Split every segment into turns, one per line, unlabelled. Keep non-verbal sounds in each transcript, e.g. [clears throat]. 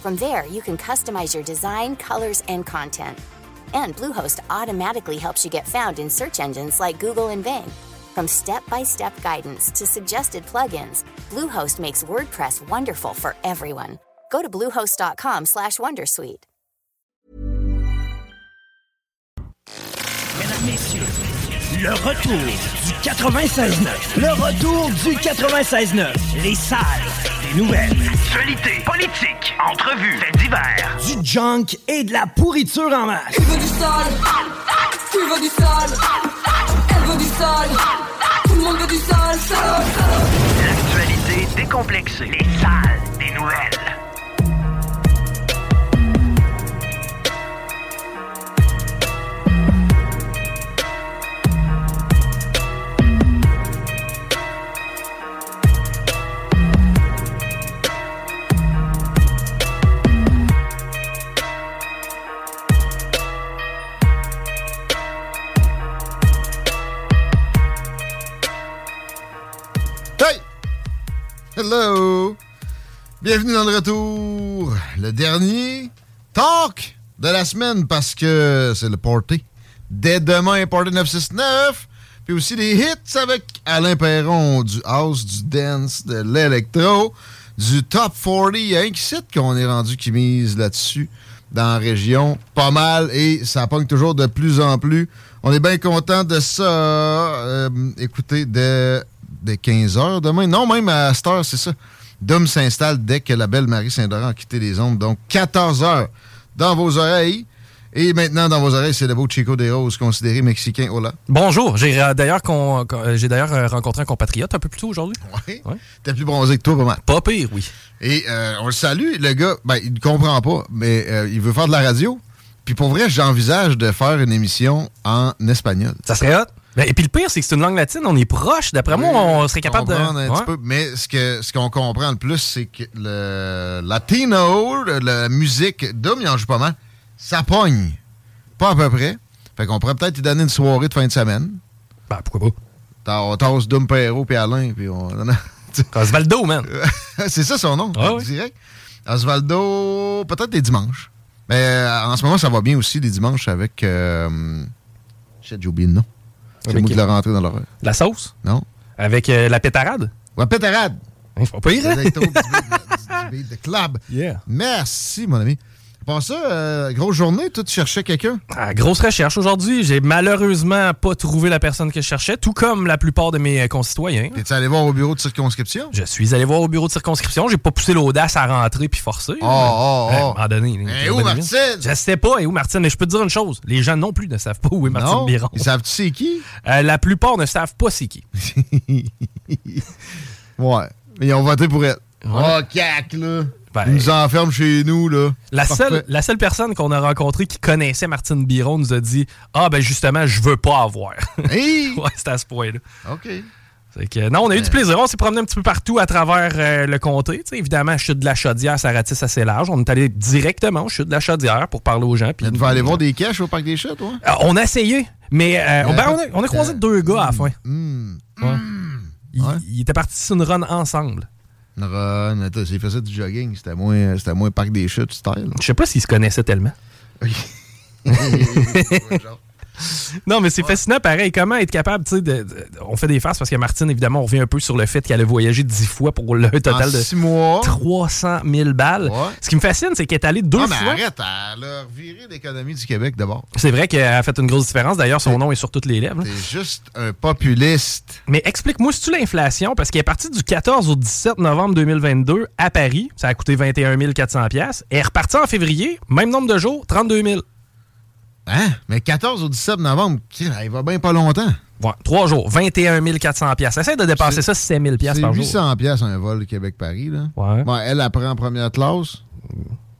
From there, you can customize your design, colors, and content. And Bluehost automatically helps you get found in search engines like Google and Bing. From step-by-step guidance to suggested plugins, Bluehost makes WordPress wonderful for everyone. Go to bluehost.com/wondersuite.
Le retour du 96.9. Le retour du 96.9. Les salles nouvelles. Actualité, politique, entrevues, faits divers. Du junk et de la pourriture en masse.
Tu veux du sale Tu veux du sale Elle veut du sale Tout le monde veut du sale, sale, sale.
L'actualité décomplexée. Les salles
Hello! Bienvenue dans le retour. Le dernier talk de la semaine parce que c'est le party. Dès demain, Party 969. Puis aussi des hits avec Alain Perron du house, du dance, de l'électro, du top 40. Il y a un cite qu'on est rendu qui mise là-dessus dans la région. Pas mal et ça pogne toujours de plus en plus. On est bien content de ça. Euh, écoutez, dès, dès 15h demain. Non, même à cette heure, c'est ça. Dom s'installe dès que la belle Marie Saint-Laurent a quitté les ondes. Donc, 14h dans vos oreilles. Et maintenant, dans vos oreilles, c'est le beau Chico des Roses, considéré mexicain. Hola.
Bonjour, j'ai euh, d'ailleurs con- con- euh, j'ai d'ailleurs euh, rencontré un compatriote un peu plus tôt aujourd'hui.
Ouais. T'es plus bronzé que toi, pas mal.
Pas pire, oui.
Et euh, on le salue, le gars, ben, il ne comprend pas, mais euh, il veut faire de la radio. Puis pour vrai, j'envisage de faire une émission en espagnol.
Ça serait hot. Ben, et puis le pire, c'est que c'est une langue latine, on est proche. D'après moi, on serait capable de.
un
Ouais.
petit peu. Mais ce que ce qu'on comprend le plus, c'est que le latino, la musique, Dom, il en joue pas mal. Ça pogne. Pas à peu près. Fait qu'on pourrait peut-être lui donner une soirée de fin de semaine.
Ben, pourquoi pas?
T'as- On tasse Dom Perrault puis Alain, puis on... [laughs] [laughs]
Osvaldo, man. [laughs]
c'est ça son nom,
Ah oui.
direct. Osvaldo, peut-être des dimanches. Mais euh, en ce moment, ça va bien aussi, les dimanches, avec... Euh, j'ai oublié le nom. C'est moi qui l'ai rentré dans l'horaire.
La sauce?
Non?
Avec euh, la pétarade?
Ouais, pétarade.
Hein, pas pire, hein?
Du beat de club. [laughs]
Yeah.
Merci, mon ami. Pour ça, euh, grosse journée, toi, tu cherchais quelqu'un?
Ah, grosse recherche aujourd'hui. J'ai malheureusement pas trouvé la personne que je cherchais, tout comme la plupart de mes euh, concitoyens.
T'es-tu allé voir au bureau de circonscription?
Je suis allé voir au bureau de circonscription. J'ai pas poussé l'audace à rentrer puis forcer.
Oh, oh,
Ouais,
oh.
À un moment donné.
Eh,
là,
où, Martine?
Je sais pas, et où Martine? Mais je peux te dire une chose. Les gens non plus ne savent pas où est Martine
Non?
Biron.
Ils savent-tu c'est qui?
Euh, la plupart ne savent pas c'est qui. [laughs]
Ouais. Mais ils ont voté pour elle.
Ouais.
Oh, cac, là.
Ben,
Ils nous enferment chez nous, là.
La
Parfait.
seule, la seule personne qu'on a rencontrée qui connaissait Martine Biron nous a dit Ah, ben justement, je veux pas avoir. [laughs]
Hey!
ouais, c'était à ce point-là.
OK.
Que, non, on a eu du plaisir. On s'est promené un petit peu partout à travers euh, le comté. Tu sais, évidemment, chute de la chaudière, ça ratisse assez large. On est allé directement au chute de la chaudière pour parler aux gens. puis-
Tu vas aller voir des caches au parc des chutes, toi?
Euh, on a essayé, mais euh,
Euh,
ben, on, a, on a croisé
euh,
deux gars à la fin.
Hum.
Ouais. Ils,
Ouais.
ils étaient partis sur une run ensemble.
Run, attends, faisait du jogging, c'était moins, c'était moins parc des chutes style.
Je sais pas s'ils se connaissaient tellement. [laughs] Non, mais c'est fascinant pareil. Comment être capable, tu sais, de, de- on fait des farces parce que Martine, évidemment, on revient un peu sur le fait qu'elle a voyagé dix fois pour le total
En
de
six mois.
300 000 balles.
Ouais.
Ce qui me fascine, c'est qu'elle est allée deux
Ah, mais
fois.
arrête, elle a reviré l'économie du Québec d'abord.
C'est vrai qu'elle a fait une grosse différence. D'ailleurs, son nom est sur toutes les lèvres. là.
T'es juste un populiste.
Mais explique-moi, c'est-tu l'inflation? Parce qu'elle est partie du 14 au 17 novembre 2022 à Paris. Ça a coûté 21 400 pièces. Elle est repartie en février, même nombre de jours, 32 000.
Hein? Mais 14 au 17 novembre, il va bien pas longtemps.
Ouais, trois jours, 21 400 pièces. Essaye de dépasser ça 7 000 pièces
C'est
par jour.
800 pièces un vol Québec-Paris. là.
Ouais.
Bon, elle apprend en première classe.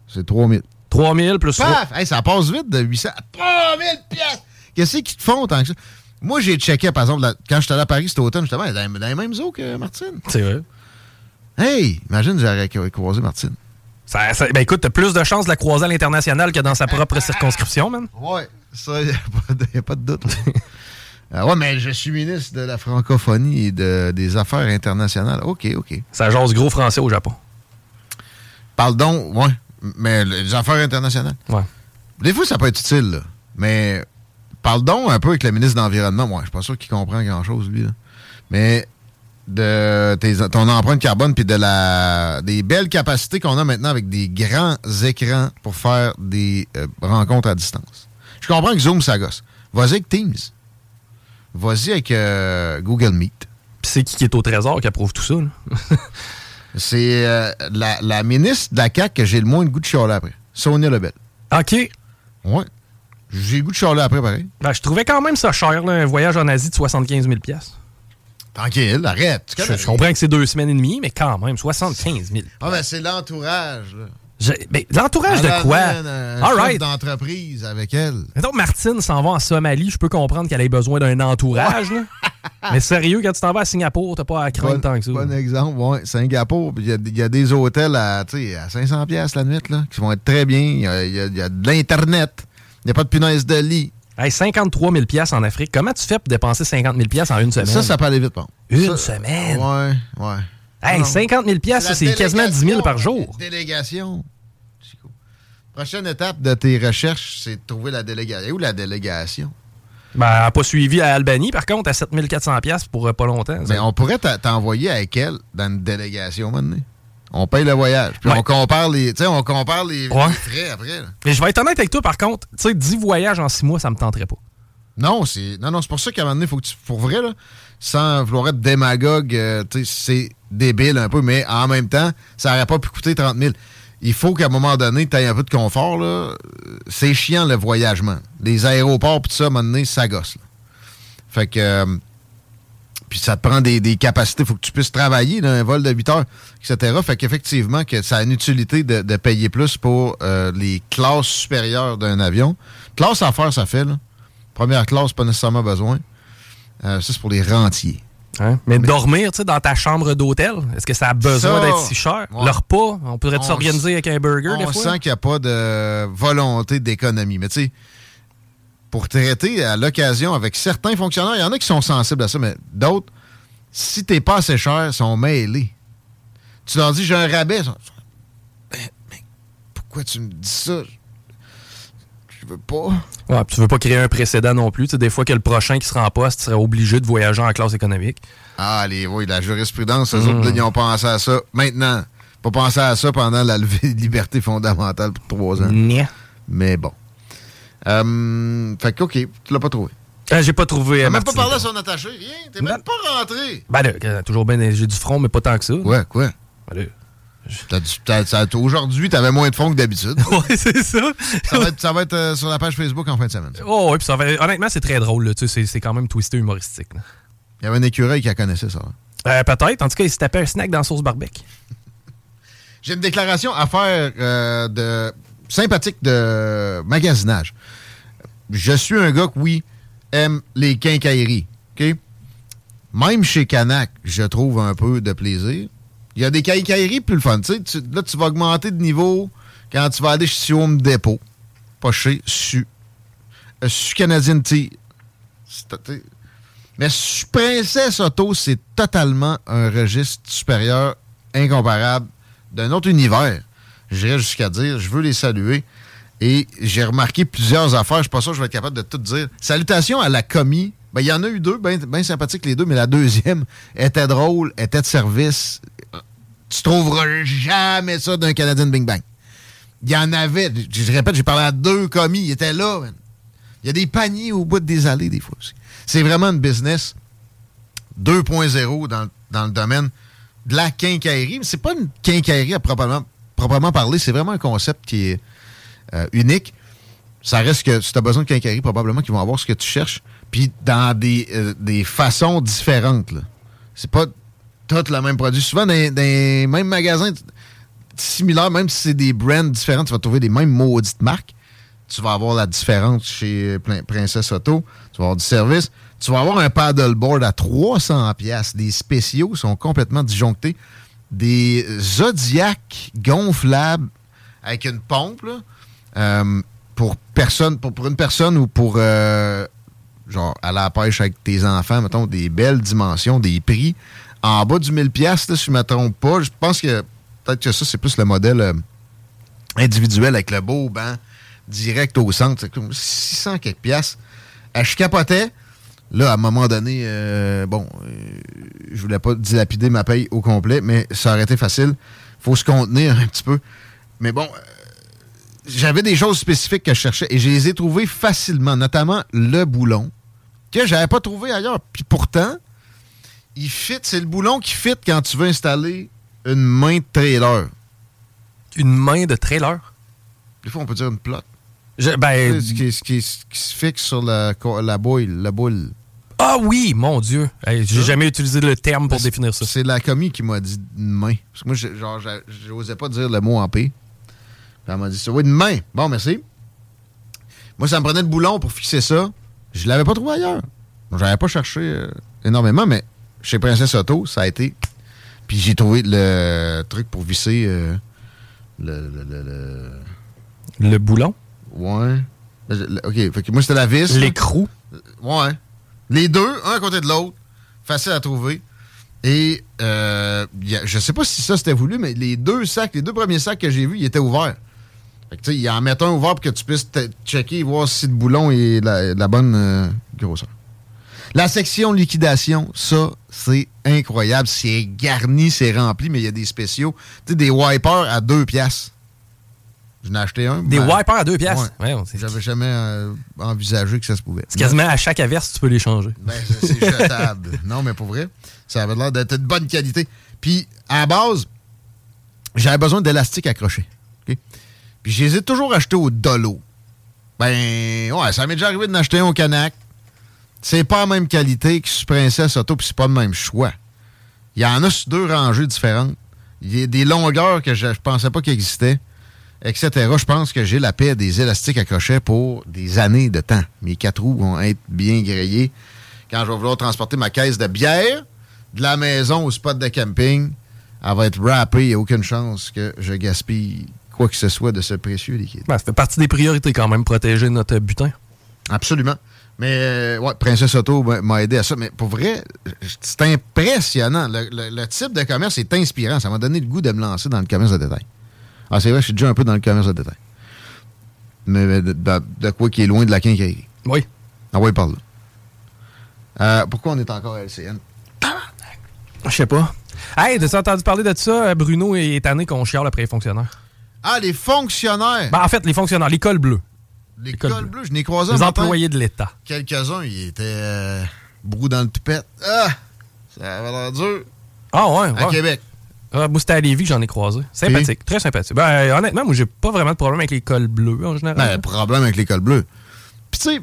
C'est 3000.
3 000 plus...
Paf! Hey, ça passe vite de 800 à 3000 pièces. Qu'est-ce qu'ils te font tant que ça? Moi, j'ai checké, par exemple, la- quand j'étais allé à Paris cet automne, j'étais dans, dans les mêmes eaux que Martine.
C'est vrai.
Hey, imagine, j'aurais croisé Martine.
Ça, ça- ben écoute, t'as plus de chances de la croiser à l'international que dans sa propre circonscription, man.
Ouais, ça, il n'y a, pas de- y a pas de doute. Ah [laughs] ouais, mais je suis ministre de la francophonie et de- des affaires internationales. OK, OK.
Ça jase gros français au Japon.
Parle donc, ouais, mais les affaires internationales.
Ouais.
Des fois, ça peut être utile, là. Mais parle donc un peu avec le ministre de l'Environnement. Moi, je suis pas sûr qu'il comprend grand-chose, lui. là. Mais de tes- ton empreinte carbone puis de la des belles capacités qu'on a maintenant avec des grands écrans pour faire des euh, rencontres à distance. Je comprends que Zoom, ça gosse. Vas-y avec Teams. Vas-y avec euh, Google Meet.
Puis c'est qui qui est au trésor qui approuve tout ça? [laughs]
C'est euh, la, la ministre de la CAQ que j'ai le moins de goût de chialer après. Sonia Lebel.
OK.
Ouais. J'ai le goût de chialer après, pareil.
Ben, je trouvais quand même ça cher, là, un voyage en Asie de 75 000 pièces.
Tranquille, arrête.
Je, comprends que c'est deux semaines et demie, mais quand même, 75 000.
Ah, ben c'est l'entourage, là.
Je- ben, L'entourage de quoi?
Un
All right.
d'entreprise avec elle.
Mettons, Martine s'en va en Somalie, je peux comprendre qu'elle ait besoin d'un entourage, là. Mais sérieux, quand tu t'en vas à Singapour, t'as pas à craindre
Bon,
tant que ça.
bon exemple, ouais. Singapour, il y, a- il y a des hôtels à, tu sais, à 500 pièces la nuit, là, qui vont être très bien. Il y y a de l'Internet. Il n'y a pas de punaise de lit.
Hey, 53 000 pièces en Afrique. Comment tu fais pour dépenser 50 000 pièces en une semaine?
Ça, ça peut aller vite, bon.
Une
Ça-
semaine?
Ouais, ouais.
Hey,
Non.
50 000 pièces, ça, c'est quasiment 10 000 par jour.
Délégation. Prochaine étape de tes recherches, c'est de trouver la délégation. Où la délégation?
Ben, elle n'a pas suivi à Albanie, par contre, à 7 400 pièces pour euh, pas longtemps. ça.
Mais on pourrait t'envoyer avec elle dans une délégation maintenant. On paye le voyage. Puis
Ouais.
on compare les. Tu sais, on compare les,
Ouais.
les frais après. là.
Mais je vais être honnête avec toi, par contre, tu sais, 10 voyages en 6 mois, ça me tenterait pas.
Non, c'est. Non, non, c'est pour ça qu'à un moment donné, faut que tu. Pour vrai, là, sans vouloir être démagogue, euh, tu sais, c'est débile un peu, mais en même temps, ça n'aurait pas pu coûter 30 000. Il faut qu'à un moment donné, tu aies un peu de confort. là. C'est chiant le voyagement. Les aéroports, puis tout ça, à un moment donné, ça gosse. là. Fait que. euh, puis ça te prend des, des capacités. Il faut que tu puisses travailler dans un vol de 8 heures, etc. Fait qu'effectivement, que ça a une utilité de, de payer plus pour euh, les classes supérieures d'un avion. Classe affaires, ça fait, là. Première classe, pas nécessairement besoin. Euh, ça, c'est pour les rentiers.
Hein? Mais, dormir, tu sais, dans ta chambre d'hôtel, est-ce que ça a besoin d'être si cher?
ouais.
Le repas, on pourrait s'organiser avec un burger, des
On
fois?
sent qu'il n'y a pas de volonté d'économie. Mais tu sais, pour traiter à l'occasion avec certains fonctionnaires, il y en a qui sont sensibles à ça, mais d'autres, si t'es pas assez cher, sont mêlés. Tu leur dis, j'ai un rabais. Sont, Mais- mais pourquoi tu me dis ça? Je veux pas.
Ouais, tu veux pas créer un précédent non plus. Tu sais, des fois que le prochain qui sera en poste serait obligé de voyager en classe économique.
Ah, les, oui, la jurisprudence, eux autres, ils ont pensé à ça maintenant. Pas pensé à ça pendant la levée [laughs] de liberté fondamentale pour trois ans.
Nya.
Mais bon. Euh, fait que, OK, tu l'as pas trouvé.
Ah, j'ai pas trouvé.
T'as
euh,
même pas parlé à son attaché, rien. T'es même pas rentré.
Ben là, euh, toujours bien, j'ai du front, mais pas tant que ça.
Quoi, quoi?
Ben là.
T'as du- t'as- ça- Aujourd'hui, t'avais moins de fonds que d'habitude. [laughs]
Ouais, c'est ça.
ça va être, ça va être, euh, sur la page Facebook en fin de semaine. ça.
Oh, ouais, puis ça va- honnêtement, c'est très drôle. là, C'est c'est quand même twisté humoristique. là.
Il y avait un écureuil qui la connaissait, ça. hein.
Euh, Peut-être. En tout cas, il se tapait un snack dans la sauce barbecue.
J'ai une déclaration à faire euh, de sympathique de magasinage. Je suis un gars qui, oui, aime les quincailleries. Même chez Canac, je trouve un peu de plaisir. Il y a des quincailleries plus le fun. Tu là, tu vas augmenter de niveau quand tu vas aller chez Home Depot. Pas chez Su. Euh, Su Canadian Tea. Mais Su Princesse Auto, c'est totalement un registre supérieur, incomparable, d'un autre univers. J'irais jusqu'à dire, je veux les saluer. Et j'ai remarqué plusieurs affaires. Je suis pas sûr que je vais être capable de tout dire. Salutations à la commis. Ben, il y en a eu deux, bien ben sympathiques les deux, mais la deuxième était drôle, était de service. Tu trouveras jamais ça d'un Canadien Bing Bang. Il y en avait, je répète, j'ai parlé à deux commis, ils étaient là. Il y a des paniers au bout des allées des fois aussi. C'est vraiment une business 2.0 dans, dans, le domaine de la quincaillerie. Mais c'est pas une quincaillerie à proprement, proprement parler, c'est vraiment un concept qui est euh, unique. Ça reste que si tu as besoin de quincaillerie, probablement qu'ils vont avoir ce que tu cherches, puis dans des, euh, des façons différentes. C'est pas tout le même produit. Souvent, dans, les mêmes magasins similaires, même si c'est des brands différents, tu vas trouver des mêmes maudites marques. Tu vas avoir la différence chez Princesse Auto. Tu vas avoir du service. Tu vas avoir un paddleboard à 300 pièces. Les spéciaux sont complètement disjonctés. Des Zodiac gonflables avec une pompe euh, pour personne, pour, une personne ou pour euh, genre à la pêche avec tes enfants, mettons des belles dimensions, des prix en bas du 1000 pièces si je ne me trompe pas. Je pense que peut-être que ça, c'est plus le modèle euh, individuel avec le beau banc direct au centre. C'est comme 600 quelques. Euh, je capotais. Là, à un moment donné, euh, bon, je voulais pas dilapider ma paye au complet, mais ça aurait été facile. faut se contenir un petit peu. Mais bon, j'avais des choses spécifiques que je cherchais et je les ai trouvées facilement, notamment le boulon, que j'avais pas trouvé ailleurs. Puis pourtant, il fit, c'est le boulon qui fit quand tu veux installer une main de trailer.
Une main de trailer?
Des fois, on peut dire une plot.
ben,
ce, qui, se fixe sur la, la, boule, la boule.
Ah oui, mon Dieu. J'ai jamais utilisé le terme pour définir ça.
C'est la commis qui m'a dit une main. Parce que moi, j'osais pas dire le mot en P. elle m'a dit ça. Oui, une main. Bon, merci. Moi, ça me prenait le boulon pour fixer ça. Je l'avais pas trouvé ailleurs. J'avais pas cherché euh, énormément, mais chez Princesse Auto, ça a été. Puis j'ai trouvé le truc pour visser euh, le, le,
le, le, boulon?
Ouais. OK. Fait que moi, c'était la vis.
L'écrou?
Ouais. Les deux, un à côté de l'autre. Facile à trouver. Et euh, je sais pas si ça c'était voulu, mais les deux sacs, les deux premiers sacs que j'ai vus, ils étaient ouverts. Fait il en met un ouvert pour que tu puisses checker et voir si le boulon est la, la bonne euh, grosseur. La section liquidation, ça, c'est incroyable. C'est garni, c'est rempli, mais il y a des spéciaux. Tu sais, des wipers à deux piastres. J'en ai acheté un.
Des wipers à deux piastres?
Ouais. J'avais jamais euh, envisagé que ça se pouvait.
C'est quasiment à chaque averse, tu peux les changer.
Ben, c'est jetable. [laughs] non, mais pour vrai, ça avait l'air d'être de bonne qualité. Puis, à la base, j'avais besoin d'élastique accroché. Puis, je les ai toujours achetés au dolo. Ben, ouais, ça m'est déjà arrivé d'en acheter un au Canac. C'est pas la même qualité que sur Princesse Auto, puis c'est pas le même choix. Il y en a sur deux rangées différentes. Il y a des longueurs que je, ne pensais pas qu'ils existaient, etc. Je pense que j'ai la paix des élastiques à crochet pour des années de temps. Mes quatre roues vont être bien grillées. Quand je vais vouloir transporter ma caisse de bière de la maison au spot de camping, elle va être wrappée. Il n'y a aucune chance que je gaspille quoi que ce soit de ce précieux liquide.
Ben, ça fait partie des priorités quand même, protéger notre butin.
Absolument. Mais, euh, ouais, Princesse Auto m'a aidé à ça. Mais pour vrai, c'est impressionnant. Le, type de commerce est inspirant. Ça m'a donné le goût de me lancer dans le commerce de détail. Ah, c'est vrai, je suis déjà un peu dans le commerce de détail. Mais de, quoi qui est loin de la quincaillerie.
Oui.
Ah oui, parle là. Euh, pourquoi on est encore à LCN?
Je sais pas. Hey, t'as entendu parler de ça? Bruno est étonné qu'on chiale après les fonctionnaires.
Ah, les fonctionnaires?
Ben, en fait, les fonctionnaires, l'école bleue.
L'école bleue, je n'ai croisé
Les employés de l'État.
Quelques-uns, ils étaient euh, brou dans le toupette. Ah! Ça avait l'air dur.
Ah ouais,
À Québec.
Ah, moi, c'était à Lévis que j'en ai croisé. Sympathique, très sympathique. Ben, honnêtement, moi, j'ai pas vraiment de problème avec l'école bleue en général.
Ben, problème avec l'école bleue. Puis, tu sais,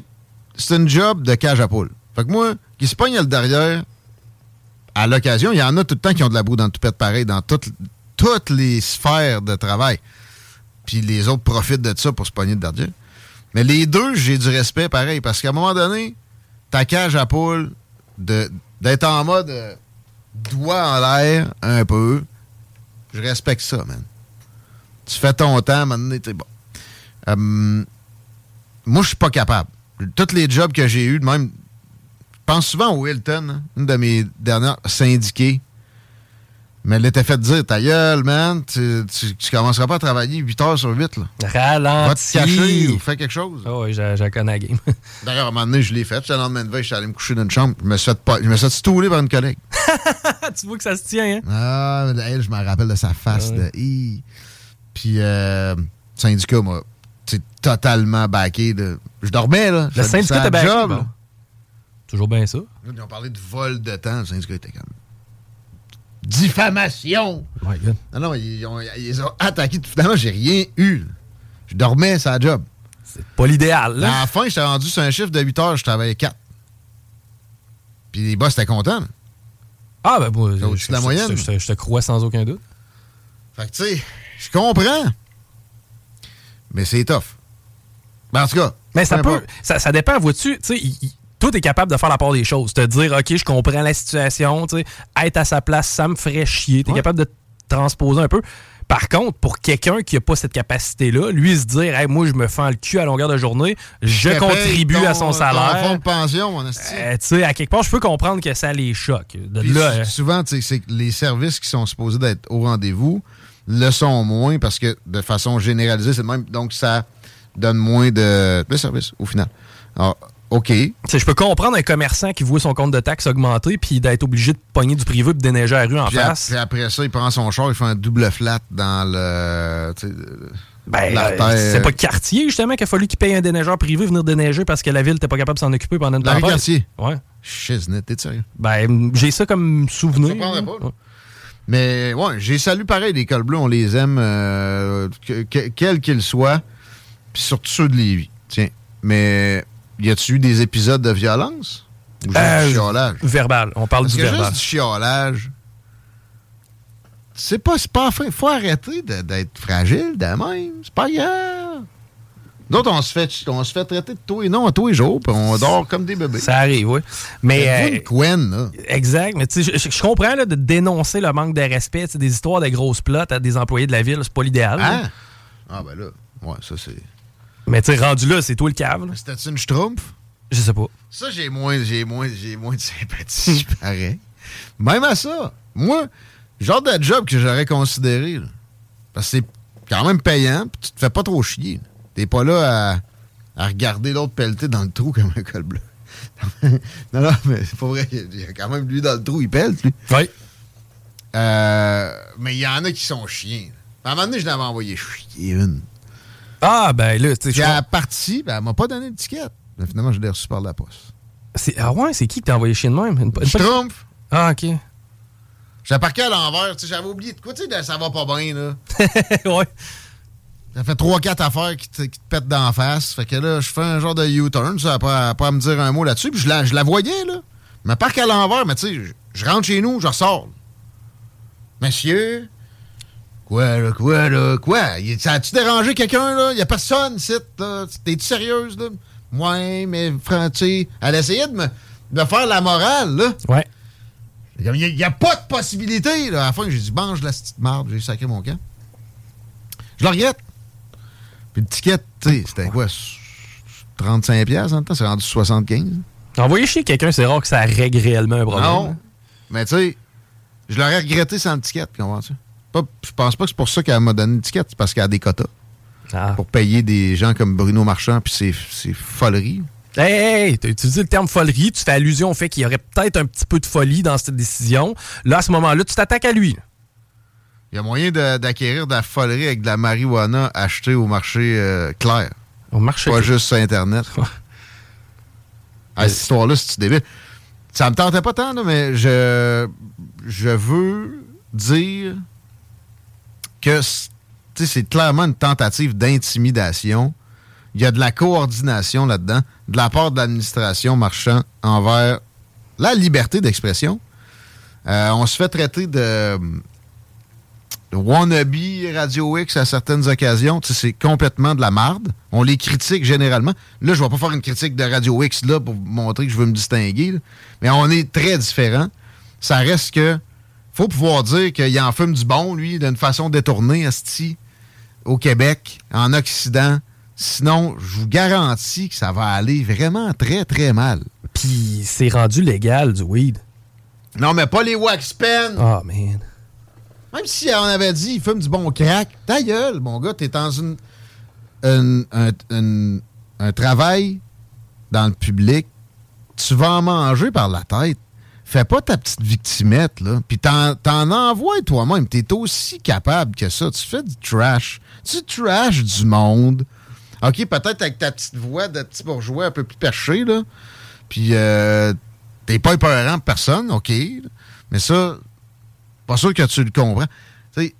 c'est un job de cage à poule. Fait que moi, qui se pogne le derrière, à l'occasion, il y en a tout le temps qui ont de la boue dans le toupette pareil, dans toutes, toutes les sphères de travail. Puis les autres profitent de ça pour se pogner le derrière. Mais les deux, j'ai du respect pareil, parce qu'à un moment donné, ta cage à poule, d'être en mode euh, doigt en l'air un peu, je respecte ça, man. Tu fais ton temps, donné, t'es bon. Euh, moi, je suis pas capable. Tous les jobs que j'ai eus, même, je pense souvent au Hilton, hein, une de mes dernières syndiquées. Mais elle était fait dire, ta gueule, man, tu, tu, tu commenceras pas à travailler 8 heures sur 8. Là. Va te cacher ou fais quelque chose.
Oh, oui, je, je connais la game. [laughs]
D'ailleurs, à un moment donné, je l'ai fait. Le lendemain de veille, je suis allé me coucher dans une chambre. Je me suis fait, pas, je me suis fait stouler par une collègue. [laughs]
tu vois que ça se tient, hein?
Ah, elle, je me rappelle de sa face de Hi. Puis, euh, syndicat tu sais, totalement backé. De... Je dormais, là.
Le syndicat t'a backé, bon. Toujours bien ça.
Ils ont parlé de vol de temps. Le syndicat était comme. Diffamation!
My God.
Non, non, ils ont, ils ont attaqué. Finalement, j'ai rien eu. Je dormais, ça job.
C'est pas l'idéal,
À
là.
la fin, j'étais rendu sur un chiffre de 8 heures, je travaillais 4. Puis les boss étaient contents. là.
Ah, ben, moi,
C'est au-dessus
je,
la
je-
moyenne.
je- je- je te crois sans aucun doute.
Fait que, tu sais, je comprends. Mais c'est tough. Ben, en tout cas.
Mais ça
peu
peut. Ça, ça dépend, vois-tu. Tu sais, toi, t'es capable de faire la part des choses. Te dire, OK, je comprends la situation. Tu sais, être à sa place, ça me ferait chier. T'es
Ouais.
capable de te transposer un peu. Par contre, pour quelqu'un qui n'a pas cette capacité-là, lui se dire, hey, moi, je me fends le cul à longueur de journée, je contribue
ton-
à son salaire.
fonds de pension, mon.
Euh, tu sais, à quelque part, je peux comprendre que ça les choque. De
Puis
là, euh,
souvent, c'est que les services qui sont supposés d'être au rendez-vous le sont moins parce que de façon généralisée, c'est le même. Donc, ça donne moins de, de services au final. Alors, OK.
Je peux comprendre un commerçant qui voit son compte de taxes augmenter puis d'être obligé de pogner du privé et de déneiger la rue en
Puis
face.
après, après ça, il prend son char, il fait un double flat dans le. le-
Ben, euh, c'est pas Cartier, justement, qu'il a fallu qu'il paye un déneigeur privé venir déneiger parce que la ville n'était pas capable de s'en occuper pendant une tempête.
Cartier.
Ouais.
Shiznit, t'es sérieux?
Ben, j'ai ça comme souvenir.
Ça pas.
Ouais.
Mais ouais, j'ai salué pareil les cols bleus, on les aime, euh, que- que- quels qu'ils soient, puis surtout ceux de Lévis. Tiens, mais y a-tu eu des épisodes de violence? Ou juste
Euh,
du chiolage?
Verbal. On parle
Parce
du
que
verbal.
juste du chiolage, c'est pas, c'est pas fin. Faut arrêter d'être fragile de même. C'est pas grave. D'autres, on se fait, on se fait traiter de tout et non à tous les jours, puis on dort comme des bébés.
Ça arrive, oui. Mais. Euh,
une là.
Exact. Mais tu sais, je, comprends là, de dénoncer le manque de respect. Des histoires de grosses plots à des employés de la ville, c'est pas l'idéal.
Hein? Ah, ben là, ouais, ça c'est.
Mais tu sais, rendu là, c'est toi le cave. là.
C'était une schtroumpf?
Je sais pas.
Ça, j'ai moins, j'ai moins, j'ai moins de sympathie, pareil. Même à ça, moi, genre de job que j'aurais considéré, là. parce que c'est quand même payant, puis tu te fais pas trop chier. là. T'es pas là à, à regarder l'autre pelleter dans le trou comme un col bleu. [laughs] non, non, mais c'est pas vrai. Il y a quand même lui dans le trou, il pèle, lui.
Oui.
Euh, mais il y en a qui sont chiens. À un moment donné, je l'avais envoyé chier une.
Ah, ben là, tu sais,
Puis
je
elle partie, ben, elle m'a pas donné d'étiquette. Mais finalement, je l'ai reçu par la poste.
Ah ouais, c'est qui qui t'a envoyé chier de même? Une- une-
Schtroumpf!
Ah, ok.
J'ai parqué à l'envers, tu sais, j'avais oublié de quoi, tu sais, ça va pas bien, là. [laughs]
ouais.
Ça fait 3-4 affaires qui te, qui te pètent d'en face. Fait que là, je fais un genre de U-turn, ça, pas, pas à me dire un mot là-dessus. Puis je la, je la voyais, là. Je me parque à l'envers, mais tu sais, je, je rentre chez nous, je ressors. Monsieur? Quoi, là, quoi, là, quoi? Ça a-tu dérangé quelqu'un, là? Y a personne, là? T'es-tu sérieuse, là? Ouais, mais, fran- tu sais, elle essayait de me, de me faire la morale, là.
Ouais.
Il n'y a, pas de possibilité. Là. À la fin, j'ai dit, mange la petite marde, j'ai sacré mon camp. Je le regrette. Puis le ticket, tu sais, c'était quoi? 35$ piastres en même temps, c'est rendu 75$.
Envoyer chier quelqu'un, c'est rare que ça règle réellement un problème.
Non. Mais tu sais, je l'aurais regretté sans le ticket, comprends-tu? Pas- Je pense pas que c'est pour ça qu'elle m'a donné le ticket, c'est parce qu'elle a des quotas.
Ah.
Pour payer des gens comme Bruno Marchand, puis ses, ses foleries.
Hey, hey, t'as utilisé le terme folerie, tu fais allusion au fait qu'il y aurait peut-être un petit peu de folie dans cette décision. Là, à ce moment-là, tu t'attaques à lui.
Il y a moyen d'acquérir de la folerie avec de la marijuana achetée au marché euh, clair.
Au marché.
Pas juste sur Internet. Ah, cette histoire-là, c'est débile? Ça me tentait pas tant, là, mais je, je veux dire que c'est- clairement une tentative d'intimidation. Il y a de la coordination là-dedans, de la part de l'administration marchand envers la liberté d'expression. Euh, on se fait traiter de, wannabe Radio X à certaines occasions. C'est complètement de la marde. On les critique généralement. Là, je vais pas faire une critique de Radio X là pour montrer que je veux me distinguer. Mais on est très différents. Ça reste que faut pouvoir dire qu'il en fume du bon, lui, d'une façon détournée, asti, au Québec, en Occident. Sinon, je vous garantis que ça va aller vraiment très, très mal.
Puis c'est rendu légal du weed.
Non, mais pas les wax pens.
Ah, man.
Même si on avait dit il fume du bon crack, ta gueule, mon gars, t'es dans une, une- un, un- un travail dans le public, tu vas en manger par la tête. Fais pas ta petite victimette, là. Puis t'en, envoies toi-même. T'es aussi capable que ça. Tu fais du trash. Tu trash du monde. OK, peut-être avec ta petite voix de petit bourgeois un peu plus perché, là. Puis euh, t'es pas épeurant pour personne, OK. Mais ça, pas sûr que tu le comprends. Tu sais,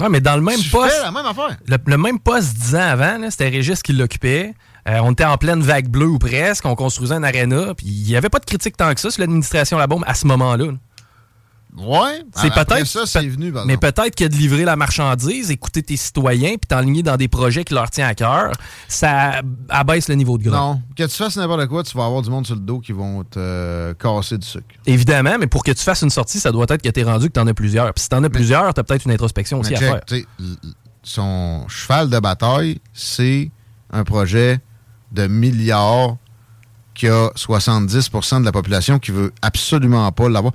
Ouais, mais dans le même
tu
poste.
fais la même affaire.
Le, le même poste dix ans avant, là, c'était Régis qui l'occupait. Euh, on était en pleine vague bleue ou presque. On construisait un aréna. Puis il n'y avait pas de critique tant que ça sur l'administration la bombe à ce moment-là. là.
Ouais.
C'est peut-être-
ça, c'est venu. par
Mais peut-être que de livrer la marchandise, écouter tes citoyens, puis t'enligner dans des projets qui leur tiennent à cœur, ça abaisse le niveau de gras.
Non, que tu fasses n'importe quoi, tu vas avoir du monde sur le dos qui vont te euh, casser du sucre.
Évidemment, mais pour que tu fasses une sortie, ça doit être que t'es rendu que t'en as plusieurs. Puis si t'en as plusieurs, t'as peut-être une introspection aussi à faire.
son cheval de bataille, c'est un projet de milliards qui a 70% de la population qui veut absolument pas l'avoir.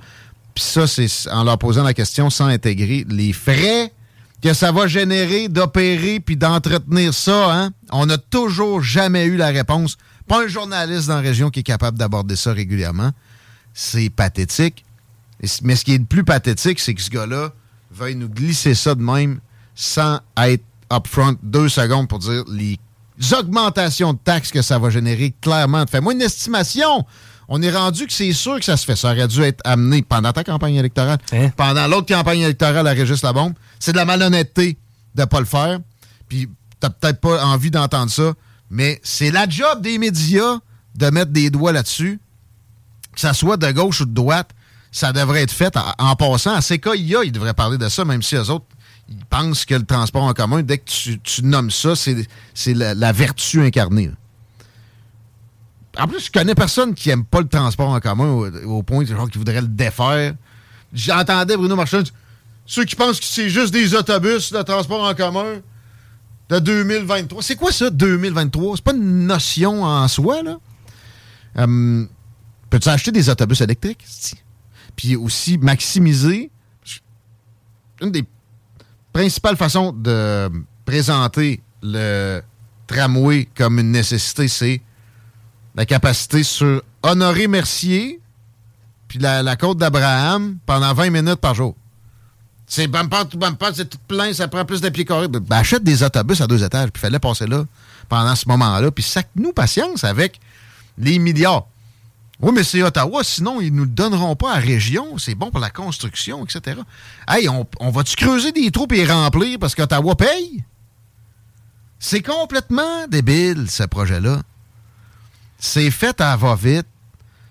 Puis ça, c'est en leur posant la question sans intégrer les frais que ça va générer d'opérer puis d'entretenir ça. Hein? On n'a toujours jamais eu la réponse. Pas un journaliste dans la région qui est capable d'aborder ça régulièrement. C'est pathétique. Mais ce qui est le plus pathétique, c'est que ce gars-là veuille nous glisser ça de même sans être upfront deux secondes pour dire les augmentations de taxes que ça va générer clairement. Fais-moi une estimation. On est rendu que c'est sûr que ça se fait. Ça aurait dû être amené pendant ta campagne électorale,
Hein?
pendant l'autre campagne électorale à Régis Labombe. C'est de la malhonnêteté de ne pas le faire. Puis t'as peut-être pas envie d'entendre ça, mais c'est la job des médias de mettre des doigts là-dessus que ça soit de gauche ou de droite, ça devrait être fait en, en passant. À CKIA, ils devraient parler de ça, même si eux autres, ils pensent que le transport en commun, dès que tu, nommes ça, c'est la, la vertu incarnée. En plus, je connais personne qui aime pas le transport en commun au, au point genre, qui voudrait le défaire. J'entendais Bruno Marchand ceux qui pensent que c'est juste des autobus, le transport en commun de 2023. C'est quoi ça, 2023? C'est pas une notion en soi, là? Hum, Peux-tu acheter des autobus électriques? Puis aussi maximiser. Une des principales façons de présenter le tramway comme une nécessité, c'est la capacité sur Honoré Mercier puis la, la côte d'Abraham pendant 20 minutes par jour. C'est bumper to bumper, c'est tout plein, ça prend plus de pieds carrés. Ben, ben, achète des autobus à deux étages, puis fallait passer là pendant ce moment-là, puis sac-nous patience avec les milliards. Oui, mais c'est Ottawa, sinon ils nous le donneront pas à région. C'est bon pour la construction, etc. Hey, on, va-tu creuser des trous et les remplir parce qu'Ottawa paye? C'est complètement débile, ce projet-là. C'est fait à va-vite.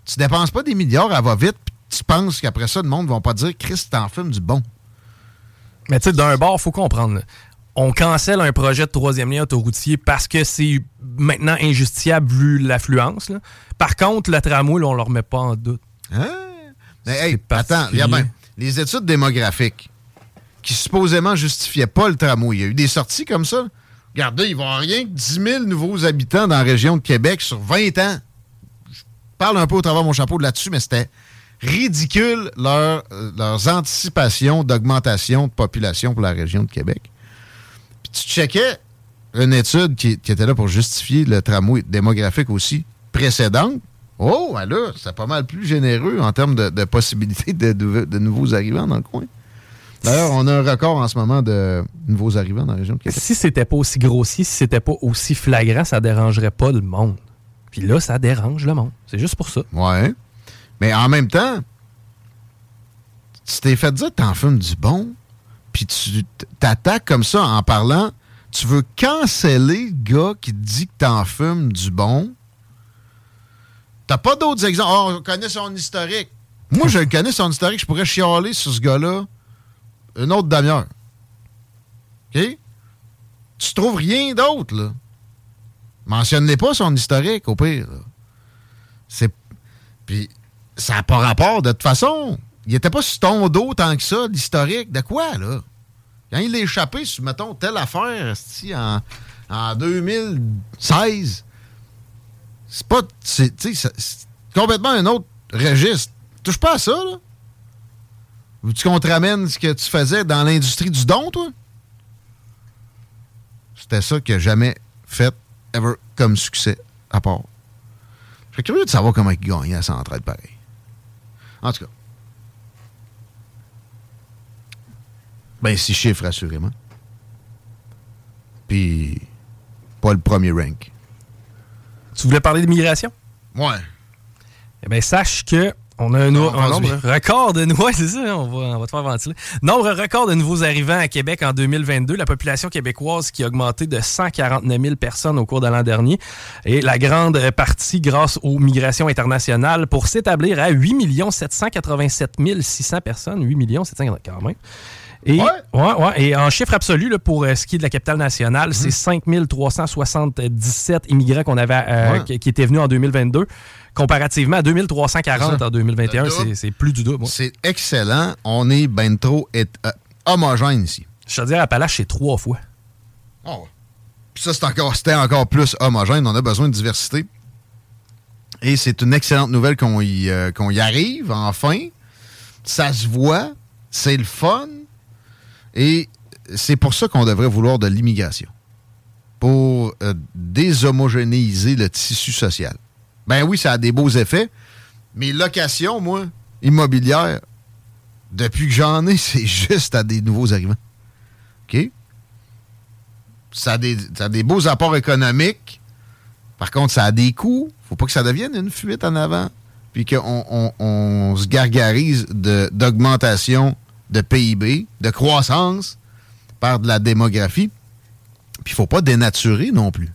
Tu dépenses pas des milliards à va-vite, puis tu penses qu'après ça, le monde ne va pas dire Chris, t'en fumes du bon.
Mais tu sais, d'un bord, faut comprendre. On cancelle un projet de troisième lien autoroutier parce que c'est maintenant injustifiable vu l'affluence. là. Par contre, le tramway, là, on ne le remet pas en doute.
Hein? Mais hey, attends,
particulier.
regarde bien. Les études démographiques qui supposément justifiaient pas le tramway, il y a eu des sorties comme ça. Regardez, il va y avoir rien que 10 000 nouveaux habitants dans la région de Québec sur 20 ans. Je parle un peu au travers de mon chapeau de là-dessus, mais c'était ridicule leur, euh, leurs anticipations d'augmentation de population pour la région de Québec. Puis tu checkais une étude qui, qui était là pour justifier le tramway démographique aussi précédente. Oh, ben là, c'est pas mal plus généreux en termes de, de possibilités de, de- de nouveaux arrivants dans le coin. D'ailleurs, on a un record en ce moment de nouveaux arrivants dans la région de Québec.
Si c'était pas aussi grossier, si c'était pas aussi flagrant, ça dérangerait pas le monde. Puis là, ça dérange le monde. C'est juste pour ça.
Ouais. Mais en même temps, tu t'es fait dire que t'en fumes du bon, puis tu t'attaques comme ça en parlant, tu veux canceller le gars qui te dit que t'en fumes du bon? T'as pas d'autres exemples? Oh, on connaît son historique. Moi, je connais son historique, je pourrais chialer sur ce gars-là une autre demi-heure. OK? Tu trouves rien d'autre, là. Mentionne-les pas son historique, au pire. C'est puis ça n'a pas rapport. De toute façon, il était pas sur ton dos tant que ça, l'historique. De quoi, là? Quand il est échappé sur, mettons, telle affaire, en, en 2016, c'est pas... c'est- tu complètement un autre registre. Touche pas à ça, là. Veux-tu qu'on te ramène ce que tu faisais dans l'industrie du don, toi? C'était ça n'a jamais fait, ever, comme succès, à part. Je suis curieux de savoir comment il gagnait à s'entraide pareil. En tout cas. Ben, six chiffres, assurément. Puis, pas le premier rank.
Tu voulais parler d'immigration?
Ouais.
Eh bien, sache que on a un,
Non,
un nombre record de [laughs] c'est ça, on va, on va te faire ventiler. Nombre record de nouveaux arrivants à Québec en 2022. La population québécoise qui a augmenté de 149 000 personnes au cours de l'an dernier. Et la grande partie grâce aux migrations internationales pour s'établir à 8 787 600 personnes. 8 millions 700 quand même. Et,
Ouais.
ouais, ouais. Et en chiffre absolu, là, pour euh, ce qui est de la capitale nationale,
Mhm.
c'est 5 377 immigrants qu'on avait, euh,
Ouais.
qui, qui étaient venus en 2022, comparativement à 2340
C'est ça.
en 2021.
Le double.
C'est- plus du double.
C'est excellent. On est ben trop euh, homogène ici.
Je te dirais, Appalaches, c'est trois fois.
Oh. Puis ça, c'est encore, c'était encore plus homogène. On a besoin de diversité. Et c'est une excellente nouvelle qu'on y, euh, qu'on y arrive, enfin. Ça se voit. C'est le fun. Et c'est pour ça qu'on devrait vouloir de l'immigration. Pour euh, déshomogénéiser le tissu social. Ben oui, ça a des beaux effets. Mais location, moi, immobilière, depuis que j'en ai, [laughs] c'est juste à des nouveaux arrivants. OK? ça a, des, ça a des beaux apports économiques. Par contre, ça a des coûts. faut pas que ça devienne une fuite en avant. Puis qu'on on, on se gargarise d'augmentation de, PIB, de croissance par de la démographie. Puis il faut pas dénaturer non plus.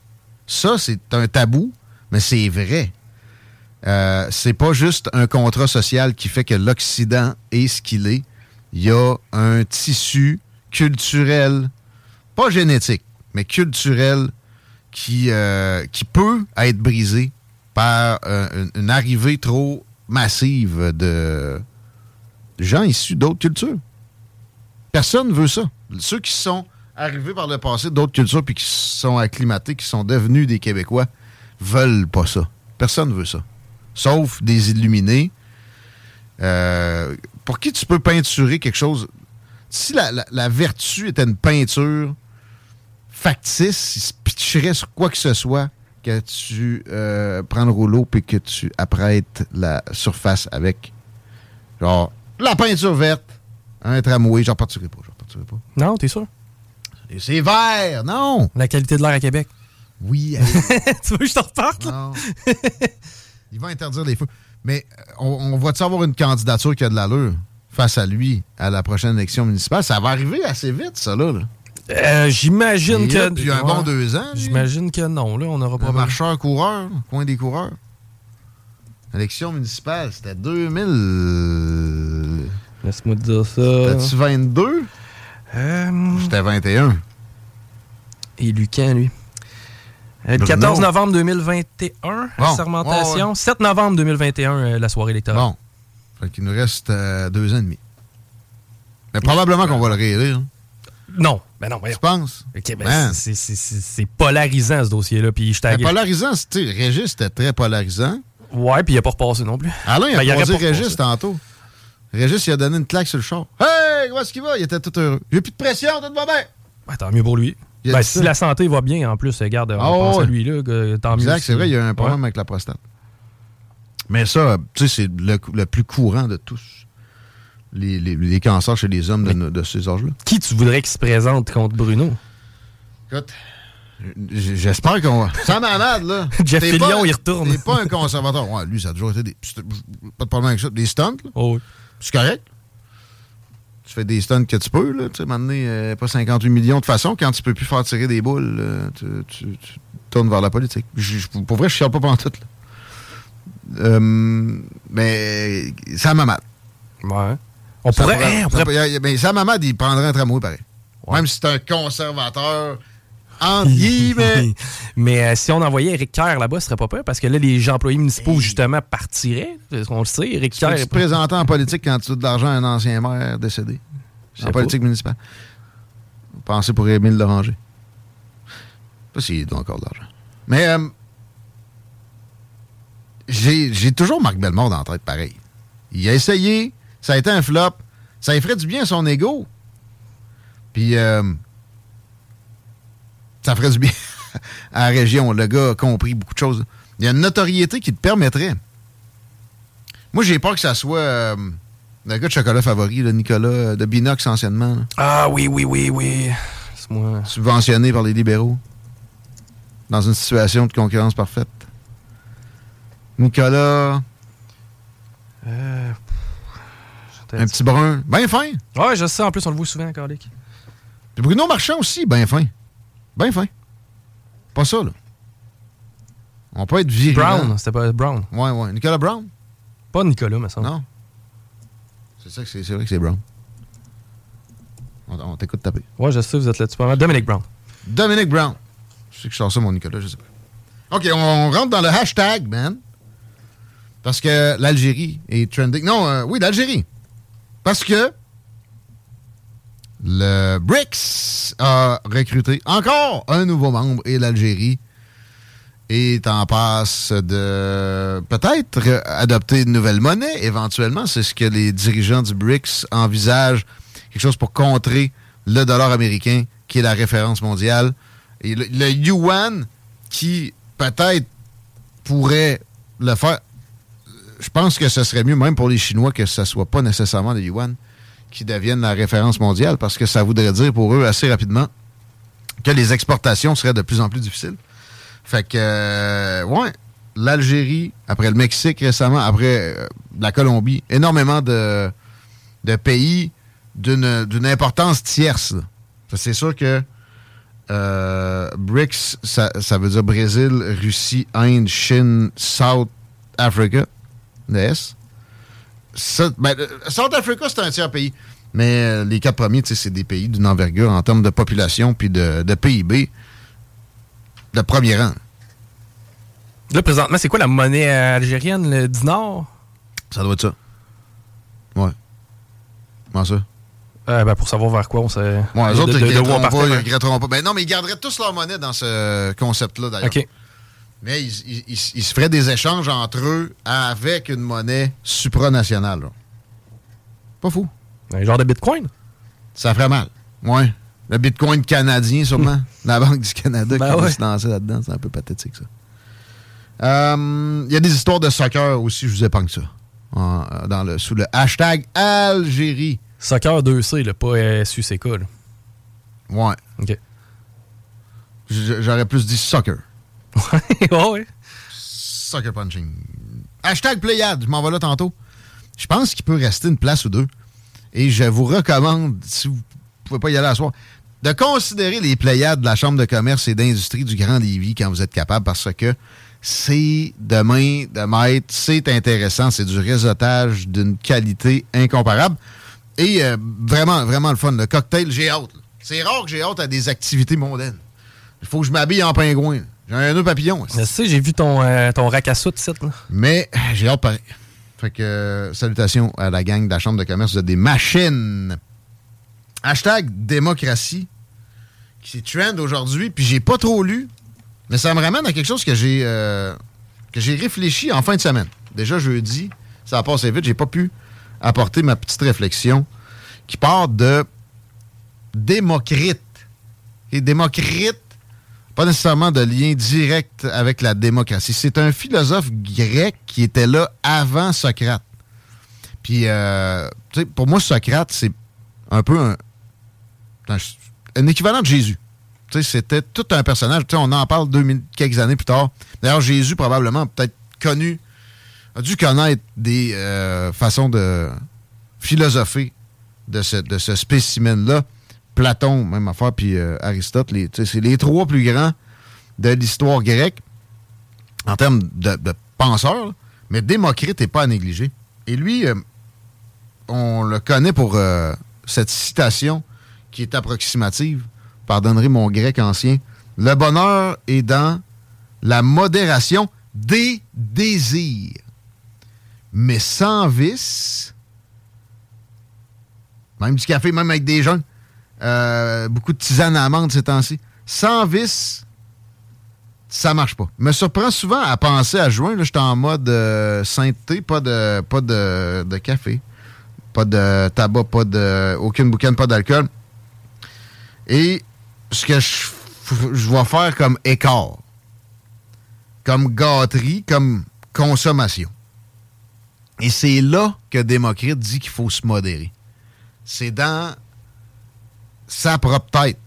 Ça, c'est un tabou, mais c'est vrai. Euh, c'est pas juste un contrat social qui fait que l'Occident est ce qu'il est. Il y a un tissu culturel, pas génétique, mais culturel, qui, euh, qui peut être brisé par euh, une arrivée trop massive de gens issus d'autres cultures. Personne veut ça. Ceux qui sont arrivés par le passé d'autres cultures puis qui sont acclimatés, qui sont devenus des Québécois, veulent pas ça. Personne veut ça. Sauf des illuminés. euh, pour qui tu peux peinturer quelque chose? Si la vertu était une peinture factice, il se pitcherait sur quoi que ce soit que tu euh, prends le rouleau puis que tu apprêtes la surface avec. Genre, la peinture verte, un tramway, j'en partirai pas, j'en partirai pas.
Non, t'es sûr?
Et c'est vert, non!
La qualité de l'air à Québec.
Oui, [laughs]
tu veux que je te reparte?
Non. [laughs] Il va interdire les feux. Mais euh, on, on va-tu avoir une candidature qui a de l'allure face à lui à la prochaine élection municipale? Ça va arriver assez vite, ça, là. là.
Euh, J'imagine que.
depuis un bon deux ans.
J'imagine que non, là, on aura pas
marcheur-coureur, coin des coureurs. Élection municipale, c'était 2000.
Laisse-moi te dire ça.
C'était-tu 22?
Euh,
C'était 21.
et Lucan, lui? Euh, le
Bruno.
14 novembre 2021,
Bon,
sermentation.
ouais, ouais.
7 novembre 2021, euh, la soirée électorale.
Bon. Fait qu'il nous reste deux ans et demi. Mais probablement qu'on va le réélire. hein.
Non, ben non.
Tu penses?
Ben, c'est- polarisant, ce dossier-là. Puis je
polarisant, tu sais, Régis, c'était très polarisant.
Ouais, puis il a pas repassé non plus.
Alain, il
Ben,
a
il aurait
croisé
pas
Régis tantôt. Régis, il a donné une claque sur le char. Hey, où est-ce qu'il va? Il était tout heureux. J'ai plus de pression, tout va bien.
Ben, tant mieux pour lui.
A
Ben,
dit
si
ça.
la santé va bien, en plus, regarde, on
Ah,
pense à lui, là, que tant mieux.
Exact,
si-
c'est vrai, il y a un problème
Ouais.
avec la prostate. Mais ça, tu sais, c'est le, le plus courant de tous. Les, les- les cancers chez les hommes de, de ces âges-là.
Qui tu voudrais qu'il se présente contre Bruno?
Écoute, j'espère qu'on va. Sam Hamad, là. [laughs]
Jeff Fillion, il retourne.
T'es pas un conservateur. Ouais, lui, ça a toujours été des. Pas de problème avec ça. Des stunts, là.
Oh, oui.
C'est correct. Tu fais des stunts que tu peux, là. Tu sais, maintenant, euh, pas 58 millions. De toute façon, quand tu peux plus faire tirer des boules, euh, tu, tu- tu tournes vers la politique. Je- je- pour vrai, je chiale pas pendant tout, là. Euh, mais Sam Hamad.
Ouais. On
Ça
pourrait.
pourrait-
hein, on
ça
pourrait-
mais Sam Hamad, il prendrait un tramway pareil. Même si c'est un conservateur, entre [laughs] guillemets.
Mais euh, si on envoyait Eric Kerr là-bas, ce serait pas peur parce que là, les employés municipaux, justement, partiraient. Qu'on le sait, Eric
Tu
Kerr.
peux te présenter en politique quand tu as de l'argent à un ancien maire décédé. En politique municipale. Pensez pour Émile Loranger. Pas s'il doit encore de l'argent. Mais euh, j'ai toujours Marc dans la tête pareil. Il a essayé, ça a été un flop. Ça ferait du bien à son ego. Puis, euh, ça ferait du bien [laughs] à la région. Le gars a compris beaucoup de choses. Il y a une notoriété qui te permettrait. Moi, j'ai peur que ça soit euh, le gars de chocolat favori, là, Nicolas de Binox anciennement. là.
Ah oui, oui, oui, oui. C'est moi.
subventionné par les libéraux. Dans une situation de concurrence parfaite. Nicolas,
Euh,
un petit brun, bien fin.
Ouais, je sais, en plus, on le voit souvent, Carlick.
Puis Bruno Marchand aussi, bien fin. Bien fin. Pas ça, là. On peut être virulent.
Brown, c'était pas Brown.
Ouais, ouais. Nicolas Brown?
Pas Nicolas, mais ça.
Non. C'est ça que c'est, c'est vrai que c'est Brown. On, on t'écoute taper.
Ouais, je sais, vous êtes là-dessus pas mal. Dominic Brown.
Dominic Brown. Je sais que je sors ça, mon Nicolas, je sais pas. OK, on, on rentre dans le hashtag, man. Parce que l'Algérie est trending. Non, euh, oui, l'Algérie. Parce que le BRICS a recruté encore un nouveau membre et l'Algérie est en passe de peut-être adopter une nouvelle monnaie éventuellement. C'est ce que les dirigeants du BRICS envisagent. Quelque chose pour contrer le dollar américain qui est la référence mondiale. Et le, yuan qui peut-être pourrait le faire. Je pense que ce serait mieux même pour les Chinois que ce ne soit pas nécessairement le yuan qui devienne la référence mondiale parce que ça voudrait dire pour eux assez rapidement que les exportations seraient de plus en plus difficiles. Fait que, euh, ouais, l'Algérie, après le Mexique récemment, après euh, la Colombie, énormément de, de pays d'une importance tierce. C'est sûr que euh, BRICS, ça, ça veut dire Brésil, Russie, Inde, Chine, South Africa, le S. Ça- ben, euh, South Africa, c'est un tiers pays. Mais euh, les quatre premiers, c'est des pays d'une envergure en termes de population puis de, de PIB de premier rang.
Là, présentement, c'est quoi la monnaie euh, algérienne, le dinar?
Ça doit être ça. Ouais. Comment ça?
Euh, ben, pour savoir vers quoi on s'est.
Ouais,
de-
autres,
de-
ils
ouais.
regretteront pas. Ben non, mais ils garderaient tous leur monnaie dans ce concept-là, d'ailleurs.
OK.
Mais ils, ils- ils- ils se feraient des échanges entre eux avec une monnaie supranationale. là. Pas fou.
Un genre de bitcoin?
Ça ferait mal. Ouais. Le bitcoin canadien, sûrement. [laughs] La Banque du Canada
Ben
qui va
ouais.
se lancer là-dedans. C'est un peu pathétique, ça. Euh, Il y a des histoires de soccer aussi, je vous épargne ça. En- euh, dans le, sous le hashtag Algérie.
Soccer 2C, là, pas SUCK. Là.
Ouais.
OK.
J'aurais plus dit soccer. Soccer punching. Hashtag Pléiade, je m'en vais là tantôt. Je pense qu'il peut rester une place ou deux. Et je vous recommande, si vous ne pouvez pas y aller à soir, de considérer les Pléiades de la Chambre de commerce et d'industrie du Grand Lévis quand vous êtes capable parce que c'est de main de c'est intéressant, c'est du réseautage d'une qualité incomparable. Et euh, vraiment, vraiment le fun. Le cocktail, j'ai hâte. C'est rare que j'ai hâte à des activités mondaines. Il faut que je m'habille en pingouin. J'ai un nœud papillon.
Je sais, j'ai vu ton, euh, ton rack à soute, ici, là.
Mais j'ai hâte pareil. Fait que euh, salutations à la gang de la Chambre de commerce. Vous êtes des machines. Hashtag démocratie qui s'est trend aujourd'hui. Puis j'ai pas trop lu. Mais ça me ramène à quelque chose que j'ai euh, que j'ai réfléchi en fin de semaine. Déjà jeudi, ça a passé vite. J'ai pas pu apporter ma petite réflexion qui part de Démocrite. Et Démocrite, pas nécessairement de lien direct avec la démocratie. C'est un philosophe grec qui était là avant Socrate. Puis, euh, pour moi, Socrate, c'est un peu un, équivalent de Jésus. C'était tout un personnage. On en parle 2000, quelques années plus tard. D'ailleurs, Jésus, probablement, peut-être connu, a dû connaître des euh, façons de philosopher de ce spécimen-là. Platon, même affaire, puis euh, Aristote, c'est les trois plus grands de l'histoire grecque en termes de, penseurs, mais Démocrite n'est pas à négliger. Et lui, euh, on le connaît pour euh, cette citation qui est approximative. Pardonnerez mon grec ancien. Le bonheur est dans la modération des désirs. Mais sans vice, même du café, même avec des jeunes, euh, beaucoup de tisane à amande ces temps-ci. Sans vice, ça marche pas. Me surprend souvent à penser à juin. Là, j'étais en mode euh, sainteté, pas de, pas de café. pas de tabac, pas de. aucune boucane, pas d'alcool. Et ce que je, je vais faire comme écart, comme gâterie, comme consommation. Et c'est là que Démocrite dit qu'il faut se modérer. C'est dans sa propre tête.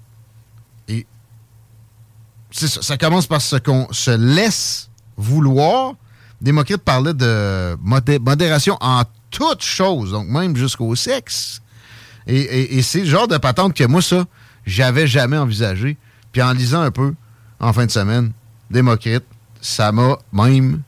Et ça, commence par ce qu'on se laisse vouloir. Démocrite parlait de modération en toutes choses, donc même jusqu'au sexe. Et, c'est le genre de patente que moi, ça, j'avais jamais envisagé. Puis en lisant un peu en fin de semaine, Démocrite, ça m'a même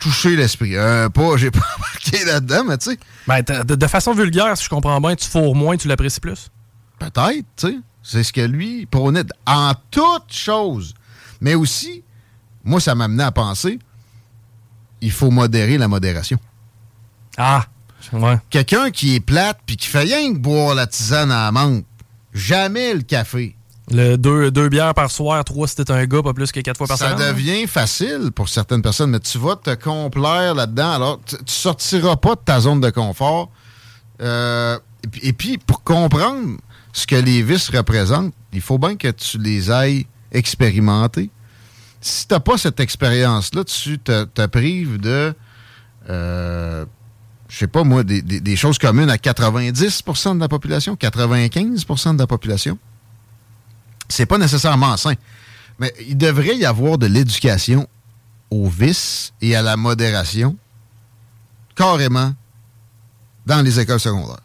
touché l'esprit. Euh, pas, j'ai pas [laughs] marqué là-dedans, mais tu sais.
Ben, de, façon vulgaire, si je comprends bien, tu fourres moins, tu l'apprécies plus?
Peut-être, tu sais. C'est ce que lui prônait en toutes choses. Mais aussi, moi, ça m'a amené à penser, il faut modérer la modération.
Ah, ouais.
Quelqu'un qui est plate puis qui fait rien que boire la tisane à la menthe, jamais le café.
Le deux, deux, bières par soir, trois si t'es un gars, pas plus que quatre fois par semaine.
Ça devient facile pour certaines personnes, mais tu vas te complaire là-dedans. Alors, tu, sortiras pas de ta zone de confort. Euh, et, puis, pour comprendre ce que les vices représentent, il faut bien que tu les ailles expérimenter. Si t'as pas cette expérience-là, tu te, prives de, euh, je sais pas moi, des, des choses communes à 90% de la population, 95% de la population c'est pas nécessairement sain. Mais il devrait y avoir de l'éducation au vice et à la modération, carrément, dans les écoles secondaires.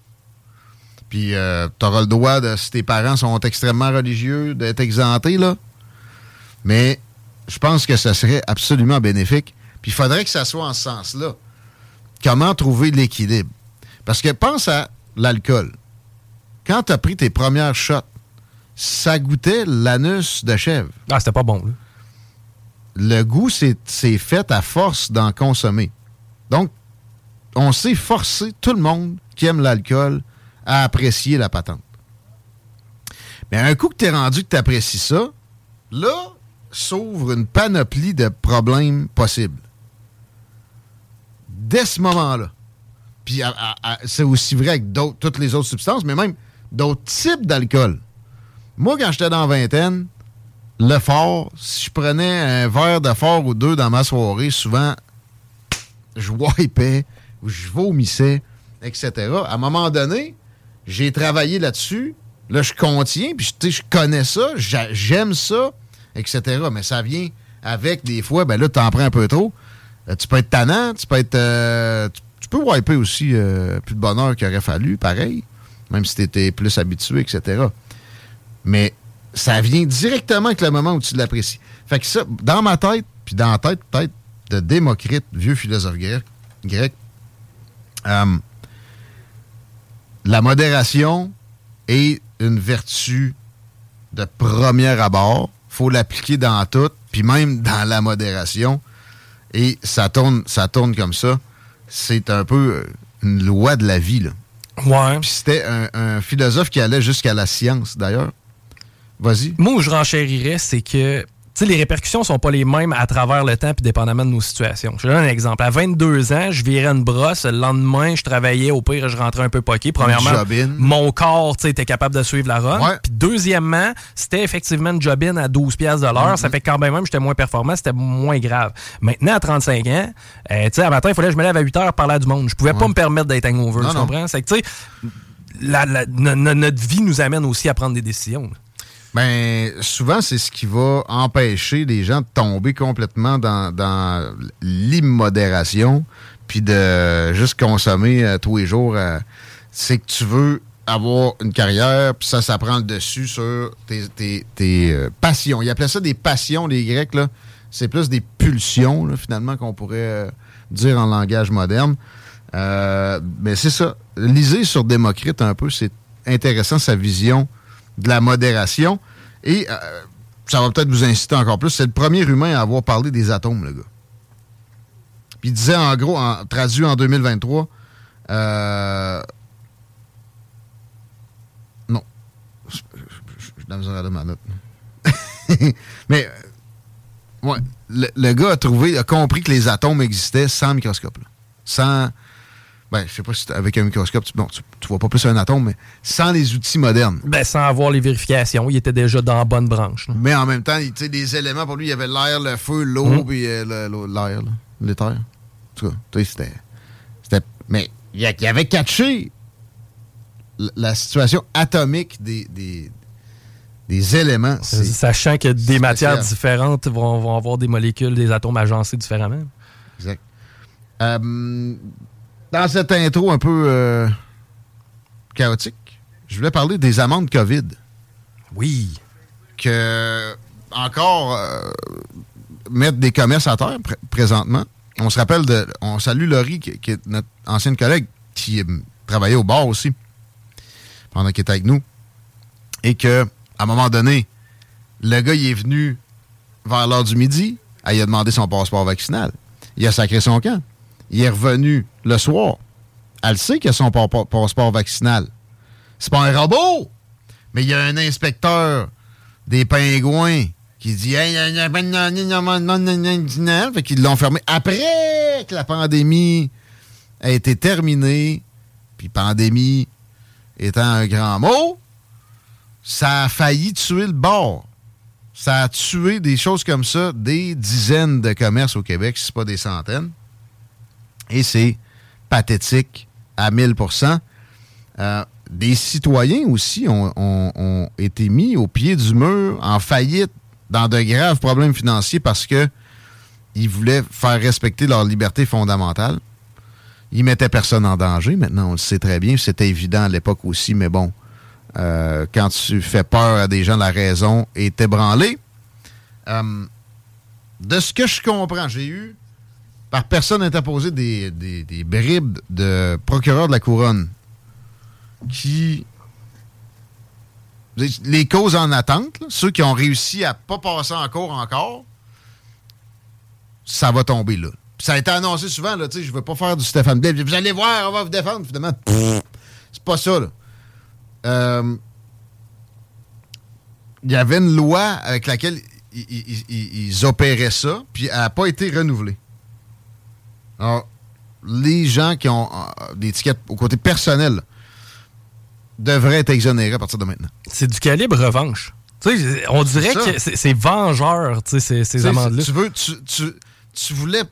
Puis, euh, tu auras le droit, de, si tes parents sont extrêmement religieux, d'être exemptés, là. Mais je pense que ça serait absolument bénéfique. Puis, il faudrait que ça soit en ce sens-là. Comment trouver l'équilibre? Parce que pense à l'alcool. Quand tu as pris tes premières shots, ça goûtait l'anus de chèvre.
Ah, c'était pas bon. Là.
Le goût, c'est fait à force d'en consommer. Donc, on s'est forcé, tout le monde qui aime l'alcool, à apprécier la patente. Mais un coup que tu es rendu que tu apprécies ça, là, s'ouvre une panoplie de problèmes possibles. Dès ce moment-là. Puis c'est aussi vrai avec toutes les autres substances, mais même d'autres types d'alcool. Moi, quand j'étais dans vingtaine, le fort, si je prenais un verre de fort ou deux dans ma soirée, souvent, je wipais ou je vomissais, etc. À un moment donné, j'ai travaillé là-dessus. Là, je contiens, puis je connais ça, j'aime ça, etc. Mais ça vient avec des fois, ben là, tu en prends un peu trop. Euh, tu peux être tannant, tu peux être. Euh, tu, peux wiper aussi euh, plus de bonheur qu'il aurait fallu, pareil, même si tu étais plus habitué, etc mais ça vient directement avec le moment où tu l'apprécies. Fait que ça, dans ma tête, puis dans la tête peut-être de Démocrite, vieux philosophe grec, euh, la modération est une vertu de premier abord. faut l'appliquer dans tout, puis même dans la modération. Et ça tourne, ça tourne comme ça. C'est un peu euh, une loi de la vie. Là.
Ouais.
Puis c'était un philosophe qui allait jusqu'à la science, d'ailleurs. Vas-y.
Moi, où je renchérirais, c'est que sais, les répercussions sont pas les mêmes à travers le temps puis dépendamment de nos situations. Je te donne un exemple. À 22 ans, je virais une brosse. Le lendemain, je travaillais. Au pire, je rentrais un peu poqué. Premièrement, mon corps était capable de suivre la run. Puis deuxièmement, c'était effectivement une job-in à 12 pièces de l'heure. Ça mm-hmm. fait quand même, j'étais moins performant. C'était moins grave. Maintenant, à 35 ans, euh, tu sais, à matin, il fallait que je me lève à 8 heures parler du monde. Je pouvais pas me permettre d'être hangover. Tu comprends? C'est que, tu sais, notre vie nous amène aussi à prendre des décisions.
Ben, souvent, c'est ce qui va empêcher les gens de tomber complètement dans, l'immodération, puis de juste consommer euh, tous les jours. Euh, c'est que tu veux avoir une carrière, puis ça, ça prend le dessus sur tes, euh, passions. Ils appelaient ça des passions, les Grecs, là. C'est plus des pulsions, finalement, qu'on pourrait dire en langage moderne. mais c'est ça. Lisez sur Démocrite un peu, c'est intéressant sa vision de la modération. Et euh, ça va peut-être vous inciter encore plus. C'est le premier humain à avoir parlé des atomes, le gars. Puis il disait en gros, traduit en 2023, euh, non. Je suis dans la ma note. [laughs] Mais, ouais, le, gars a trouvé, a compris que les atomes existaient sans microscope. Sans Ben, je sais pas si avec un microscope, tu, bon, tu, vois pas plus un atome, mais sans les outils modernes.
Ben, sans avoir les vérifications, il était déjà dans la bonne branche.
Mais en même temps, tu sais, des éléments, pour lui, il y avait l'air, le feu, l'eau, mhm. puis euh, l'air, l'éther. En tout cas, tu sais, c'était. c'était mais il avait catché la situation atomique des, des, éléments.
Sachant que des matières différentes vont, avoir des molécules, des atomes agencés différemment.
Exact. Euh, dans cette intro un peu euh, chaotique, je voulais parler des amendes COVID.
Oui.
Que, encore, euh, mettre des commerces à terre présentement. On se rappelle de. On salue Laurie, qui, est notre ancienne collègue, qui travaillait au bar aussi, pendant qu'il était avec nous. Et que, à un moment donné, le gars, il est venu vers l'heure du midi, il a demandé son passeport vaccinal. Il a sacré son camp il est revenu le soir. Elle sait qu'il a son passeport vaccinal. C'est pas un robot, mais il y a un inspecteur des pingouins qui dit fait qu'ils l'ont fermé après que la pandémie a été terminée. Puis pandémie étant un grand mot, ça a failli tuer le bord. Ça a tué des choses comme ça, des dizaines de commerces au Québec, si ce pas des centaines. Et c'est pathétique à 1000% euh, Des citoyens aussi ont, été mis au pied du mur, en faillite, dans de graves problèmes financiers parce que ils voulaient faire respecter leur liberté fondamentale. Ils mettaient personne en danger. Maintenant, on le sait très bien. C'était évident à l'époque aussi, mais bon, euh, quand tu fais peur à des gens, la raison est ébranlée. Euh, de ce que je comprends, j'ai eu par personne interposée des, des, bribes de procureur de la couronne qui. Les causes en attente, ceux qui ont réussi à pas passer en cours encore, ça va tomber là. ça a été annoncé souvent, là, tu sais, je veux pas faire du Stéphane Blais. Vous allez voir, on va vous défendre, finalement. C'est pas ça, là. Euh, il y avait une loi avec laquelle ils opéraient ça, puis elle n'a pas été renouvelée. Alors, les gens qui ont euh, des étiquettes au côté personnel devraient être exonérés à partir de maintenant.
C'est du calibre revanche. on dirait que c'est vengeur, ces, ces amendes-là.
Tu veux, tu, tu, tu voulais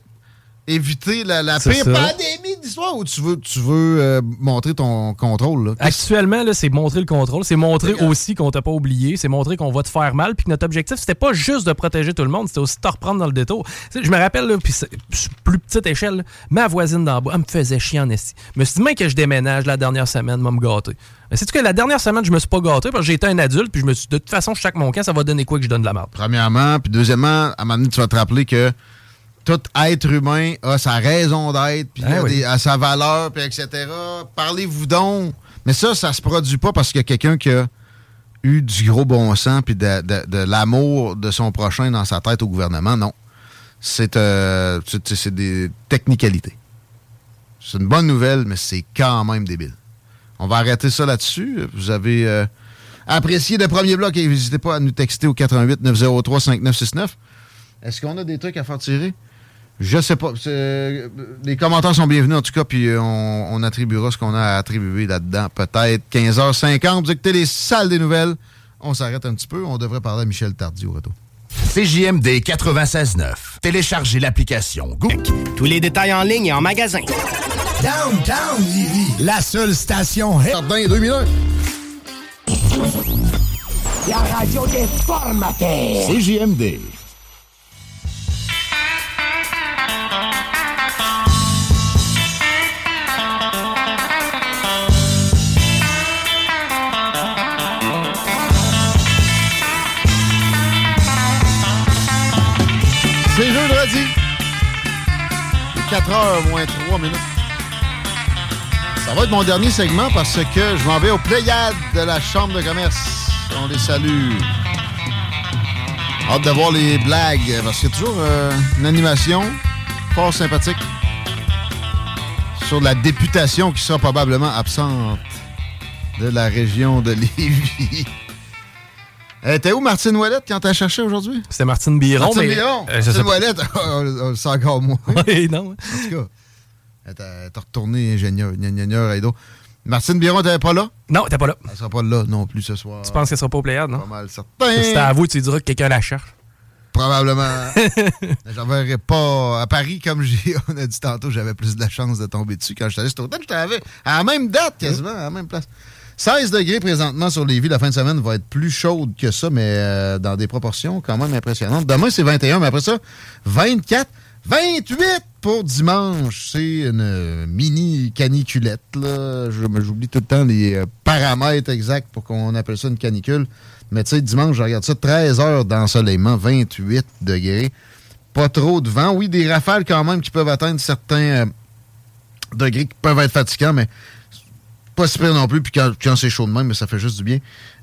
éviter la, la pire pandémie d'histoire ou tu veux, tu veux euh, montrer ton contrôle?
Actuellement, c'est montrer le contrôle. C'est montrer aussi qu'on t'a pas oublié. C'est montrer qu'on va te faire mal. Puis que notre objectif, c'était pas juste de protéger tout le monde, c'était aussi de te reprendre dans le détour. je me rappelle, puis plus petite échelle, ma voisine d'en bas, elle me faisait chier en esti. Je me suis dit, que je déménage la dernière semaine, moi me gâter. Mais c'est que la dernière semaine, je me suis pas gâté parce que j'ai été un adulte, puis je me suis dit, de toute façon, chaque mon camp, ça va donner quoi que je donne de la merde.
Premièrement, puis deuxièmement, à un moment donné, tu vas te rappeler que tout être humain a sa raison d'être, puis ah a, sa valeur, puis etc. Parlez-vous donc. Mais ça, ça se produit pas parce qu'il y a quelqu'un qui a eu du gros bon sens puis de, l'amour de son prochain dans sa tête au gouvernement. Non. C'est euh, des technicalités. C'est une bonne nouvelle, mais c'est quand même débile. On va arrêter ça là-dessus. Vous avez euh, apprécié le premier bloc et n'hésitez pas à nous texter au 88 903 5969. Est-ce qu'on a des trucs à faire tirer? Je sais pas. Les commentaires sont bienvenus en tout cas, puis on, attribuera ce qu'on a attribué là-dedans. Peut-être 15h50. Vous écoutez les salles des nouvelles. On s'arrête un petit peu. On devrait parler à Michel Tardy au retour.
CJMD 96.9. Téléchargez l'application Google.
Tous les détails en ligne et en magasin.
Downtown Livy. La seule station.
Jardin 2001.
La radio des formateurs. CJMD.
4 h moins 3 minutes. Ça va être mon dernier segment parce que je m'en vais au Pléiade de la Chambre de commerce. On les salue. Hâte de voir les blagues parce qu'il y a toujours euh, une animation fort sympathique sur la députation qui sera probablement absente de la région de [laughs] Lévis. Euh, t'es où Martine Ouellette quand t'as cherché aujourd'hui?
C'était Martine Biron.
Martine Biron. Euh, Martine Ouellette, [laughs] c'est encore moi. [laughs]
Oui, non.
En tout cas. Elle est retournée ingénieur, ingénieur à Ido. Martine Biron, t'es pas là?
Non, t'es pas là.
Elle sera pas là non plus ce soir.
Tu penses qu'elle sera pas au Pléiade, non?
Pas mal certain.
Si t'as avoué, tu diras que quelqu'un la cherche.
Probablement. [laughs] J'en verrai pas à Paris, comme j'ai, on a dit tantôt, j'avais plus de la chance de tomber dessus. Quand je suis allé cet hôtel, j'étais à à la même date quasiment, à la même place. 16 degrés présentement sur les villes. La fin de semaine va être plus chaude que ça, mais euh, dans des proportions quand même impressionnantes. Demain, c'est 21, mais après ça, 24, 28 pour dimanche. C'est une mini caniculette. Là. J'oublie tout le temps les euh, paramètres exacts pour qu'on appelle ça une canicule. Mais tu sais, dimanche, je regarde ça, 13 heures d'ensoleillement, 28 degrés. Pas trop de vent. Oui, des rafales quand même qui peuvent atteindre certains euh, degrés qui peuvent être fatigants, mais pas si pire non plus. Puis quand, c'est chaud mais ça fait juste du bien.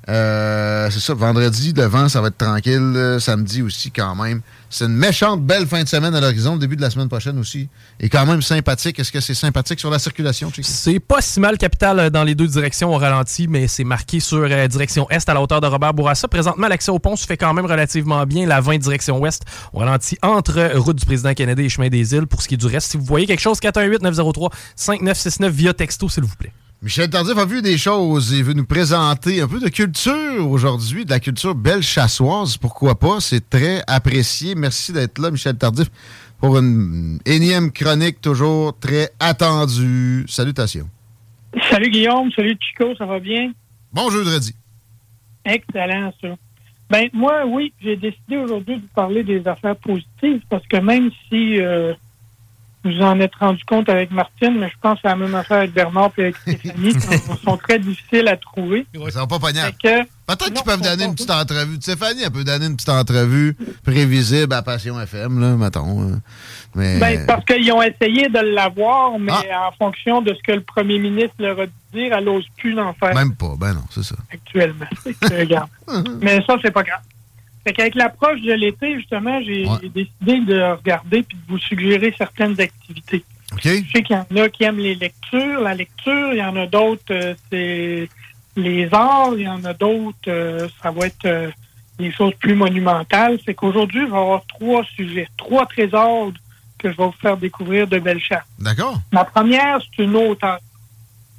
Euh, c'est ça, vendredi, le vent, ça va être tranquille. Euh, Samedi aussi, quand même. C'est une méchante belle fin de semaine à l'horizon. Début de la semaine prochaine aussi. Et quand même sympathique. Est-ce que c'est sympathique sur la circulation?
C'est pas si mal capital euh, dans les deux directions au ralenti, mais c'est marqué sur euh, direction est à la hauteur de Robert Bourassa. Présentement, l'accès au pont se fait quand même relativement bien. La 20 direction ouest, on ralentit entre route du président Kennedy et chemin des îles. Pour ce qui est du reste, si vous voyez quelque chose, 418-903-5969 via texto, s'il vous plaît.
Michel Tardif a vu des choses et veut nous présenter un peu de culture aujourd'hui, de la culture belle chassoise. Pourquoi pas? C'est très apprécié. Merci d'être là, Michel Tardif, pour une énième chronique toujours très attendue. Salutations.
Salut Guillaume, salut Chico, ça va bien?
Bon jeudi.
Excellent, ça. Ben, moi, oui, j'ai décidé aujourd'hui de vous parler des affaires positives parce que même si euh, vous en êtes rendu compte avec Martine, mais je pense que c'est la même affaire avec Bernard et avec Stéphanie, [laughs] sont, sont très difficiles à trouver.
Ça va pas pognable.
Fait que-
Peut-être qu'ils peuvent
ils sont
donner une petite entrevue. Stéphanie, elle peut donner une petite entrevue prévisible à Passion FM, là, mettons. là. Mais...
Ben, parce qu'ils ont essayé de l'avoir, mais
Ah.
en fonction de ce que le premier ministre leur a dit dire, elle n'ose plus l'en faire.
Même pas. Ben non, c'est ça.
actuellement. [laughs] Regarde. [laughs] Mais ça, c'est pas grave. Fait qu'avec l'approche de l'été, justement, j'ai
Ouais.
décidé de regarder puis de vous suggérer certaines activités.
OK?
Je sais qu'il y en a qui aiment les lectures, la lecture, il y en a d'autres, euh, c'est les arts, il y en a d'autres, euh, ça va être euh, des choses plus monumentales. C'est qu'aujourd'hui, je vais avoir trois sujets, trois trésors que je vais vous faire découvrir de Belchat.
D'accord?
Ma première, c'est une auteure.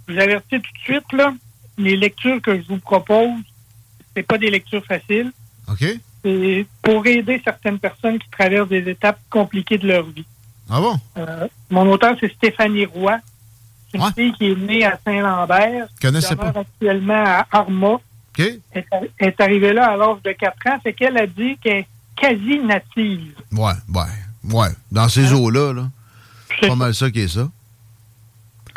Je vous avertis tout de suite, là, les lectures que je vous propose, c'est pas des lectures faciles.
OK?
C'est pour aider certaines personnes qui traversent des étapes compliquées de leur vie.
Ah bon?
Euh, mon auteur, c'est Stéphanie Roy. C'est une
Ouais.
fille qui est née à Saint-Lambert.
Je connaissais pas.
actuellement à Arma. Elle est arrivée là à l'âge de 4 ans. C'est qu'elle a dit qu'elle est quasi native.
Ouais, ouais, ouais. Dans ces eaux-là, là.
C'est
Pas mal ça qui est ça.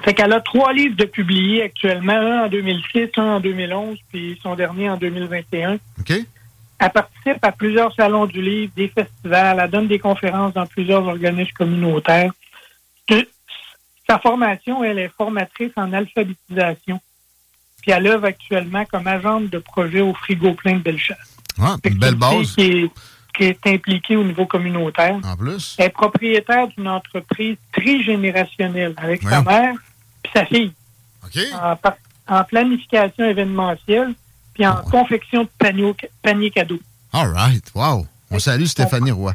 Fait qu'elle a trois livres de publiés actuellement, un en 2006, un en 2011, puis son dernier en 2021.
OK?
Elle participe à plusieurs salons du livre, des festivals, elle donne des conférences dans plusieurs organismes communautaires. Sa formation, elle est formatrice en alphabétisation. Puis elle œuvre actuellement comme agente de projet au frigo plein de Bellechasse.
Ah, une belle base.
Qui est, qui est impliquée au niveau communautaire.
En plus.
Elle est propriétaire d'une entreprise trigénérationnelle avec sa mère puis sa fille
OK?
en planification événementielle puis en confection de paniers, paniers cadeaux.
All right. Wow. On salue Stéphanie Roy.